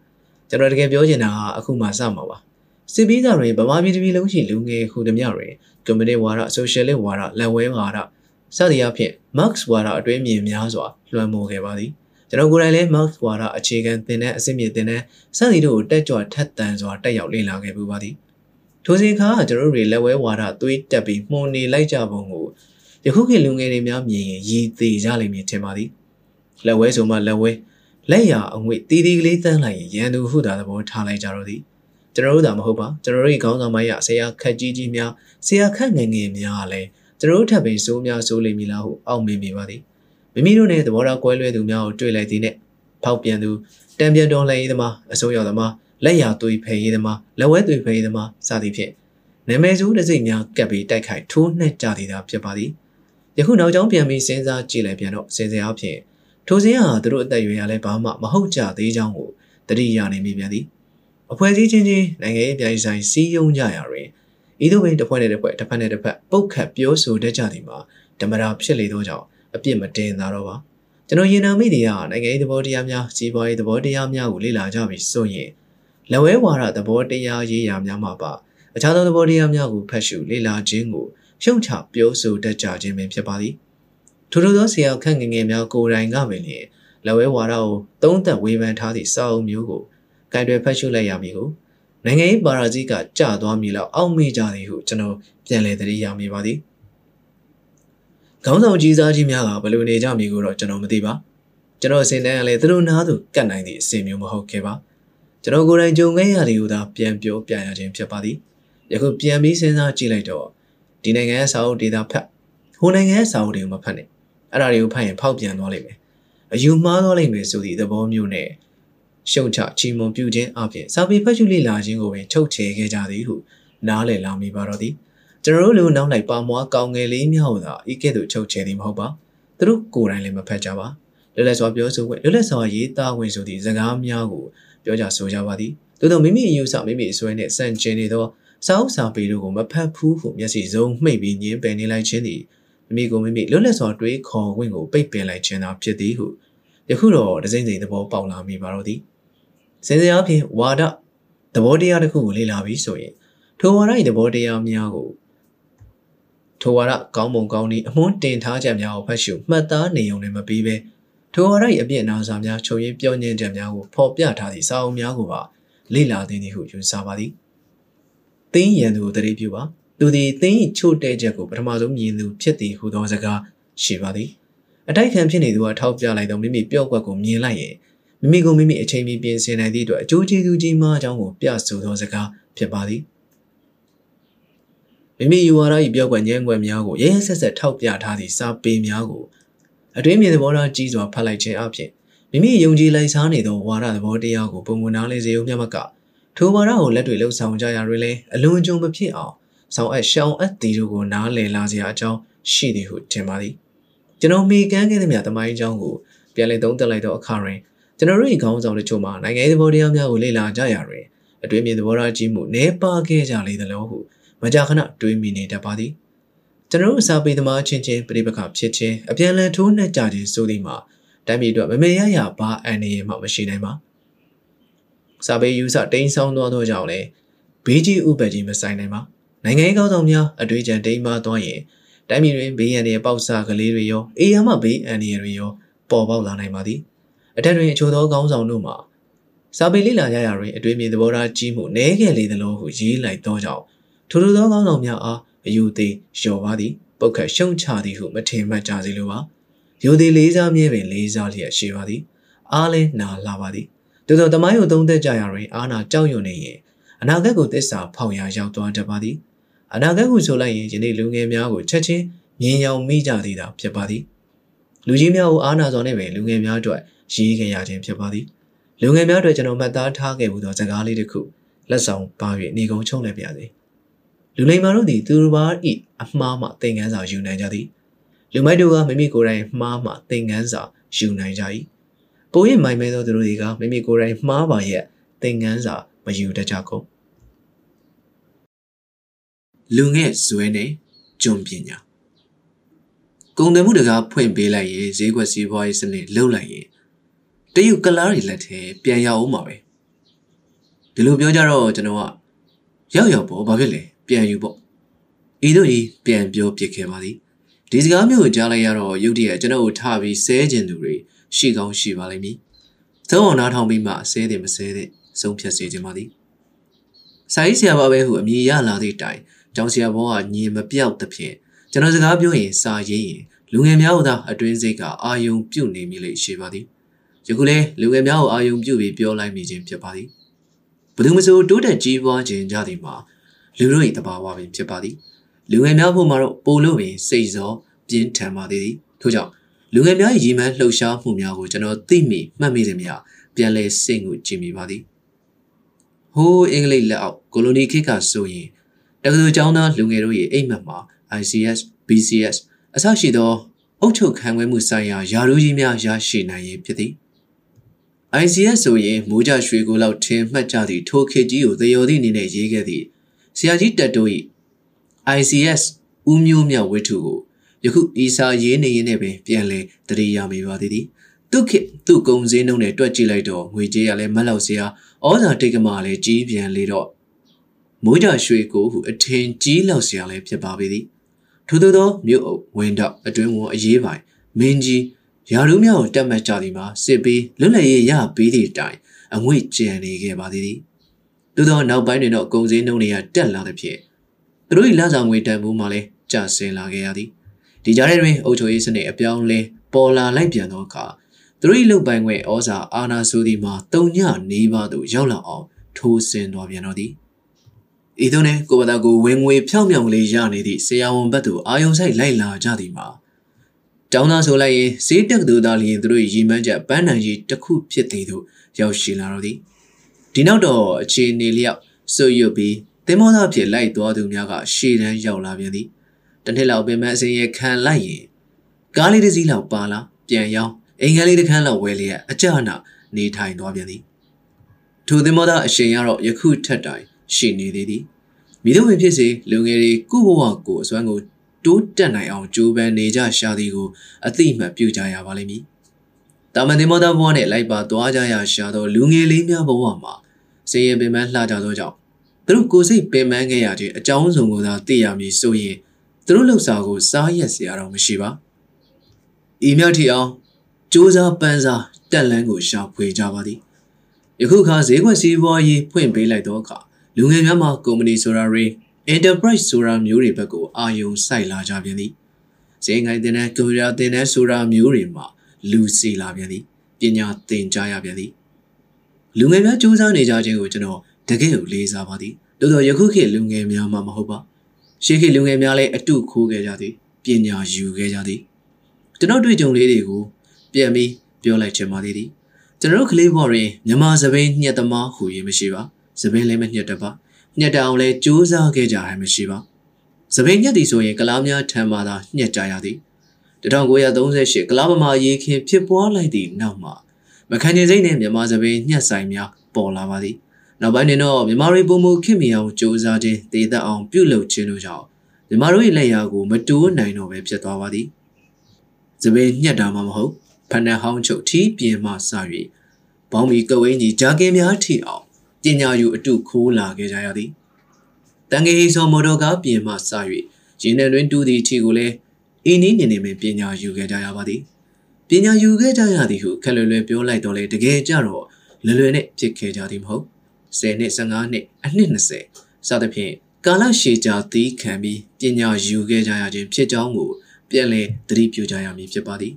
Speaker 1: ကျွန်တော်တကယ်ပြောချင်တာကအခုမှစမှာပါစစ်ပြီးသားတွေဗမာပြည်တပြည်လုံးရှိလူငယ်ခုတမျှတွေကွန်မြူနတီဝါဒဆိုရှယ်လစ်ဝါဒလက်ဝဲဝါဒစသည်အဖြစ် Marx ဝါဒအတွင်းမြင်များစွာလွှမ်းမိုးခဲ့ပါသည်ကျွန်တော်ကိုယ်တိုင်လည်း Marx ဝါဒအခြေခံသင်တဲ့အစစ်မြေသင်တဲ့စသည်တို့ကိုတက်ကြွထက်သန်စွာတက်ရောက်လေ့လာခဲ့ပူပါသည် ထိုစဉ်ခါကကျွန်တော်တို့တွေလက်ဝဲဝါဒသွေးတက်ပြီးမှုန်နေလိုက်ကြပုံကိုယခုခေတ်လူငယ်တွေများမြင်ရင်ရည်သေးကြလိမ့်မည်ထင်ပါသည်လက်ဝဲဆိုမှလက်ဝဲလက်ရအငွေတီးတီးကလေးတန်းလိုက်ရင်ရန်သူဟုသာသဘောထားလိုက်ကြတော့သည်ကျွန်တော်တို့သာမဟုတ်ပါကျွန်တော်တို့၏ခေါင်းဆောင်ပိုင်းရဆရာခက်ကြီးကြီးများဆရာခက်ငယ်ငယ်များလည်းကျွန်တော်တို့ထပ်ပြီးစိုးများစိုးလိမ့်မည်လားဟုအောက်မေ့မိပါသည်မိမိတို့နဲ့သဘောထားကွဲလွဲသူများကိုတွေ့လိုက်သည်နဲ့ဖောက်ပြန်သူတံပြန်တော်လှန်ရေးသမားအစိုးရသမား လက်ရသွေးဖယ်ရေးသမားလက်ဝဲသွေးဖယ်ရေးသမားစသည်ဖြင့်နာမည်ဆိုးတစ်စိတ်များကပ်ပြီးတိုက်ခိုက်ထိုးနှက်ကြသေးတာဖြစ်ပါသည်ယခုနောက်ကျောင်းပြန်ပြီးစဉ်းစားကြည့်လိုက်ပြန်တော့စဉ်းစားအဖြစ်ထိုစဉ်ဟာသူတို့အသက်အရွယ်ရလဲဘာမှမဟုတ်ကြသေးကြောင်းကိုတတိယနေမိပြန်သည်အဖွဲ့အစည်းချင်းချင်းနိုင်ငံရေးပြည်ဆိုင်စီးယုံကြရာတွင်ဤသို့ပင်တစ်ဖွဲ့နဲ့တစ်ဖွဲ့တစ်ဖက်နဲ့တစ်ဖက်ပုတ်ခတ်ပြောဆိုတတ်ကြသည်မှာဓမ္မတာဖြစ်လေသောကြောင့်အပြစ်မတင်သာတော့ပါကျွန်တော်ရင်နာမိတွေကနိုင်ငံရေးသဘောတရားများစီးပွားရေးသဘောတရားများကိုလေ့လာကြပြီဆိုရင် လက်ဝဲဝါဒသဘောတရားရေးရာများမှာပါအခြားသောသဘောတရားများကိုဖတ်ရှုလေ့လာခြင်းကိုရှုံချပြောဆိုတတ်ကြခြင်းပင်ဖြစ်ပါသည်ထို့သောသောဆရာခန့်ငငယ်များကိုယ်တိုင်ကပင်လျင်လက်ဝဲဝါဒကိုသုံးသက်ဝေဖန်ထားသည့်စာအုပ်မျိုးကိုကင်တွယ်ဖတ်ရှုလိုက်ရမည်ကိုနိုင်ငံရေးပါရာဇီကကြသွားမည်လောက်အောက်မေ့ကြသည်ဟုကျွန်တော်ပြန်လည်သတိရမိပါသည်ခေါင်းဆောင်ကြီးစားကြီးများကဘယ်လိုနေကြမည်ကိုတော့ကျွန်တော်မသိပါကျွန်တော်အစဉ်တန်းကလည်းသူတို့နားသူကတ်နိုင်သည့်အစီမျိုးမဟုတ်ခဲ့ပါ ကျွန်တော်ကိုယ်တိုင်ကြုံခဲ့ရသည်ဟုသာပြန်ပြောပြရခြင်းဖြစ်ပါသည်ယခုပြန်ပြီးစဉ်းစားကြည့်လိုက်တော့ဒီနိုင်ငံရဲ့စာအုပ်ဒေတာဖတ်ဟိုနိုင်ငံရဲ့စာအုပ်တွေကိုမဖတ်နဲ့အဲ့ဒါတွေကိုဖတ်ရင်ဖောက်ပြန်သွားလိမ့်မယ်အယူမှားသွားလိမ့်မယ်ဆိုသည့်သဘောမျိုးနဲ့ရှုံချချီမွန်ပြုခြင်းအပြင်စာပေဖတ်ရှုလေ့လာခြင်းကိုပင်ချုပ်ချယ်ခဲ့ကြသည်ဟုနားလည်လာမိပါတော့သည်ကျွန်တော်တို့လူနောက်လိုက်ပါမွားကောင်းငယ်လေးများဟောသာဤကဲ့သို့ချုပ်ချယ်သည်မဟုတ်ပါသူတို့ကိုယ်တိုင်လည်းမဖတ်ကြပါလွတ်လပ်စွာပြောဆိုခွင့်လွတ်လပ်စွာရေးသားခွင့်ဆိုသည့်စကားများကို ပြောကြဆိုကြပါသည်သို့သောမိမိအယူဆမိမိအစွဲနှင့်စံကျင်နေသောစာအုပ်စာပေတို့ကိုမဖတ်ဘူးဟုမျက်စိစုံမှိတ်ပြီးညင်းပယ်နေလိုက်ခြင်းသည်မိမိကိုမိမိလွတ်လပ်စွာတွေးခေါ်ခွင့်ကိုပိတ်ပင်လိုက်ခြင်းသာဖြစ်သည်ဟုယခုတော့ဒဇိမ့်စိန်သဘောပေါက်လာမိပါတော့သည်စင်စရာဖြင့်ဝါဒသဘောတရားတစ်ခုကိုလေ့လာပြီးဆိုရင်ထိုဝါဒ၏သဘောတရားများကိုထိုဝါဒကောင်းပုံကောင်းနည်းအမွှန်းတင်ထားချက်များကိုဖတ်ရှုမှတ်သားနေုံနဲ့မပြီးပဲ ထိုဝါဒ၏အပြည့်အနာစာများချုပ်ရင်းပြောညင်းချက်များကိုဖော်ပြထားသည့်စာအုပ်များကိုပါလေ့လာသင့်သည်ဟုယူဆပါသည်။သင်းရန်သူကိုတရေပြုပါ။သူသည်သင်း၏ချို့တဲ့ချက်ကိုပထမဆုံးမြင်သူဖြစ်သည်ဟုသောစကားရှိပါသည်။အတိုက်ခံဖြစ်နေသူကထောက်ပြလိုက်သောမိမိပြော့ကွက်ကိုမြင်လိုက်ရင်မိမိကိုမိမိအချိန်မီပြင်ဆင်နိုင်သည့်အတွက်အကျိုးကျေးဇူးကြီးမားကြောင်းကိုပြဆိုသောစကားဖြစ်ပါသည်မိမိယူဝါဒ၏ပြောက်ကွက်ညံ့ကွက်များကိုရဲရဲဆက်ဆက်ထောက်ပြထားသည့်စာပေများကို အတွင်းမြင်သဘောထားကြီးစွာဖတ်လိုက်ခြင်းအပြင်မိမိယုံကြည်လိုက်စားနေသောဝါဒသဘောတရားကိုပုံမနာလဲစေုံမျှမကထိုဝါဒကိုလက်တွေလှုပ်ဆောင်ကြရတွင်လည်းအလွန်ကြုံမဖြစ်အောင်ဆောင်အပ်ရှောင်းအပ်သည်တို့ကိုနားလည်လာစရာအကြောင်းရှိသည်ဟုထင်ပါသည်ကျွန်တော်မိကန်းခဲ့သမျှတမိုင်းအကြောင်းကိုပြန်လည်သုံးသပ်လိုက်သောအခါတွင်ကျွန်တော်တို့၏ခေါင်းဆောင်တို့ချို့မှာနိုင်ငံရေးသဘောတရားများကိုလေ့လာကြရတွင်အတွင်းမြင်သဘောထားကြီးမှုနည်းပါးခဲ့ကြလေသလိုဟုမကြာခဏတွေးမိနေတတ်ပါသည် ကျွန်တော်တို့အစာပေသမားချင်းချင်းပြိပခဖြစ်ခြင်းအပြန်လည်ထိုးနှက်ကြခြင်းဆိုသည်မှာတိုင်းပြည်အတွက်မမေရရဘာအန်နေရမှမရှိနိုင်ပါစာပေယူဆတိန်ဆောင်သွားသောကြောင့်လည်းဘေးကြီးဥပဒေကြီးမဆိုင်နိုင်ပါနိုင်ငံရေးကောင်းဆောင်များအတွေ့အကြံတိမ်မာသွားရင်တိုင်းပြည်တွင်ဘေးရန်တွေပေါက်စားကလေးတွေရောအေးရမဘေးအန်နေတွေရောပေါ်ပေါက်လာနိုင်ပါသည်အထက်တွင်အချို့သောကောင်းဆောင်တို့မှာစာပေလေ့လာကြရာတွင်အတွေ့အမြင်သဘောထားကြီးမှုနည်းခဲ့လေသလိုဟုရေးလိုက်သောကြောင့်ထိုလိုသောကောင်းဆောင်များအား အယူသေးလျော်ပါသည်ပုတ်ခတ်ရှုံချသည်ဟုမထင်မှတ်ကြစေလိုပါယူသည်လေးစားမြဲပင်လေးစားလျက်ရှိပါသည်အားလဲနာလာပါသည်သို့သောတမိုင်းကိုသုံးသက်ကြရာတွင်အာနာကြောက်ရွံ့နေရင်အနာဂတ်ကိုသစ္စာဖောက်ရာရောက်သွားတတ်ပါသည်အနာဂတ်ကိုဆိုလိုက်ရင်ယနေ့လူငယ်များကိုချက်ချင်းမြင်ရောင်မိကြသေးတာဖြစ်ပါသည်လူကြီးများကိုအာနာစွာနဲ့ပင်လူငယ်များအတွက်ရေးခဲ့ရခြင်းဖြစ်ပါသည်လူငယ်များအတွက်ကျွန်တော်မှတ်သားထားခဲ့မှုသောစကားလေးတစ်ခုလက်ဆောင်ပါ၍နေကုံချုံလိုက်ပါစေ လူလိမ္မာတို့သည်သူတို့ဘာဤအမှားမှသင်ခန်းစာယူနိုင်ကြသည်လူမိုက်တို့ကမိမိကိုယ်တိုင်မှားမှသင်ခန်းစာယူနိုင်ကြ၏ပို၍မိုင်မဲသောသူတို့တွေကမိမိကိုယ်တိုင်မှားပါရဲ့သင်ခန်းစာမယူတတ်ကြကုန်လူငယ်ဇွဲနဲ့ဂျုံပညာကုန်တယ်မှုတကားဖွင့်ပေးလိုက်ရင်ဈေးကွက်စီးပွားရေးစနစ်လှုပ်လိုက်ရင်တရုတ်ကလားတွေလက်ထဲပြန်ရအောင်ပါပဲဒီလိုပြောကြတော့ကျွန်တော်ကရောက်ရောက်ပေါ့ဘာဖြစ်လဲ ပြန်ယူပေါ့ဤတို့ဤပြန်ပြောပြစ်ခဲ့ပါသည်ဒီစကားမျိုးကိုကြားလိုက်ရတော့ရုတ်တရက်ကျွန်တော်ကိုထားပြီးဆဲကျင်သူတွေရှိကောင်းရှိပါလိမ့်မည်သုံးအောင်နားထောင်ပြီးမှဆဲတယ်မဆဲတဲ့ဆုံးဖြတ်စေခြင်းပါသည်ဆိုင်ဆရာပါပဲဟုအမည်ရလာသည့်တိုင်ကျောင်းဆရာဘောကညင်မပြောက်သဖြင့်ကျွန်တော်စကားပြောရင်စာရေးရင်လူငယ်များကအတွင်းစိတ်ကအာယုံပြုတ်နေမိလေရှိပါသည်ယခုလဲလူငယ်များကိုအာယုံပြုတ်ပြီးပြောလိုက်မိခြင်းဖြစ်ပါသည်ဘယ်သူမဆိုတိုးတက်ကြီးပွားခြင်းကြသည်မှာ လူတို့၏တဘာဝပင်ဖြစ်ပါသည်လူငယ်များဖို့မှာတော့ပိုလို့ပင်စိတ်စောပြင်းထန်ပါသေးသည်ထို့ကြောင့်လူငယ်များရည်မှန်းလှုပ်ရှားမှုများကိုကျွန်တော်သိမိမှတ်မိသည်များပြန်လဲစိတ်ကိုကြည်မိပါသည်ဟိုးအင်္ဂလိပ်လက်အောက်ကိုလိုနီခေတ်ကဆိုရင်တက္ကသိုလ်ကျောင်းသားလူငယ်တို့ရဲ့အိမ်မက်မှာ ICS, BCS အစရှိသောအုပ်ချုပ်ခံခွဲမှုဆိုင်ရာယာတို့ကြီးများရရှိနိုင်ရေးဖြစ်သည် ICS ဆိုရင်မိုးကြရွှေကိုလောက်ထင်မှတ်ကြသည့်ထိုခေတ်ကြီးကိုသေယော်သည့်အနေနဲ့ရေးခဲ့သည့် ဆရာကြီးတက်တိုး၏ ICS ဦးမျိုးမြဝတ္ထုကိုယခုဤစာရေးနေရင်းနဲ့ပင်ပြန်လဲတတိယမိပါသေးသည်သူခေသူ့ကုံစင်းနှုံးနဲ့တွက်ကြည့်လိုက်တော့ငွေကြေးရလဲမလောက်စရာဩဇာတိတ်ကမာလဲကြီးပြန်လေတော့မိုးကြရွှေကိုဟုအထင်ကြီးလောက်စရာလဲဖြစ်ပါပေသည်ထို့သောမြို့အုပ်ဝင်းတော့အတွင်းဝန်အရေးပိုင်မင်းကြီးယာရုမြောက်တက်မှတ်ကြသည်မှာစစ်ပြီးလွတ်လပ်ရေးရပြီးသည့်တိုင်အငွေ့ကြံနေခဲ့ပါသေးသည် သို့သောနောက်ပိုင်းတွင်တော့ကုံစင်းနှုံးတွေကတက်လာသည်ဖြင့်သူတို့၏လဆောင်ငွေတန်ဖိုးမှလည်းကျဆင်းလာခဲ့ရသည်ဒီကြားထဲတွင်အုပ်ချုပ်ရေးစနစ်အပြောင်းလဲပေါ်လာလိုက်ပြန်သောအခါသူတို့၏လုတ်ပိုင်ခွင့်ဩဇာအာဏာဆိုသည်မှာတုံညနေပါသို့ရောက်လာအောင်ထိုးဆင်းသွားပြန်တော့သည်ဤသို့နဲ့ကိုပတာကိုဝင်ငွေဖြောင်းမြောင်လေးရနေသည့်ဆရာဝန်ဘက်သို့အာယုံဆိုင်လိုက်လာကြသည်မှာတောင်းသားဆိုလိုက်ရင်ဈေးတက်သူသားလျင်သူတို့ရည်မှန်းချက်ပန်းနံကြီးတစ်ခုဖြစ်သည်သို့ရောက်ရှိလာတော့သည် ဒီနောက်တော့အခြေအနေလျောက်ဆွတ်ရွတ်ပြီးသင်္ဘောသားဖြစ်လိုက်သွားသူများကရှေ့တန်းရောက်လာပြန်သည်တစ်နှစ်လောက်ပင်မအစင်ရခံလိုက်ရင်ကားလေးတစ်စီးလောက်ပါလာပြန်ရောက်အိမ်ကလေးတစ်ခန်းလောက်ဝဲလျက်အကြနာနေထိုင်သွားပြန်သည်ထိုသင်္ဘောသားအရှင်ကတော့ယခုထက်တိုင်ရှိနေသေးသည်မိတို့ပင်ဖြစ်စေလူငယ်တွေကိုဘဝကိုအစွမ်းကိုတိုးတက်နိုင်အောင်ကြိုးပမ်းနေကြရှာသည်ကိုအသိမှတ်ပြုကြရပါလိမ့်မည်တာမန်သင်္ဘောသားဘဝနဲ့လိုက်ပါသွားကြရရှာသောလူငယ်လေးများဘဝမှာ စေရပင်ပန်းလှကြသောကြောင့်သူတို့ကိုယ်စိတ်ပင်ပန်းခဲ့ရခြင်းအကြောင်းစုံကိုသာသိရမည်ဆိုရင်သူတို့လှုပ်ရှားကိုစားရက်စရာတော့မရှိပါဤမြောက်ထီအောင်စူးစမ်းပန်းစားတက်လန်းကိုရှာဖွေကြပါသည်ယခုခါဈေးကွက်စီးပွားရေးဖွင့်ပေးလိုက်သောအခါလူငယ်များမှာကုမ္ပဏီဆိုတာတွေ enterprise ဆိုတာမျိုးတွေဘက်ကိုအာရုံစိုက်လာကြပြန်သည်ဈေးငိုင်းတင်တဲ့ကွန်ပျူတာတင်တဲ့ဆိုတာမျိုးတွေမှာလူစီလာပြန်သည်ပညာသင်ကြားရပြန်သည် လူငယ်များစူးစမ်းနေကြခြင်းကိုကျွန်တော်တကယ်ကိုလေးစားပါသည်တိုးတော့ယခုခေတ်လူငယ်များမှာမဟုတ်ပါရှေးခေတ်လူငယ်များလည်းအတုခိုးခဲ့ကြသည်ပညာယူခဲ့ကြသည်ကျွန်တော်တွေ့ကြုံလေးတွေကိုပြန်ပြီးပြောလိုက်ချင်ပါသေးသည်ကျွန်တော်တို့ကလေးဘော်ရင်မြမစပင်းညက်သမားဟူရင်မရှိပါစပင်းလည်းမညက်တပါညက်တအောင်လဲစူးစမ်းခဲ့ကြရမရှိပါစပင်းညက်သည်ဆိုရင်ကလားများထံမှသာညက်ကြရသည်1938ကလားဗမာရေးခင်ဖြစ်ပွားလိုက်သည့်နောက်မှာ မခန်ကျင်စိတ်နဲ့မြန်မာစပင်းညက်ဆိုင်များပေါ်လာပါသည်နောက်ပိုင်းတွင်တော့မြန်မာတွေပုံမှုခင်မီအောင်စူးစမ်းခြင်းတည်တတ်အောင်ပြုလုပ်ခြင်းတို့ကြောင့်မြန်မာတို့၏လက်ရာကိုမတိုးနိုင်တော့ပဲဖြစ်သွားပါသည်စပင်းညက်တာမှမဟုတ်ဖဏဟောင်းချုပ်ထီးပြင်းမှစ၍ဘောင်းမီကဝင်းကြီးဂျာကင်များထီအောင်ပညာယူအတုခိုးလာခဲ့ကြရသည်တန်ငယ်ဟိဆောမော်တော်ကားပြင်မှစ၍ရင်းနယ်တွင်တူးသည့်ထီကိုလည်းအင်းနီးနေနေပင်ပညာယူခဲ့ကြရပါသည် ပညာယူခဲ့ကြရသည်ဟုခက်လွယ်လွယ်ပြောလိုက်တော့လေတကယ်ကြတော့လွယ်လွယ်နဲ့ဖြစ်ခဲ့ကြသည်မဟုတ်10နှစ်15နှစ်အနှစ်20စသဖြင့်ကာလရှည်ကြာသီးခံပြီးပညာယူခဲ့ကြရခြင်းဖြစ်ကြောင်းကိုပြန်လည်သတိပြုကြရမည်ဖြစ်ပါသည်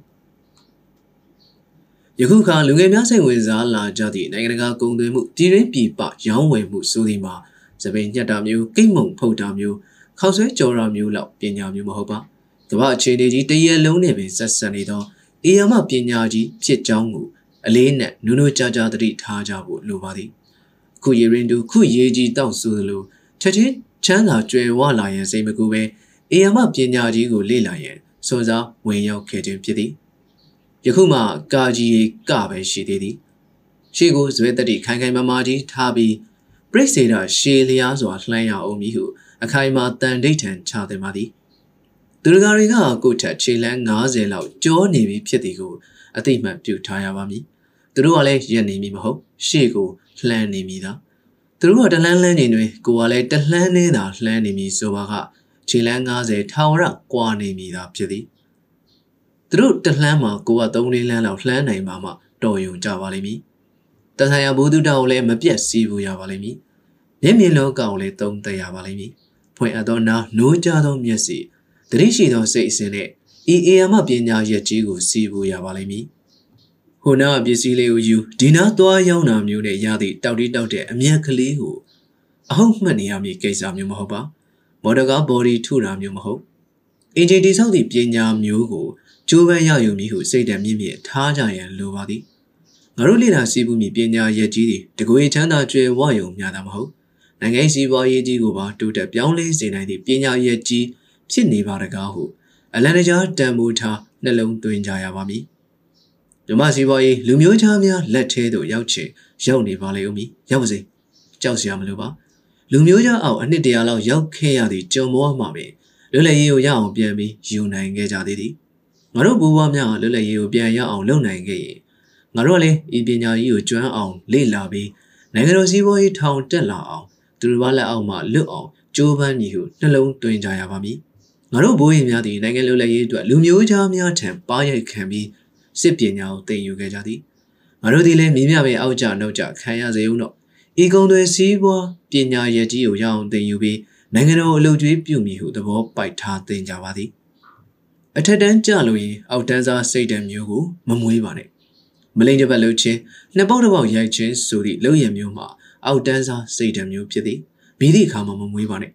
Speaker 1: ယခုခါလူငယ်များစိတ်ဝင်စားလာကြသည့်နိုင်ငံတကာကုန်သွယ်မှုပြည်ရင်းပြည်ပရောင်းဝယ်မှုဆိုသည်မှာသပင်ညက်တာမျိုးကိတ်မုံဖုတ်တာမျိုးခောက်ဆွဲကြော်တာမျိုးလောက်ပညာမျိုးမဟုတ်ပါကမ္ဘာအခြေအနေကြီးတရက်လုံးနဲ့ပင်ဆက်ဆက်နေသော အေယာမပညာကြီးဖြစ်ကြောင်းကိုအလေးနက်နုနုကြကြသတိထားကြဖို့လိုပါသည်ခုရေရင်တူခုရေကြီးတောက်ဆိုသလိုချက်ချင်းချမ်းသာကြွယ်ဝလာရန်စိတ်မကူပဲအေယာမပညာကြီးကိုလေ့လာရန်စွန်စားဝင်ရောက်ခဲ့ခြင်းဖြစ်သည်ယခုမှကာကြီးကပဲရှိသေးသည်ရှေ့ကိုဇွဲတက်တီခိုင်ခိုင်မာမာကြီးထားပြီးပရိစေတာရှေလျားစွာလှမ်းရအောင်မည်ဟုအခိုင်မာတန်ဒိဋ္ဌံချသည်ပါသည် သူတို့တွေကကိုထက်ခြေလန်း90လောက်ကြောနေပြီဖြစ်သည်ကိုအသိမှတ်ပြုထားရပါမည်သူတို့ကလည်းရက်နေမည်မဟုတ်ရှေ့ကိုလှမ်းနေမည်သာသူတို့ကတလှမ်းလှမ်းနေတွင်ကိုကလည်းတလှမ်းနေတာလှမ်းနေမည်ဆိုပါကခြေလန်း90ထာဝရကွာနေမည်သာဖြစ်သည်သူတို့တလှမ်းမှာကိုက3လေးလမ်းလောက်လှမ်းနိုင်မှမှတော်ယုံကြပါလိမ့်မည်။တဆိုင်ရဘုဒ္ဓတောင်လည်းမပြတ်စီးဘူးရပါလိမ့်မည်။မျက်မြင်လောကောင်လည်းသုံးသက်ရပါလိမ့်မည်။ဖွင့်အပ်သောနာနိုးကြသောမျက်စိ တတိရှိသောစိတ်အစဉ်နဲ့ဤအေယမပညာရက်ကြီးကိုစီးဘူးရပါလိမ့်မည်။ဟိုနာပစ္စည်းလေးကိုယူဒီနာသွားရောက်တာမျိုးနဲ့ရသည့်တောက်တိတောက်တဲ့အမျက်ကလေးကိုအဟုတ်မှတ်နေရမည်ကိစ္စမျိုးမဟုတ်ပါ။မော်ဒကာဘော်ဒီထုတာမျိုးမဟုတ်။အင်ဂျင်တိဆောက်သည့်ပညာမျိုးကို
Speaker 2: ကျိုးပန်းရယူမည်ဟုစိတ်တံမြင့်မြင့်ထားကြရန်လိုပါသည်ငါတို့လေ့လာစီးပူးမည်ပညာရက်ကြီးသည်တကွေချမ်းသာကျွယ်ဝယုံများတာမဟုတ်နိုင်ငံစီးပွားရေးကြီးကိုပါတိုးတက်ပြောင်းလဲစေနိုင်သည့်ပညာရက်ကြီး ဖြစ်နေပါတကားဟုအလန်တကြားတန်မိုးထားနှလုံးသွင်းကြရပါမည်မြမစီးပွားရေးလူမျိုးခြားများလက်ထဲသို့ရောက်ချင်ရောက်နေပါလေဦးမည်ရောက်ပါစေကြောက်စရာမလိုပါလူမျိုးခြားအောင်အနှစ်တရာလောက်ရောက်ခဲ့ရသည့်ကြုံမောမှာပင်လွတ်လပ်ရေးကိုရအောင်ပြန်ပြီးယူနိုင်ခဲ့ကြသေးသည်ငါတို့ဘိုးဘွားများလွတ်လပ်ရေးကိုပြန်ရအောင်လုပ်နိုင်ခဲ့ရင်ငါတို့ကလည်းဤပညာကြီးကိုကျွမ်းအောင်လေ့လာပြီးနိုင်ငံတော်စီးပွားရေးထောင်တက်လာအောင်သူတို့ဘာလက်အောက်မှလွတ်အောင်ကြိုးပမ်းမည်ဟုနှလုံးသွင်းကြရပါမည် ငါတို့ဘိုးရင်များသည်နိုင်ငံလွတ်လပ်ရေးအတွက်လူမျိုးခြားများထံပါရိုက်ခံပြီးစစ်ပညာကိုသင်ယူခဲ့ကြသည်ငါတို့သည်လည်းမိမြပဲအောက်ကြနှုတ်ကြခံရစေဦးတော့ဤကုံတွေစီးပွားပညာရည်ကြီးကိုရအောင်သင်ယူပြီးနိုင်ငံတော်အလုပ်ကျွေးပြုမိဟုသဘောပိုက်ထားသင်ကြပါသည်အထက်တန်းကြလို့ရင်အောက်တန်းစားစိတ်ဓာတ်မျိုးကိုမမွေးပါနဲ့မလိန်တစ်ပတ်လှုပ်ခြင်းနှစ်ပေါက်တစ်ပေါက်ရိုက်ခြင်းဆိုသည့်လုံရမျိုးမှာအောက်တန်းစားစိတ်ဓာတ်မျိုးဖြစ်သည်မိသည့်အခါမှမမွေးပါနဲ့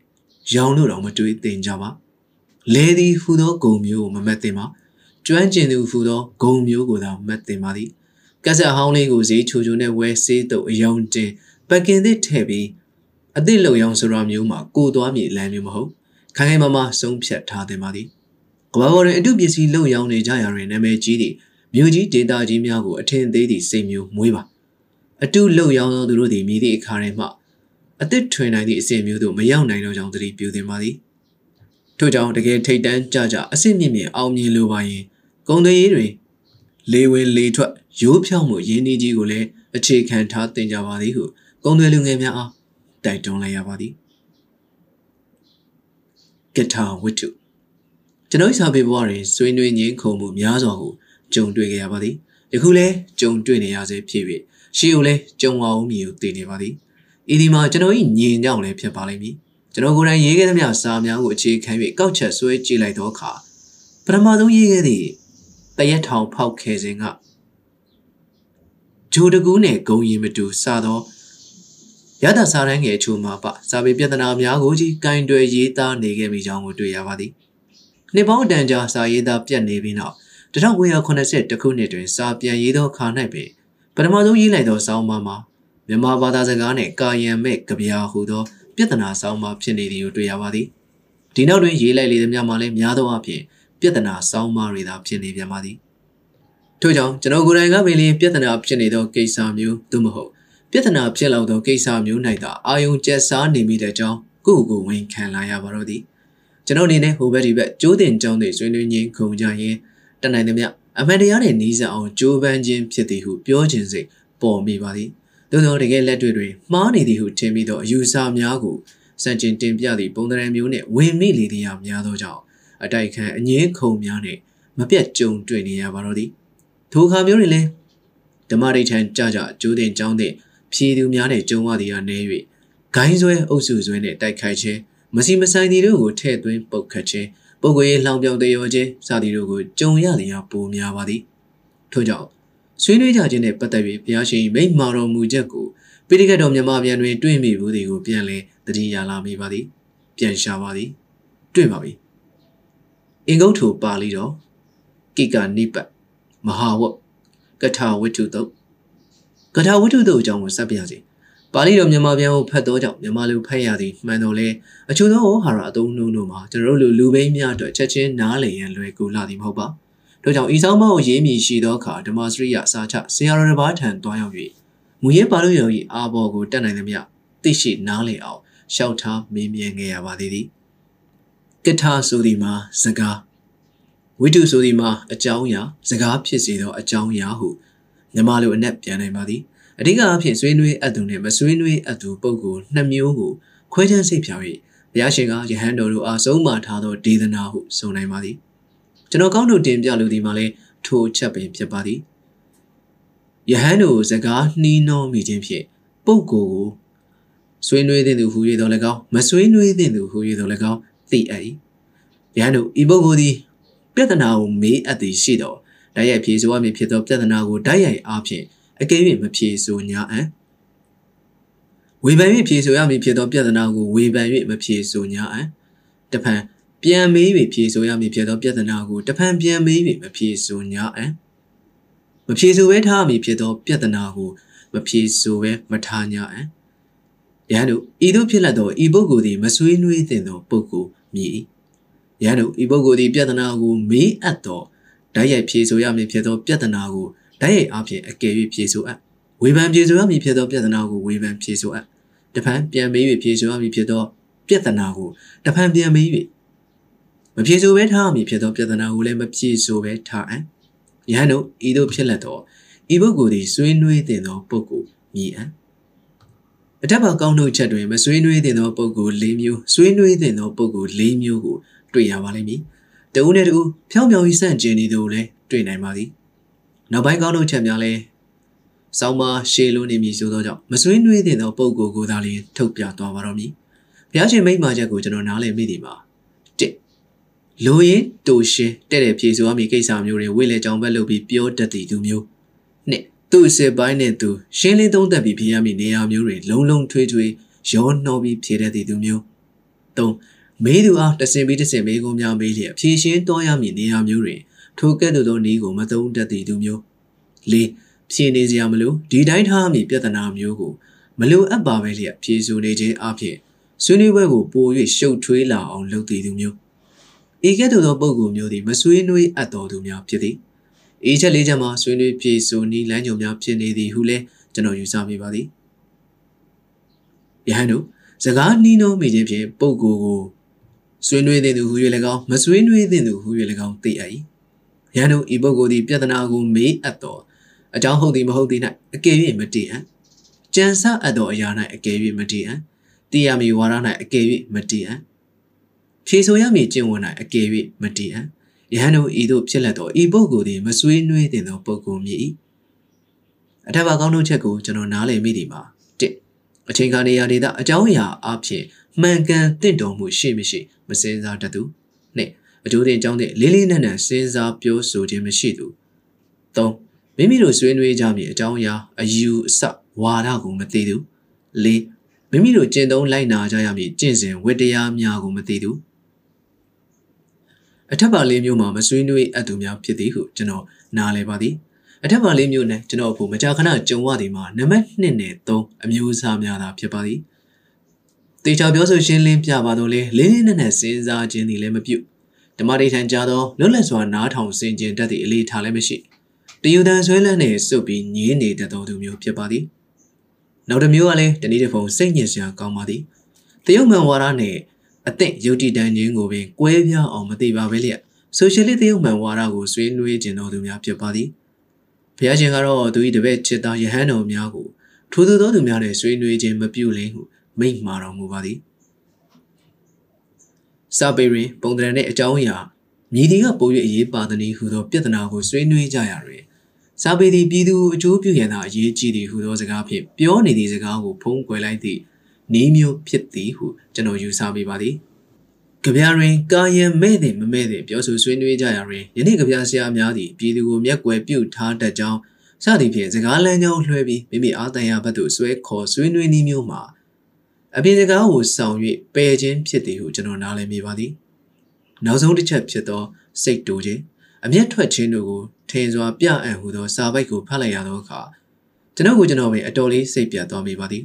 Speaker 2: ရောင်လို့တော့မတွေးသင်ကြပါ လဲသည်ဟူသောဂုံမျိုးကိုမမတ်သင်ပါကျွမ်းကျင်သူဟူသောဂုံမျိုးကိုသာမတ်သင်ပါသည်ကက်ဆက်ဟောင်းလေးကိုဈေးချိုချိုနဲ့ဝဲဆေးတုပ်အယောင်တင်ပကင်သစ်ထည့်ပြီးအသစ်လုံရောင်ဆိုတာမျိုးမှာကိုသွားမြေလမ်းမျိုးမဟုတ်ခိုင်ခိုင်မာမာဆုံးဖြတ်ထားသင်ပါသည်ကဘာပေါ်တွင်အတုပစ္စည်းလုံရောင်နေကြရာတွင်နာမည်ကြီးသည့်မြို့ကြီးဒေတာကြီးများကိုအထင်သေးသည့်စိတ်မျိုးမွေးပါအတုလုံရောင်သောသူတို့သည်မိသည့်အခါတွင်မှအသစ်ထွင်နိုင်သည့်အစဉ်မျိုးသို့မရောက်နိုင်တော့ကြောင်းသတိပြုသင်ပါသည် ထို့ကြောင့်တကယ်ထိတ်တန်းကြကြအစစ်မြင့်မြင့်အောင်မြင်လိုပါရင်ကုံသွေးရေးတွင်လေဝင်လေထွက်ရိုးဖြောင်းမှုရင်းနှီးကြီးကိုလည်းအခြေခံထားတင်ကြပါသည်ဟုကုံသွေးလူငယ်များအားတိုက်တွန်းလိုက်ရပါသည်ကထာဝတ္ထုကျွန်တော်စာပေဘဝတွင်ဆွေးနွေးငင်းခုန်မှုများစွာကိုကြုံတွေ့ကြရပါသည်ယခုလည်းကြုံတွေ့နေရဆဲဖြစ်၍ရှေးကိုလည်းကြုံအောင်မည်ကိုသိနေပါသည်ဤဒီမှာကျွန်တော်၏ညင်ကြောင့်လည်းဖြစ်ပါလိမ့်မည် ကျွန်တော်ကိုယ်တိုင်ရေးခဲ့သမျှစာများကိုအခြေခံ၍ကောက်ချက်ဆွဲကြည့်လိုက်သောအခါပထမဆုံးရေးခဲ့သည့်တရက်ထောင်ဖောက်ခဲစဉ်ကဂျိုတကူးနဲ့ဂုံရီမတူစသောရသစာရန်ငယ်ချိုမှာပစာပေပြဿနာများကိုကြီးကင်တွယ်ရေးသားနေခဲ့မိကြောင်းကိုတွေ့ရပါသည်နှစ်ပေါင်းတန်ကြာစာရေးသားပြတ်နေပြီးနောက်1980ခုနှစ်တွင်စာပြန်ရေးသောခါ၌ပင်ပထမဆုံးရေးလိုက်သောစောင်းပါမှာမြန်မာဘာသာစကားနှင့်ကာယံမဲ့ကြပြာဟူသော ပြဿနာစောင်းပါဖြစ်နေသည်ကိုတွေ့ရပါသည်ဒီနောက်တွင်ရေးလိုက်လေသည်များမှာလည်းများသောအားဖြင့်ပြဿနာစောင်းပါတွေသာဖြစ်နေပြန်ပါသည်ထို့ကြောင့်ကျွန်တော်ကိုယ်တိုင်ကပင်လပြဿနာဖြစ်နေသောကိစ္စမျိုးသို့မဟုတ်ပြဿနာဖြစ်လောက်သောကိစ္စမျိုး၌သာအာယုံကျက်စားနေမိတဲ့ကြောင်းကိုယ့်ကိုယ်ဝန်ခံလာရပါတော့သည်ကျွန်တော်အနေနဲ့ဟိုဘက်ဒီဘက်ကျိုးတင်ကြောင်းတွေဆွေးနွေးရင်းခုံကြရင်တနိုင်သမျှအမှန်တရားနဲ့နှီးစပ်အောင်ကြိုးပမ်းခြင်းဖြစ်သည်ဟုပြောခြင်းစိတ်ပေါ်မိပါသည် သို့သောတကယ်လက်တွေ့တွင်မှားနေသည်ဟုထင်ပြီးသောအယူဆများကိုစံကျင်တင်ပြသည့်ပုံသဏ္ဍာန်မျိုးနှင့်ဝင်မိလေသည်အများသောကြောင့်အတိုက်ခံအငင်းခုံများနှင့်မပြတ်ကြုံတွေ့နေရပါတော့သည်ထိုအခါမျိုးတွင်လည်းဓမ္မဒိဋ္ဌံကြကြကျိုးတင်ကြောင်းသည့်ဖြည်သူများနဲ့ကြုံရသည်အနည်း၍ဂိုင်းဆွဲအုပ်စုဆွဲနှင့်တိုက်ခိုက်ခြင်းမစီမဆိုင်သည်တို့ကိုထည့်သွင်းပုတ်ခတ်ခြင်းပုဂ္ဂိုလ်ရေးလှောင်ပြောင်တရောခြင်းစသည်တို့ကိုကြုံရသည်အပိုများပါသည်ထို့ကြောင့် ဆွေးနွေးကြခြင်းနှင့်ပတ်သက်၍ဘုရားရှင်မိန့်မာတော်မူချက်ကိုပိဋကတ်တော်မြတ်ပြန်တွင်တွေ့မိဘူးသည်ကိုပြန်လဲတတိယလာမိပါသည် ပြန်ရှာပါသည် တွေ့ပါပြီအင်္ဂုတ္ထုပါဠိတော်ကိကနိပတ်မဟာဝတ်ကထာဝတ္ထုတုတ်ကထာဝတ္ထုတုတ်အကြောင်းကိုဆက်ပြစီပါဠိတော်မြန်မာပြန်ကိုဖတ်သောကြောင့်မြန်မာလူဖတ်ရသည်မှန်တော်လဲအချို့သောဟာရအသုံးနှုန်းတို့မှာကျွန်တော်တို့လူလူဘိန်းများအတွက်ချက်ချင်းနားလည်ရန်လွယ်ကူလာသည်မဟုတ်ပါ တို့ကြောင့်ဤဆောင်မကိုရေးမိရှိသောအခါဓမ္မစရိယစာချဆရာတော်တစ်ပါးထံတွားရောက်၍မူရဲပါလို့ရောဤအာဘော်ကိုတက်နိုင်သမျှသိရှိနားလည်အောင်ရှောက်ထားမေးမြန်းခဲ့ရပါသေးသည်ကထာဆိုသည်မှာစကားဝိတုဆိုသည်မှာအကြောင်းအရာစကားဖြစ်စေသောအကြောင်းအရာဟုမြန်မာလိုအနက်ပြန်နိုင်ပါသည်အဓိကအဖြစ်ဆွေးနွေးအပ်သူနှင့်မဆွေးနွေးအပ်သူပုဂ္ဂိုလ်နှစ်မျိုးကိုခွဲခြားစိတ်ဖြောင်း၍ဘုရားရှင်ကယဟန်တော်တို့အားဆုံးမထားသောဒေသနာဟုဆိုနိုင်ပါသည် ကျွန်တော်ကောင်းတို့တင်ပြလိုသည်မှာလည်းထိုချက်ပင်ဖြစ်ပါသည်ယဟန်တို့စကားနှီးနှောမိခြင်းဖြင့်ပုဂ္ဂိုလ်ကိုဆွေးနွေးတဲ့သူဟူ၍တော်လည်းကောင်းမဆွေးနွေးတဲ့သူဟူ၍တော်လည်းကောင်းသိအပ်၏ယဟန်တို့ဤပုဂ္ဂိုလ်သည်ပြဿနာကိုမေးအပ်သည်ရှိတော်တိုက်ရိုက်ဖြေဆိုရမည်ဖြစ်သောပြဿနာကိုတိုက်ရိုက်အားဖြင့်အကယ်၍မဖြေဆိုညာအံဝေဖန်၍ဖြေဆိုရမည်ဖြစ်သောပြဿနာကိုဝေဖန်၍မဖြေဆိုညာအံတဖန် ပပြန်မေးပြီးဖြေဆိုရမည်ဖြစ်သောပြဿနာကိုတဖန်ပြန်မေးပြီးမဖြေဆို냐အံမဖြေဆိုပဲထားမည်ဖြစ်သောပြဿနာကိုမဖြေဆိုပဲမထား냐အံယဟန်တို့ဤသို့ဖြစ်လက်သောဤပုဂ္ဂိုလ်သည်မဆွေးနွေးသင့်သောပုဂ္ဂိုလ်မည်ယဟန်တို့ဤပုဂ္ဂိုလ်သည်ပြဿနာကိုမေးအပ်သောဓာတ်ရိုက်ဖြေဆိုရမည်ဖြစ်သောပြဿနာကိုဓာတ်ရိုက်အဖြစ်အကယ်၍ဖြေဆိုအပ်ဝေဖန်ဖြေဆိုရမည်ဖြစ်သောပြဿနာကိုဝေဖန်ဖြေဆိုအပ်တဖန်ပြန်မေး၍ဖြေဆိုရမည်ဖြစ်သောပြဿနာကိုတဖန်ပြန်မေး၍ မဖြေဆိုပဲထားမည်ဖြစ်သောပြဿနာကိုလည်းမဖြေဆိုပဲထားအံ့ယဟန်တို့ဤသို့ဖြစ်လက်သောဤပုဂ္ဂိုလ်သည်ဆွေးနွေးတင်သောပုဂ္ဂိုလ်မြည်အံ့အထက်ပါကောင်းတို့ချက်တွင်မဆွေးနွေးတင်သောပုဂ္ဂိုလ်၄မျိုးဆွေးနွေးတင်သောပုဂ္ဂိုလ်၄မျိုးကိုတွေ့ရပါလိမ့်မည်တဦးနဲ့တဦးဖြောင်းဖြောင်းကြီးစန့်ကျင်နေသူကိုလည်းတွေ့နိုင်ပါသည်နောက်ပိုင်းကောင်းတို့ချက်များလည်းဆောင်းပါရှေလိုနေမည်ဆိုသောကြောင့်မဆွေးနွေးတင်သောပုဂ္ဂိုလ်ကိုသာလျှင်ထုတ်ပြသွားပါတော့မည်ဘုရားရှင်မိန့်မာချက်ကိုကျွန်တော်နားလည်မိသည်မှာတစ် လိုရင်တူရှင်တဲ့တဲ့ဖြေဆိုရမည့်ကိစ္စမျိုးတွေဝိလေကြောင်ဘက်လုပ်ပြီးပြောတတ်သည့်သူမျိုးနှစ်သူ့စစ်ပိုင်းနဲ့သူရှင်းလင်းသုံးသပ်ပြီးဖြေရမည့်နေရာမျိုးတွေလုံးလုံးထွေးထွေးရောနှောပြီးဖြေတတ်သည့်သူမျိုးသုံးမေးသူအားတစင်ပြီးတစင်မေးခွန်းများမေးလျက်ဖြေရှင်းတော်ရမည့်နေရာမျိုးတွင်ထိုကဲ့သို့သောနည်းကိုမသုံးတတ်သည့်သူမျိုး၄ဖြေနေစရာမလိုဒီတိုင်းထားမည့်ပြဿနာမျိုးကိုမလိုအပ်ပါပဲလျက်ဖြေဆိုနေခြင်းအပြင်ဆွေးနွေးပွဲကိုပို၍ရှုပ်ထွေးလာအောင်လုပ်တည်သူမျိုး ဤကဲ့သို့သောပုံကူမျိုးသည်မဆွေးနွေးအပ်တော်သူများဖြစ်သည်ဤချက်လေးချက်မှာဆွေးနွေးဖြေဆိုနည်းလမ်းညွှန်များဖြစ်နေသည်ဟုလည်းကျွန်တော်ယူဆမိပါသည်ယဟန်တို့စကားနှီးနှောမိခြင်းဖြင့်ပုံကူကိုဆွေးနွေးတဲ့သူဟူ၍၎င်းမဆွေးနွေးတဲ့သူဟူ၍၎င်းသိအပ်၏ယဟန်တို့ဤပုဂ္ဂိုလ်သည်ပြဿနာကိုမေးအပ်တော်အကြောင်းဟုတ်သည်မဟုတ်သည်၌အကယ်၍မတည်အံ့ကြံစအပ်သောအရာ၌အကယ်၍မတည်အံ့တည်ရမည်ဝါဒ၌အကယ်၍မတည်အံ့ ဖြေဆိုရမည်ကျင့်ဝတ်၌အကယ်၍မတည်အံ့ယဟန်တို့ဤသို့ဖြစ်လက်သောဤပုဂ္ဂိုလ်သည်မဆွေးနွေးတင်သောပုဂ္ဂိုလ်မည်၏အထက်ပါကောင်းတို့ချက်ကိုကျွန်တော်နားလည်မိသည်မှာတစ်အချိန်ခါနေရာဒေသအကြောင်းအရာအဖြစ်မှန်ကန်တင့်တော်မှုရှိမရှိမစင်စားတတ်သူနှစ်အကျိုးတင်အကြောင်းတဲ့လေးလေးနက်နက်စဉ်းစားပြောဆိုခြင်းမရှိသူသုံးမိမိတို့ဆွေးနွေးကြမည်အကြောင်းအရာအယူအဆဝါဒကိုမသိသူလေးမိမိတို့ကျင့်သုံးလိုက်နာကြရမည်ကျင့်စဉ်ဝတ္တရားများကိုမသိသူ အထက်ပါလေးမျိုးမှာမဆွေးနွေးအပ်သူများဖြစ်သည်ဟုကျွန်တော်နားလည်ပါသည်အထက်ပါလေးမျိုးနဲ့ကျွန်တော်အဖို့မကြာခဏကြုံရသည်မှာနံပါတ်1နဲ့3အမျိုးအစားများသာဖြစ်ပါသည်တေချာပြောဆိုရှင်းလင်းပြပါတော့လေလေးလေးနက်နက်စဉ်းစားခြင်းသည်လည်းမပြုဓမ္မဒိဋ္ဌံကြသောလွတ်လပ်စွာနားထောင်စင်ကြင်တတ်သည့်အလေးထားလည်းမရှိတယူတန်ဆွဲလန်းနေစုပ်ပြီးညင်းနေတတ်သောသူမျိုးဖြစ်ပါသည်နောက်တစ်မျိုးကလည်းတနည်းတစ်ပုံစိတ်ညစ်စရာကောင်းပါသည်တရုတ်မှန်ဝါဒနဲ့ အသင့်ယုတ်တိတန်ခြင်းကိုပင်ကွဲပြားအောင်မသိပါပဲလျက်ဆိုရှယ်လစ်တရုတ်မှန်ဝါဒကိုဆွေးနွေးကျင်တော်သူများဖြစ်ပါသည်ဘုရားရှင်ကတော့သူ၏တပည့်ချစ်သားယဟန်တော်များကိုထိုသူသောသူများနဲ့ဆွေးနွေးခြင်းမပြုလင်းဟုမိန့်မာတော်မူပါသည်စာပေတွင်ပုံသဏ္ဍာန်နှင့်အကြောင်းအရာမြည်သည်ကပို၍အရေးပါသည်နည်းဟုသောပြဿနာကိုဆွေးနွေးကြရတွင်စာပေသည်ပြည်သူအကျိုးပြုရန်သာအရေးကြီးသည်ဟုသောစကားဖြင့်ပြောနေသည့်စကားကိုဖုံးကွယ်လိုက်သည့် နည်းမျိုးဖြစ်သည်ဟုကျွန်တော်ယူဆမိပါသည်ကြပြတွင်ကာယံမဲ့သည်မမဲ့သည်ပြောဆိုဆွေးနွေးကြရတွင်ယနေ့ကြပြဆရာများသည်ပြည်သူကိုမျက်ကွယ်ပြုထားတတ်ကြောင်းစသည်ဖြင့်စကားလမ်းကြောင်းလွှဲပြီးမိမိအာတန်ရဘက်သို့ဆွဲခေါ်ဆွေးနွေးနည်းမျိုးမှာအပြင်စကားကိုဆောင်၍ပယ်ခြင်းဖြစ်သည်ဟုကျွန်တော်နားလည်မိပါသည်နောက်ဆုံးတစ်ချက်ဖြစ်သောစိတ်တူခြင်းအမျက်ထွက်ခြင်းတို့ကိုထင်စွာပြအံ့ဟူသောစာပိုက်ကိုဖတ်လိုက်ရသောအခါကျွန်တော်ကိုကျွန်တော်ပင်အတော်လေးစိတ်ပြတ်သွားမိပါသည်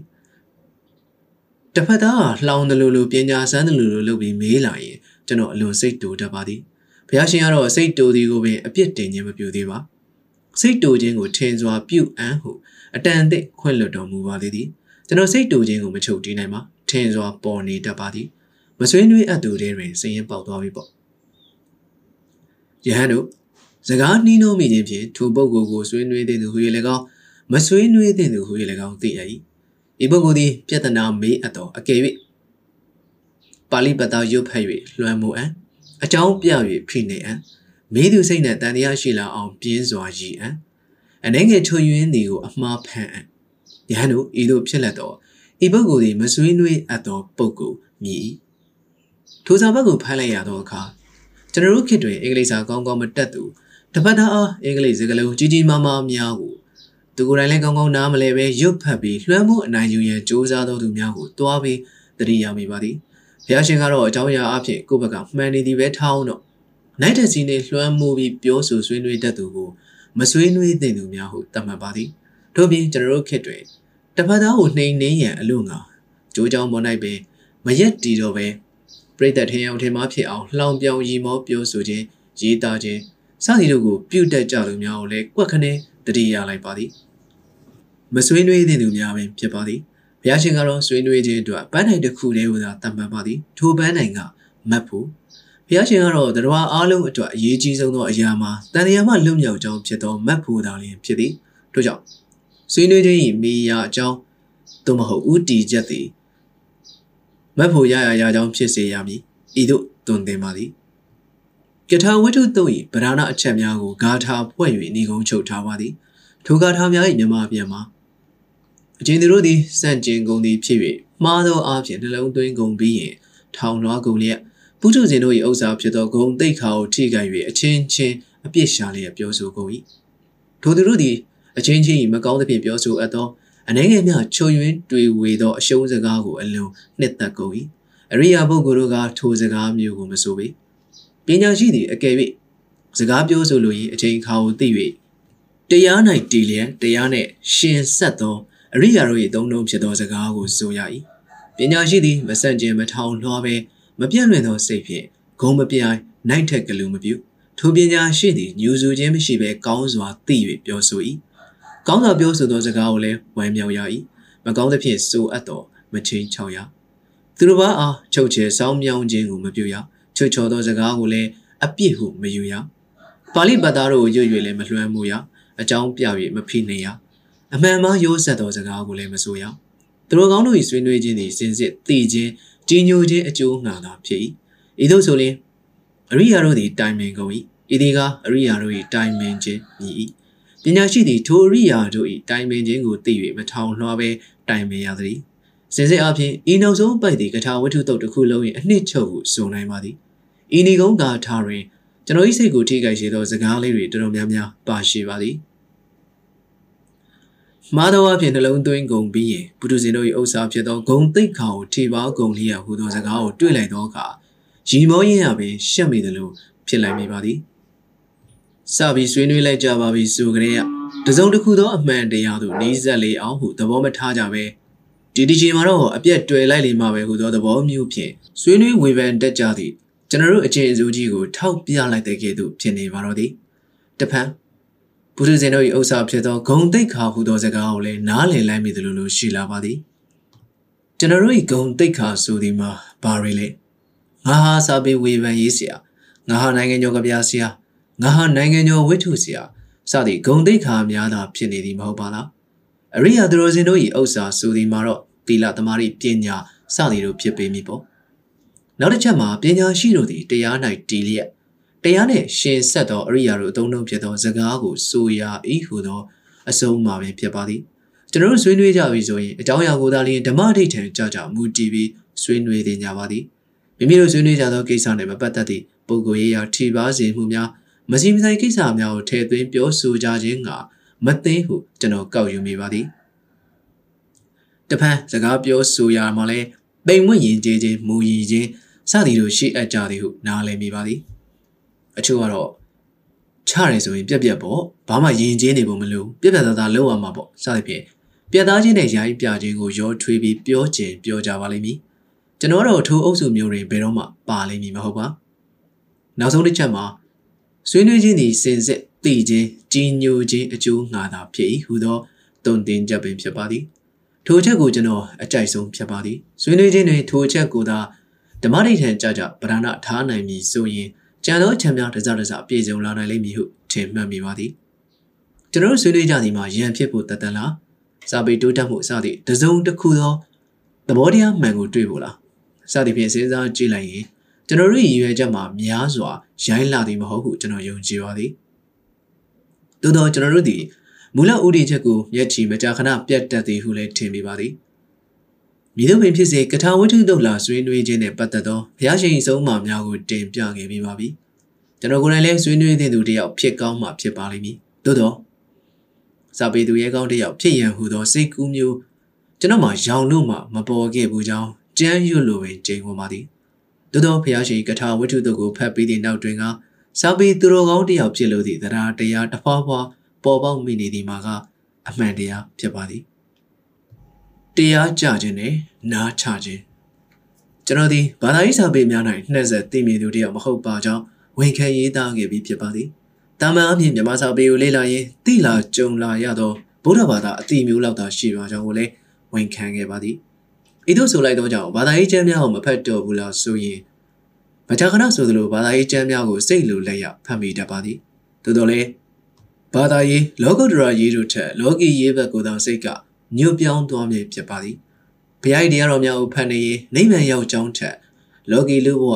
Speaker 2: တစ်ဖက်သားလှောင်တယ်လို့လို့ပညာစမ်းတယ်လို့လို့လုပ်ပြီးမေးလာရင်ကျွန်တော်အလွန်စိတ်တူတတ်ပါသည်ဘုရားရှင်ကတော့စိတ်တူသည်ကိုပင်အပြစ်တင်ခြင်းမပြုသေးပါစိတ်တူခြင်းကိုထင်စွာပြုအံ့ဟုအတန်အသင့်ခွင့်လွှတ်တော်မူပါသေးသည်ကျွန်တော်စိတ်တူခြင်းကိုမချုပ်တီးနိုင်ပါထင်စွာပေါ်နေတတ်ပါသည်မဆွေးနွေးအပ်သူတွေတွင်စည်ရင်ပေါက်သွားပြီပေါ့ယဟန်တို့စကားနှီးနှောမိခြင်းဖြင့်ထိုပုဂ္ဂိုလ်ကိုဆွေးနွေးတဲ့သူဟူ၍၎င်းမဆွေးနွေးတဲ့သူဟူ၍၎င်းသိရ၏ ဤပုဂ္ဂိုလ်သည်ပြဿနာမေးအပ်သောအကယ်၍ပါဠိပတ်သားရွတ်ဖတ်၍လွှမ်းမိုးအံ့အကြောင်းပြ၍ဖိနေအံ့မေးသူစိတ်နှင့်တန်တရားရှိလာအောင်ပြင်းစွာရည်အံ့အနေငယ်ချွယွင်းသည်ကိုအမှားဖန်အံ့ယဟန်တို့ဤသို့ဖြစ်လက်သောဤပုဂ္ဂိုလ်သည်မဆွေးနွေးအပ်သောပုဂ္ဂိုလ်မည်ထိုစာဘက်ကိုဖတ်လိုက်ရသောအခါကျွန်တော်တို့ခေတ်တွင်အင်္ဂလိပ်စာကောင်းကောင်းမတတ်သူတပတ်သားအားအင်္ဂလိပ်စကားလုံးကြီးကြီးမားမားများကို သူကိုယ်တိုင်လည်းကောင်းကောင်းနားမလဲပဲရွတ်ဖတ်ပြီးလွှမ်းမိုးအနိုင်ယူရန်စ조사သောသူများကိုတွားပြီးတတိယမိပါသည်ဘုဘုရားရှင်ကတော့အကြောင်းအရာအဖြစ်ကိုယ့်ဘက်ကမှန်နေသည်ပဲထားအောင်တော့နိုင်တဲ့စီနေလွှမ်းမိုးပြီးပြောဆိုဆွေးနွေးတတ်သူကိုမဆွေးနွေးသင့်သူများဟုသတ်မှတ်ပါသည်ထို့ပြင်ကျွန်တော်တို့ခေတ်တွင်တစ်ဖက်သားကိုနှိမ်နှင်းရန်အလို့ငါကြိုးကြောင်ပေါ်၌ပင်မရက်တီတော့ပဲပြိတ္တထင်အောင်ထင်မှားဖြစ်အောင်လှောင်ပြောင်ရီမောပြောဆိုခြင်းရေးသားခြင်းစသည်တို့ကိုပြုတ်တက်ကြသူများကိုလည်းကွက်ခနဲတတိယလိုက်ပါသည် မဆွေးနွေးသင့်သူများပင်ဖြစ်ပါသည်ဘုရားရှင်ကတော့ဆွေးနွေးခြင်းအတွက်ပန်းနိုင်တစ်ခုတည်းကိုသာတတ်မှတ်ပါသည်ထိုပန်းနိုင်ကမတ်ဖို့ဘုရားရှင်ကတော့တရားအားလုံးအတွက်အရေးကြီးဆုံးသောအရာမှာတန်တရားမှလွတ်မြောက်ကြောင်းဖြစ်သောမတ်ဖို့သာလျှင်ဖြစ်သည်ထို့ကြောင့်ဆွေးနွေးခြင်း၏မိယာအကြောင်းသို့မဟုတ်ဥတီချက်သည်မတ်ဖို့ရရရကြောင်းဖြစ်စေရမည်ဤသို့တွင်တင်ပါသည်ကထာဝတ္ထုတို့၏ဗราဏအချက်များကိုဂါထာဖွဲ့၍ဤကုန်းချုပ်ထားပါသည်ထိုဂါထာများ၏မြမပြန်မှာ အချင်းတို့သည်စန့်ကျင်ကုန်သည်ဖြစ်၍မှားသောအားဖြင့်နှလုံးသွင်းကုန်ပြီးရင်ထောင်လွှားကုန်လျက်ပုထုဇဉ်တို့၏ဥစ္စာဖြစ်သောဂုံတိတ်ခါကိုထိခိုက်၍အချင်းချင်းအပြစ်ရှာလျက်ပြောဆိုကုန်၏ထိုသူတို့သည်အချင်းချင်း၏မကောင်းသဖြင့်ပြောဆိုအပ်သောအနေငယ်များချုံယွင်းတွေ့ဝေသောအရှုံးစကားကိုအလွန်နှစ်သက်ကုန်၏အရိယာပုဂ္ဂိုလ်တို့ကထိုစကားမျိုးကိုမဆိုပေပညာရှိသည်အကယ်၍စကားပြောဆိုလို၏အချိန်ခါကိုသိ၍တရား၌တည်လျက်တရားနှင့်ရှင်ဆက်သော အရိယာတို့၏သုံးလုံးဖြစ်သောစကားကိုဆိုရ၏ပညာရှိသည်မဆန့်ကျင်မထောင်လွှားပဲမပြတ်လွင်သောစိတ်ဖြင့်ဂုံမပြိုင်နိုင်ထက်ကလူမပြုထိုပညာရှိသည်ညူစုခြင်းမရှိဘဲကောင်းစွာသိ၍ပြောဆို၏ကောင်းစွာပြောဆိုသောစကားကိုလည်းဝမ်းမြောက်ရ၏မကောင်းသဖြင့်ဆိုအပ်သောမချင်းချောင်ရသူတို့ဘာအားချုပ်ချယ်စောင်းမြောင်းခြင်းကိုမပြုရချွတ်ချော်သောစကားကိုလည်းအပြစ်ဟုမယူရပါဠိပတ်သားတို့ကိုရွရွလည်းမလွှမ်းမိုးရအကြောင်းပြ၍မဖိနှိမ်ရ အမှန်မှရိုးဆက်သောစကားကိုလည်းမဆိုရသူတို့ကောင်းတို့၏ဆွေးနွေးခြင်းသည်စင်စစ်တည်ခြင်းကြီးညိုခြင်းအကျိုးငှာသာဖြစ်၏ဤသို့ဆိုရင်အရိယာတို့သည်တိုင်ပင်ကုန်၏ဤဒီကအရိယာတို့၏တိုင်ပင်ခြင်းမြည်၏ပညာရှိသည်ထိုအရိယာတို့၏တိုင်ပင်ခြင်းကိုသိ၍မထောင်လွှားဘဲတိုင်ပင်ရသည်စင်စစ်အဖြစ်ဤနောက်ဆုံးပိုက်သည်ကထာဝတ္ထုတုတ်တစ်ခုလုံး၏အနှစ်ချုပ်ဟုဆိုနိုင်ပါသည်ဤနေကုန်းကာထားတွင်ကျွန်တော်၏စိတ်ကိုထိခိုက်စေသောစကားလေးတွေတော်တော်များများပါရှိပါသည် မာသောအဖြစ်နှလုံးသွင်းကုန်ပြီးရင်ပုထုဇဉ်တို့၏ဥစ္စာဖြစ်သောဂုံသိက္ခာကိုထိပါကုန်လျက်ဟူသောစကားကိုတွေ့လိုက်သောအခါရီမောရင်းရပင်ရှက်မိသလိုဖြစ်လိုက်မိပါသည်စပြီးဆွေးနွေးလိုက်ကြပါပြီဆိုကြတဲ့တစုံတစ်ခုသောအမှန်တရားသို့နီးစပ်လေအောင်ဟုသဘောမထားကြပဲဒီဒီချိန်မှာတော့အပြက်တွေ့လိုက်လိမ့်မှာပဲဟူသောသဘောမျိုးဖြင့်ဆွေးနွေးဝေဖန်တတ်ကြသည့်ကျွန်တော်တို့အခြေအစိုးကြီးကိုထောက်ပြလိုက်တဲ့ကဲ့သို့ဖြစ်နေပါတော့သည်တဖန် ဘုရားရှင်တို့၏ဥစ္စာဖြစ်သောဂုံတိတ်ခါဟူသောစကားကိုလည်းနားလည်လိုက်မိသလိုလိုရှိလာပါသည်ကျွန်တော်တို့၏ဂုံတိတ်ခါဆိုသည်မှာဘာတွေလဲငါဟာစာပေဝေဖန်ရေးဆရာငါဟာနိုင်ငံကျော်ကဗျာဆရာငါဟာနိုင်ငံကျော်ဝိထုဆရာစသည့်ဂုံတိတ်ခါများသာဖြစ်နေသည်မဟုတ်ပါလားအရိယာသူတော်စင်တို့၏ဥစ္စာဆိုသည်မှာတော့သီလသမာဓိပညာစသည်တို့ဖြစ်ပေမည်ပေါ့နောက်တစ်ချက်မှာပညာရှိတို့သည်တရား၌တည်လျက် တရားနဲ့ရှင်ဆက်သောအရိယာတို့အသုံးနှုန်းဖြစ်သောစကားကိုဆိုရာဤဟုသောအဆုံးမှာပင်ဖြစ်ပါသည်ကျွန်တော်တို့ဆွေးနွေးကြပြီဆိုရင်အကြောင်းအရာကိုသာလျှင်ဓမ္မဒိဋ္ဌံကြကြမူတည်ပြီးဆွေးနွေးတင်ကြပါသည်မိမိတို့ဆွေးနွေးကြသောကိစ္စနဲ့မပတ်သက်သည့်ပုဂ္ဂိုလ်ရေးရာထိပါစေမှုများမစီမဆိုင်ကိစ္စများကိုထည့်သွင်းပြောဆိုကြခြင်းကမသိဟုကျွန်တော်ကောက်ယူမိပါသည်တဖန်စကားပြောဆိုရမှာလဲပိန်ဝင့်ရင်ကျေးခြင်းမူရည်ခြင်းစသည်တို့ရှိအပ်ကြသည်ဟုနားလည်မိပါသည် အချို့ကတော့ချတယ်ဆိုရင်ပြက်ပြက်ပေါ့ဘာမှယဉ်ကျေးနေဖို့မလိုပြက်ပြက်သားသားလောက်ရမှာပေါ့စသဖြင့်ပြက်သားချင်းနဲ့ယာယီပြခြင်းကိုရောထွေးပြီးပြောကျင်ပြောကြပါလိမ့်မည်ကျွန်တော်တို့ထိုးအုပ်စုမျိုးတွေဘယ်တော့မှပါလိမ့်မည်မဟုတ်ပါနောက်ဆုံးတစ်ချက်မှာဆွေးနွေးခြင်းသည်စင်စစ်တည်ခြင်းကြီးညိုခြင်းအကျိုးငှာတာဖြစ်၏ဟူသောတုံတင်ချက်ပင်ဖြစ်ပါသည်ထိုချက်ကိုကျွန်တော်အကြိုက်ဆုံးဖြစ်ပါသည်ဆွေးနွေးခြင်းတွင်ထိုချက်ကိုသာဓမ္မဒိဋ္ဌံကြကြဗရဏထားနိုင်မည်ဆိုရင် ကြံသောချမ်းများတစတစပြည့်စုံလာနိုင်လိမ့်မည်ဟုထင်မှတ်မိပါသည်ကျွန်တော်တို့ဆွေးနွေးကြသည်မှာရန်ဖြစ်ဖို့တသက်လားစာပေတိုးတက်မှုအစသည့်တစုံတစ်ခုသောသဘောတရားမှန်ကိုတွေ့ဖို့လားစသည်ဖြင့်စဉ်းစားကြည့်လိုက်ရင်ကျွန်တော်တို့ရည်ရွယ်ချက်မှာများစွာရိုင်းလာသည်မဟုတ်ဟုကျွန်တော်ယုံကြည်ပါသည်သို့သောကျွန်တော်တို့သည်မူလဥတီချက်ကိုမျက်ချီမကြာခဏပြတ်တက်သည်ဟုလည်းထင်မိပါသည် မိတို့ပင်ဖြစ်စေကထာဝတ္ထုတုတ်လာဆွေးနွေးခြင်းနဲ့ပတ်သက်သောဘုရားရှင်ဆုံးမများကိုတင်ပြခဲ့ပြီးပါပြီကျွန်တော်ကိုယ်တိုင်လည်းဆွေးနွေးတဲ့သူတယောက်ဖြစ်ကောင်းမှဖြစ်ပါလိမ့်မည်သို့တော့စာပေသူရဲကောင်းတယောက်ဖြစ်ရန်ဟူသောစိတ်ကူးမျိုးကျွန်တော်မှရောင်လို့မှမပေါ်ခဲ့ဘူးကြောင်းကြမ်းရွတ်လိုပင်ကြိမ်ဝင်ပါသည်သို့သောဖျားရှင်ကထာဝတ္ထုတို့ကိုဖတ်ပြီးသည့်နောက်တွင်ကစာပေသူတော်ကောင်းတစ်ယောက်ဖြစ်လို့သည့်တရားတရားတစ်ဖွာဖွာပေါ်ပေါက်မိနေသည်မှာကအမှန်တရားဖြစ်ပါသည် တရားကြခြင်းနဲ့နားချခြင်းကျွန်တော်ဒီဘာသာရေးစာပေများ၌နှက်ဆက်သိမြင်သူတယောက်မဟုတ်ပါကြောင်းဝန်ခံရေးသားခဲ့ပြီးဖြစ်ပါသည်တာမန်အဖြစ်မြန်မာစာပေကိုလေ့လာရင်သိလာကြုံလာရသောဗုဒ္ဓဘာသာအတိမျိုးလောက်သာရှိပါကြောင်းကိုလည်းဝန်ခံခဲ့ပါသည်ဤသို့ဆိုလိုက်သောကြောင့်ဘာသာရေးကျမ်းများကိုမဖတ်တော့ဘူးလားဆိုရင်မကြာခဏဆိုသလိုဘာသာရေးကျမ်းများကိုစိတ်လိုလက်ရဖတ်မိတတ်ပါသည်သို့တော်လည်းဘာသာရေးလောကုတ္တရာရေးတို့ထက်လောကီရေးဘက်ကိုယ်တော်စိတ်က ညှို့ပြောင်းသွားမည်ဖြစ်ပါသည်ဘုရားတရားတော်များကိုဖတ်နေရင်နိဗ္ဗာန်ရောက်ကြောင်းထက်လောကီလူဘဝ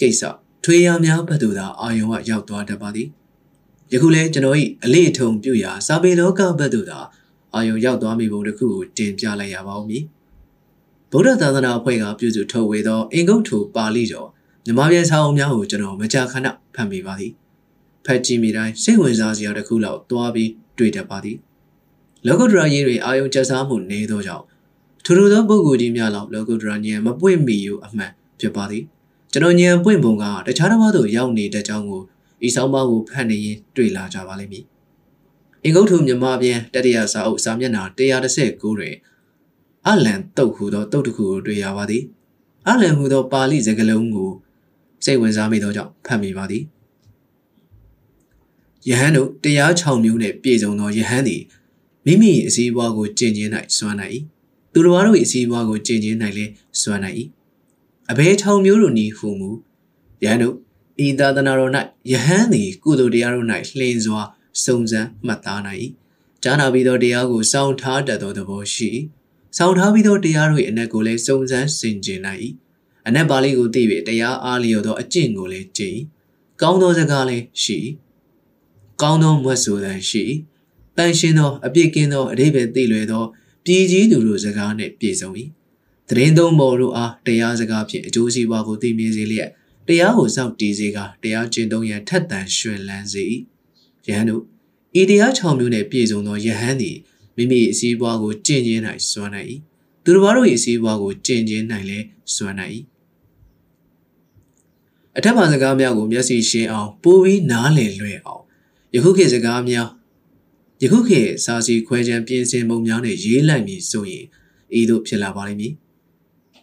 Speaker 2: ကိစ္စထွေးရများဘက်သို့သာအာယုံကရောက်သွားတတ်ပါသည်ယခုလဲကျွန်တော်၏အလေးအထုံပြုရာစာပေလောကဘက်သို့သာအာယုံရောက်သွားမိပုံတစ်ခုကိုတင်ပြလိုက်ရပါဦးမည်ဗုဒ္ဓသာသနာအဖွဲ့ကပြုစုထုတ်ဝေသောအင်္ဂုတ္ထုပါဠိတော်မြမပြန်စာအုပ်များကိုကျွန်တော်မကြာခဏဖတ်မိပါသည်ဖတ်ကြည့်မိတိုင်းစိတ်ဝင်စားစရာတစ်ခုလောက်တွားပြီးတွေ့တတ်ပါသည် လောကုတ္တရာရေးတွေအာယုံကျဆမှုနေသောကြောင့်ထူထူသောပုဂ္ဂိုလ်ကြီးများလောက်လောကုတ္တရာဉာဏ်မပွင့်မီယူအမှန်ဖြစ်ပါသည်ကျွန်တော်ဉာဏ်ပွင့်ပုံကတခြားတစ်ပါးသို့ရောက်နေတဲ့အကြောင်းကိုဤဆောင်ပါကိုဖတ်နေရင်တွေ့လာကြပါလိမ့်မည်အင်္ဂုတ္ထုမြမပြန်တတိယစာအုပ်စာမျက်နှာ139တွင်အလံတုတ်ဟူသောတုတ်တစ်ခုကိုတွေ့ရပါသည်အလံဟူသောပါဠိစကားလုံးကိုစိတ်ဝင်စားမိသောကြောင့်ဖတ်မိပါသည်ယဟန်တို့တရား6မျိုးနှင့်ပြည့်စုံသောယဟန်သည် မိမိအစည်းအဝါကိုကျင့်ခြင်း၌စွမ်းနိုင်၏သူတော်ဘာတို့၏အစည်းအဝါကိုကျင့်ခြင်း၌လည်းစွမ်းနိုင်၏အဘဲ6မျိုးတို့နီဟူမူယဟန်တို့ဤသာသနာတော်၌ယဟန်သည်ကုသိုလ်တရားတို့၌လှင်စွာစုံစမ်းမှတ်သားနိုင်၏ကြားနာပြီးသောတရားကိုစောင့်ထားတတ်သောသဘောရှိ၏စောင့်ထားပြီးသောတရားတို့၏အနက်ကိုလည်းစုံစမ်းဆင်ခြင်နိုင်၏အနက်ပါဠိကိုသိ၍တရားအားလျော်သောအကျင့်ကိုလည်းကျင့်၏ကောင်းသောစကားလည်းရှိ၏ကောင်းသောမွတ်ဆိုသံရှိ၏ တန်ရှင်းသောအပြည့်ကင်းသောအဓိပ္ပာယ်သိလွယ်သောပြည်ကြီးသူတို့စကားနှင့်ပြည့်စုံ၏တရင်သုံးပေါ်တို့အားတရားစကားဖြင့်အကျိုးစီးပွားကိုသိမြင်စေလျက်တရားကိုစောင့်တည်စေကတရားကျင့်သုံးရန်ထက်သန်ရွှင်လန်းစေ၏ယဟန်တို့ဤတရား6မျိုးနှင့်ပြည့်စုံသောယဟန်သည်မိမိအစည်းအဝါကိုကျင့်ခြင်း၌စွမ်းနိုင်၏သူတို့ဘာတို့၏အစည်းအဝါကိုကျင့်ခြင်း၌လည်းစွမ်းနိုင်၏အထက်ပါစကားများကိုမျက်စိရှင်းအောင်ပိုပြီးနားလည်လွယ်အောင်ယခုခေတ်စကားများ ယခုခေတ်စာစီခွဲခြမ်းပြင်ဆင်ပုံများနဲ့ရေးလိုက်မည်ဆိုရင်ဤသို့ဖြစ်လာပါလိမ့်မည်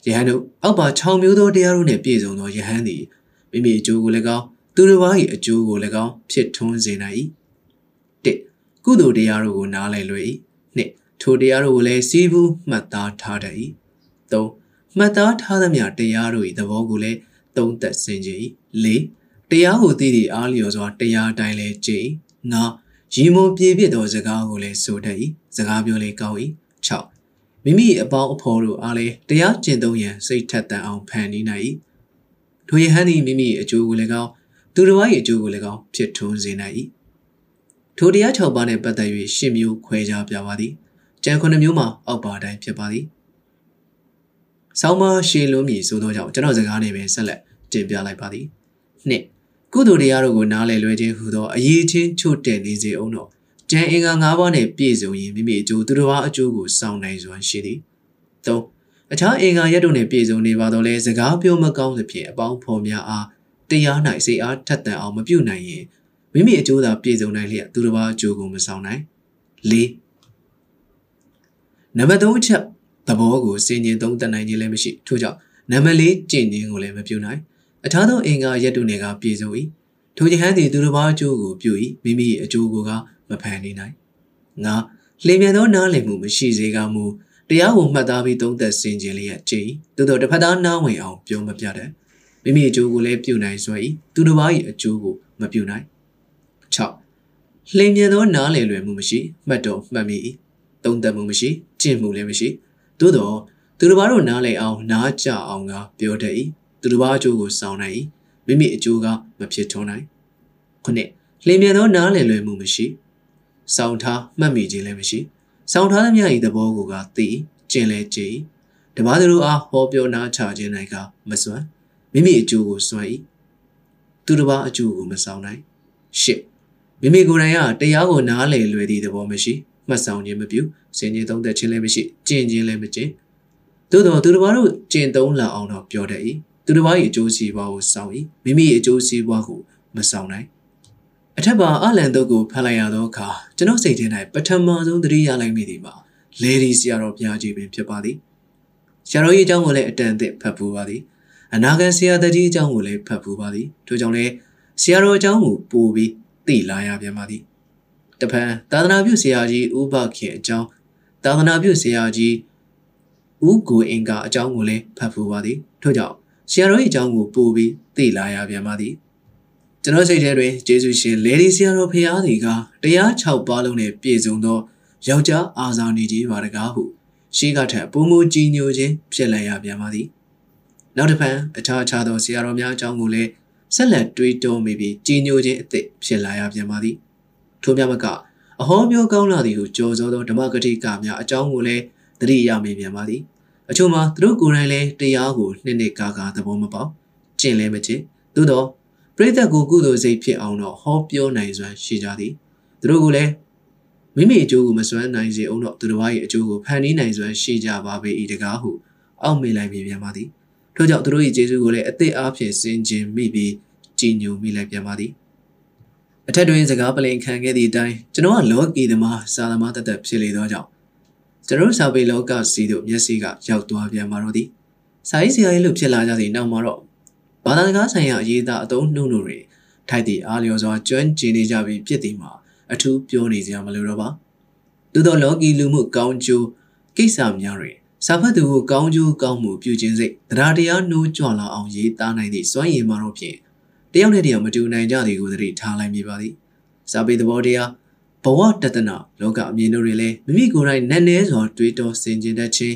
Speaker 2: ယဟန်တို့အောက်ပါ6မျိုးသောတရားတို့နှင့်ပြည့်စုံသောယဟန်သည်မိမိအကျိုးကိုလည်းကောင်းသူတစ်ပါး၏အကျိုးကိုလည်းကောင်းဖြစ်ထွန်းစေနိုင်၏၁ကုသိုလ်တရားတို့ကိုနားလည်လွယ်၏၂ထိုတရားတို့ကိုလည်းစီးပူးမှတ်သားထားတတ်၏၃မှတ်သားထားသမျှတရားတို့၏သဘောကိုလည်းသုံးသက်ဆင်ခြင်၏၄တရားကိုသိသည့်အားလျော်စွာတရားတိုင်းလည်းကြည်၅ ရီမွန်ပြေပြစ်သောစကားကိုလည်းဆိုတတ်၏စကားပြောလည်းကောင်း၏၆မိမိအပေါင်းအဖော်တို့အားလည်းတရားကျင့်သုံးရန်စိတ်ထက်သန်အောင်ဖန်တီးနိုင်၏ထိုယဟန်သည်မိမိအကျိုးကိုလည်းကောင်းသူတော်၏အကျိုးကိုလည်းကောင်းဖြစ်ထွန်းစေနိုင်၏ထိုတရား၆ပါးနှင့်ပတ်သက်၍ရှစ်မျိုးခွဲခြားပြပါသည်ကျန်ခုနှစ်မျိုးမှာအောက်ပါတိုင်းဖြစ်ပါသည်ဆောင်းမရှည်လုံးမြည်ဆိုသောကြောင့်ကျွန်တော်စကားနဲ့ပဲဆက်လက်တင်ပြလိုက်ပါသည်နှစ် ကုသိုလ်တရားတို့ကိုနားလည်လွယ်ခြင်းဟူသောအရေးချင်းချို့တဲ့နေစေအောင်တော့ကျန်အင်္ဂါ၅ပါးနှင့်ပြည့်စုံရင်မိမိအကျိုးသူတော်ဘာအကျိုးကိုစောင့်နိုင်စွမ်းရှိသည်၃အခြားအင်္ဂါရက်တို့နှင့်ပြည့်စုံနေပါတော့လဲစကားပြောမကောင်းသဖြင့်အပေါင်းဖော်များအားတရား၌စိတ်အားထက်သန်အောင်မပြုနိုင်ရင်မိမိအကျိုးသာပြည့်စုံနိုင်လျက်သူတစ်ပါးအကျိုးကိုမဆောင်နိုင်၄နံပါတ်3အချက်သဘောကိုစင်ကျင်သုံးသပ်နိုင်ခြင်းလည်းမရှိထို့ကြောင့်နံပါတ်၄ကျင့်ခြင်းကိုလည်းမပြုနိုင် အခြားသောအင်္ဂါရက်တို့နယ်ကပြည့်စုံ၏ထိုယဟန်သည်သူတစ်ပါးအကျိုးကိုပြု၏မိမိအကျိုးကိုကမဖန်နေနိုင်ငါလင်မြန်သောနားလည်မှုမရှိစေကမူတရားကိုမှတ်သားပြီးသုံးသပ်ဆင်ခြင်လျက်ကြည်သို့သောတစ်ဖက်သားနားဝင်အောင်ပြောမပြတတ်မိမိအကျိုးကိုလည်းပြုနိုင်စွာ၏သူတစ်ပါး၏အကျိုးကိုမပြုနိုင်6လင်မြန်သောနားလည်လွယ်မှုမရှိမှတ်တော်မှတ်မိ၏သုံးသပ်မှုမရှိကျင့်မှုလည်းမရှိသို့သောသူတစ်ပါးတို့နားလည်အောင်နားကြအောင်ကပြောတတ်၏ သူတစ်ပါးအကျိုးကိုစောင့်နိုင်၏မိမိအကျိုးကမဖြစ်ထွန်းနိုင်ခုနှစ်လင်မြန်သောနားလည်လွယ်မှုမရှိစောင့်ထားမှတ်မိခြင်းလည်းမရှိစောင့်ထားသမျှ၏သဘောကိုကသိကျင့်လဲကြည်ဓမ္မသူတို့အားဟောပြောနာချခြင်း၌ကမစွမ်းမိမိအကျိုးကိုစွန့်၏သူတစ်ပါးအကျိုးကိုမဆောင်နိုင်ရှစ်မိမိကိုယ်တိုင်ကတရားကိုနားလည်လွယ်သည့်သဘောမရှိမှတ်ဆောင်ခြင်းမပြုစင်ကြီးသုံးသက်ခြင်းလည်းမရှိကျင့်ခြင်းလည်းမကျင့်သို့တော်သူတစ်ပါးတို့ကျင့်သုံးလာအောင်တော့ပြောတတ်၏ သူတစ်ပါး၏အကျိုးစီးပွားကိုစောင့်၏မိမိ၏အကျိုးစီးပွားကိုမဆောင်နိုင်အထက်ပါအလန်တို့ကိုဖတ်လိုက်ရသောအခါကျွန်တော်စိတ်ထဲ၌ပထမဆုံးသတိရလိုက်မိသည်မှာလေဒီဆရာတော်ဘုရားကြီးပင်ဖြစ်ပါသည်ဆရာတော်ကြီးအကြောင်းကိုလည်းအတန်အသစ်ဖတ်ပူပါသည်အနာဂတ်ဆရာတကြီးအကြောင်းကိုလည်းဖတ်ပူပါသည်ထို့ကြောင့်လည်းဆရာတော်အကြောင်းကိုပို့ပြီးသိလာရပြန်ပါသည်တဖန်သာသနာပြုဆရာကြီးဥပခေအကြောင်းသာသနာပြုဆရာကြီးဦးကိုအင်ကအကြောင်းကိုလည်းဖတ်ဖူးပါသည်ထို့ကြောင့် ဆရာတော်၏အကြောင်းကိုပို့ပြီးသိလာရပြန်ပါသည်ကျွန်တော်စိတ်ထဲတွင်ယေရှုရှင်လေဒီဆရာတော်ဖရာသည်ကတရား6ပါးလုံးနဲ့ပြည့်စုံသောယောက်ျားအာဇာနည်ကြီးပါတကားဟုရှိကထက်ပုံမူကြည်ညိုခြင်းဖြစ်လာရပြန်ပါသည်နောက်တစ်ဖန်အခြားအခြားသောဆရာတော်များအကြောင်းကိုလည်းဆက်လက်တွေးတောမိပြီးကြည်ညိုခြင်းအသစ်ဖြစ်လာရပြန်ပါသည်ထို့မြတ်မကအဟောမျိုးကောင်းလာသည်ဟုကြော်စောသောဓမ္မဂတိကများအကြောင်းကိုလည်းသတိရမိပြန်ပါသည် အချို့မှာသူတို့ကိုယ်တိုင်လည်းတရားကိုနှစ်နှစ်ကာကာသဘောမပေါက်ကျင့်လည်းမကျင့်သို့တော့ပရိသတ်ကိုကုသိုလ်စိတ်ဖြစ်အောင်တော့ဟောပြောနိုင်စွမ်းရှိကြသည်သူတို့ကလည်းမိမိအကျိုးကိုမစွမ်းနိုင်စေအောင်တော့သူတို့ရဲ့အကျိုးကိုဖန်တီးနိုင်စွမ်းရှိကြပါပေ၏တကားဟုအောက်မေ့လိုက်မိပြန်ပါသည်ထို့ကြောင့်သူတို့၏ကျေးဇူးကိုလည်းအသက်အားဖြင့်စင်ကြင်မိပြီးကြည်ညိုမိလိုက်ပြန်ပါသည်အထက်တွင်စကားပလင်ခံခဲ့သည့်အတိုင်းကျွန်တော်ကလောကီသမားစာသမားတသက်ဖြစ်လေသောကြောင့် ကျွန်တော်စာပေလောကစီတို့မျက်စိကရောက်သွားပြန်ပါတော့သည်စာရေးဆရာကြီးလို့ဖြစ်လာကြသည့်နောက်မှာတော့ဘာသာစကားဆိုင်ရာအရေးသားအသုံးနှုန်းတို့တွေထိုက်သည့်အားလျော်စွာကျွမ်းကျင်နေကြပြီးဖြစ်သည်မှာအထူးပြောနေစရာမလိုတော့ပါသို့သောလောကီလူမှုကောင်းကျိုးကိစ္စများတွင်စာဖတ်သူကိုကောင်းကျိုးကောင်းမှုပြုခြင်းစိတ်တရားတရားနှိုးကြွလာအောင်ရေးသားနိုင်သည့်စွမ်းရည်မှာတော့ဖြင့်တယောက်နဲ့တယောက်မတူနိုင်ကြသည်ကိုသတိထားလိုက်မိပါသည်စာပေသဘောတရား ဘဝတတနာလောကအမြင်တို့တွေလည်းမိမိကိုယ်တိုင်နက်နဲစွာတွေးတောဆင်ခြင်တတ်ခြင်း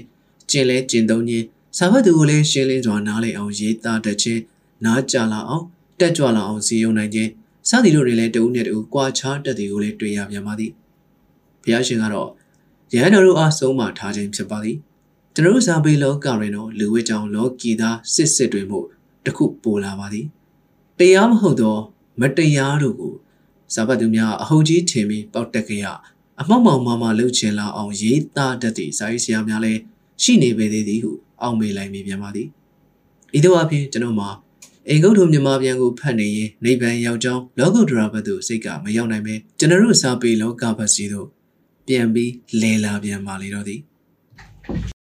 Speaker 2: ကျင့်လဲကျင့်သုံးခြင်းစာဖတ်သူကိုလည်းရှင်းလင်းစွာနားလည်အောင်ရေးသားတတ်ခြင်းနားကြလာအောင်တက်ကြွလာအောင်စီယုံနိုင်ခြင်းစသည်တို့တွေလည်းတဦးနဲ့တဦးကွာခြားတတ်သည်ကိုလည်းတွေ့ရပြန်ပါသည်ဘုရားရှင်ကတော့ရဟန်းတော်တို့အားဆုံးမထားခြင်းဖြစ်ပါသည်ကျွန်တော်တို့စာပေလောကတွင်တော့လူဝိကြောင်လောကီသားစစ်စစ်တွေမှုတခုပိုလာပါသည်တရားမဟုတ်သော မတရားတို့ကို စာပတ်သူများအဟုတ်ကြီးထင်ပြီးပေါက်တက်ကြရအမောက်မောင်မမလှုပ်ချင်လာအောင်ရေးသားတတ်သည့်စာရေးဆရာများလည်းရှိနေပေသေးသည်ဟုအောက်မေ့လိုက်မိပြန်ပါသည်ဤသို့အဖြစ်ကျွန်တော်မှာအိမ်ကုတ်ထုံမြန်မာပြန်ကိုဖတ်နေရင်နေဗန်ရောက်ကြောင်းလောကုတ္တရာဘတ်သို့စိတ်ကမရောက်နိုင်ပဲကျွန်တော်တို့စာပေလောကဘတ်စီတို့ပြန်ပြီးလဲလာပြန်ပါလေတော့သည်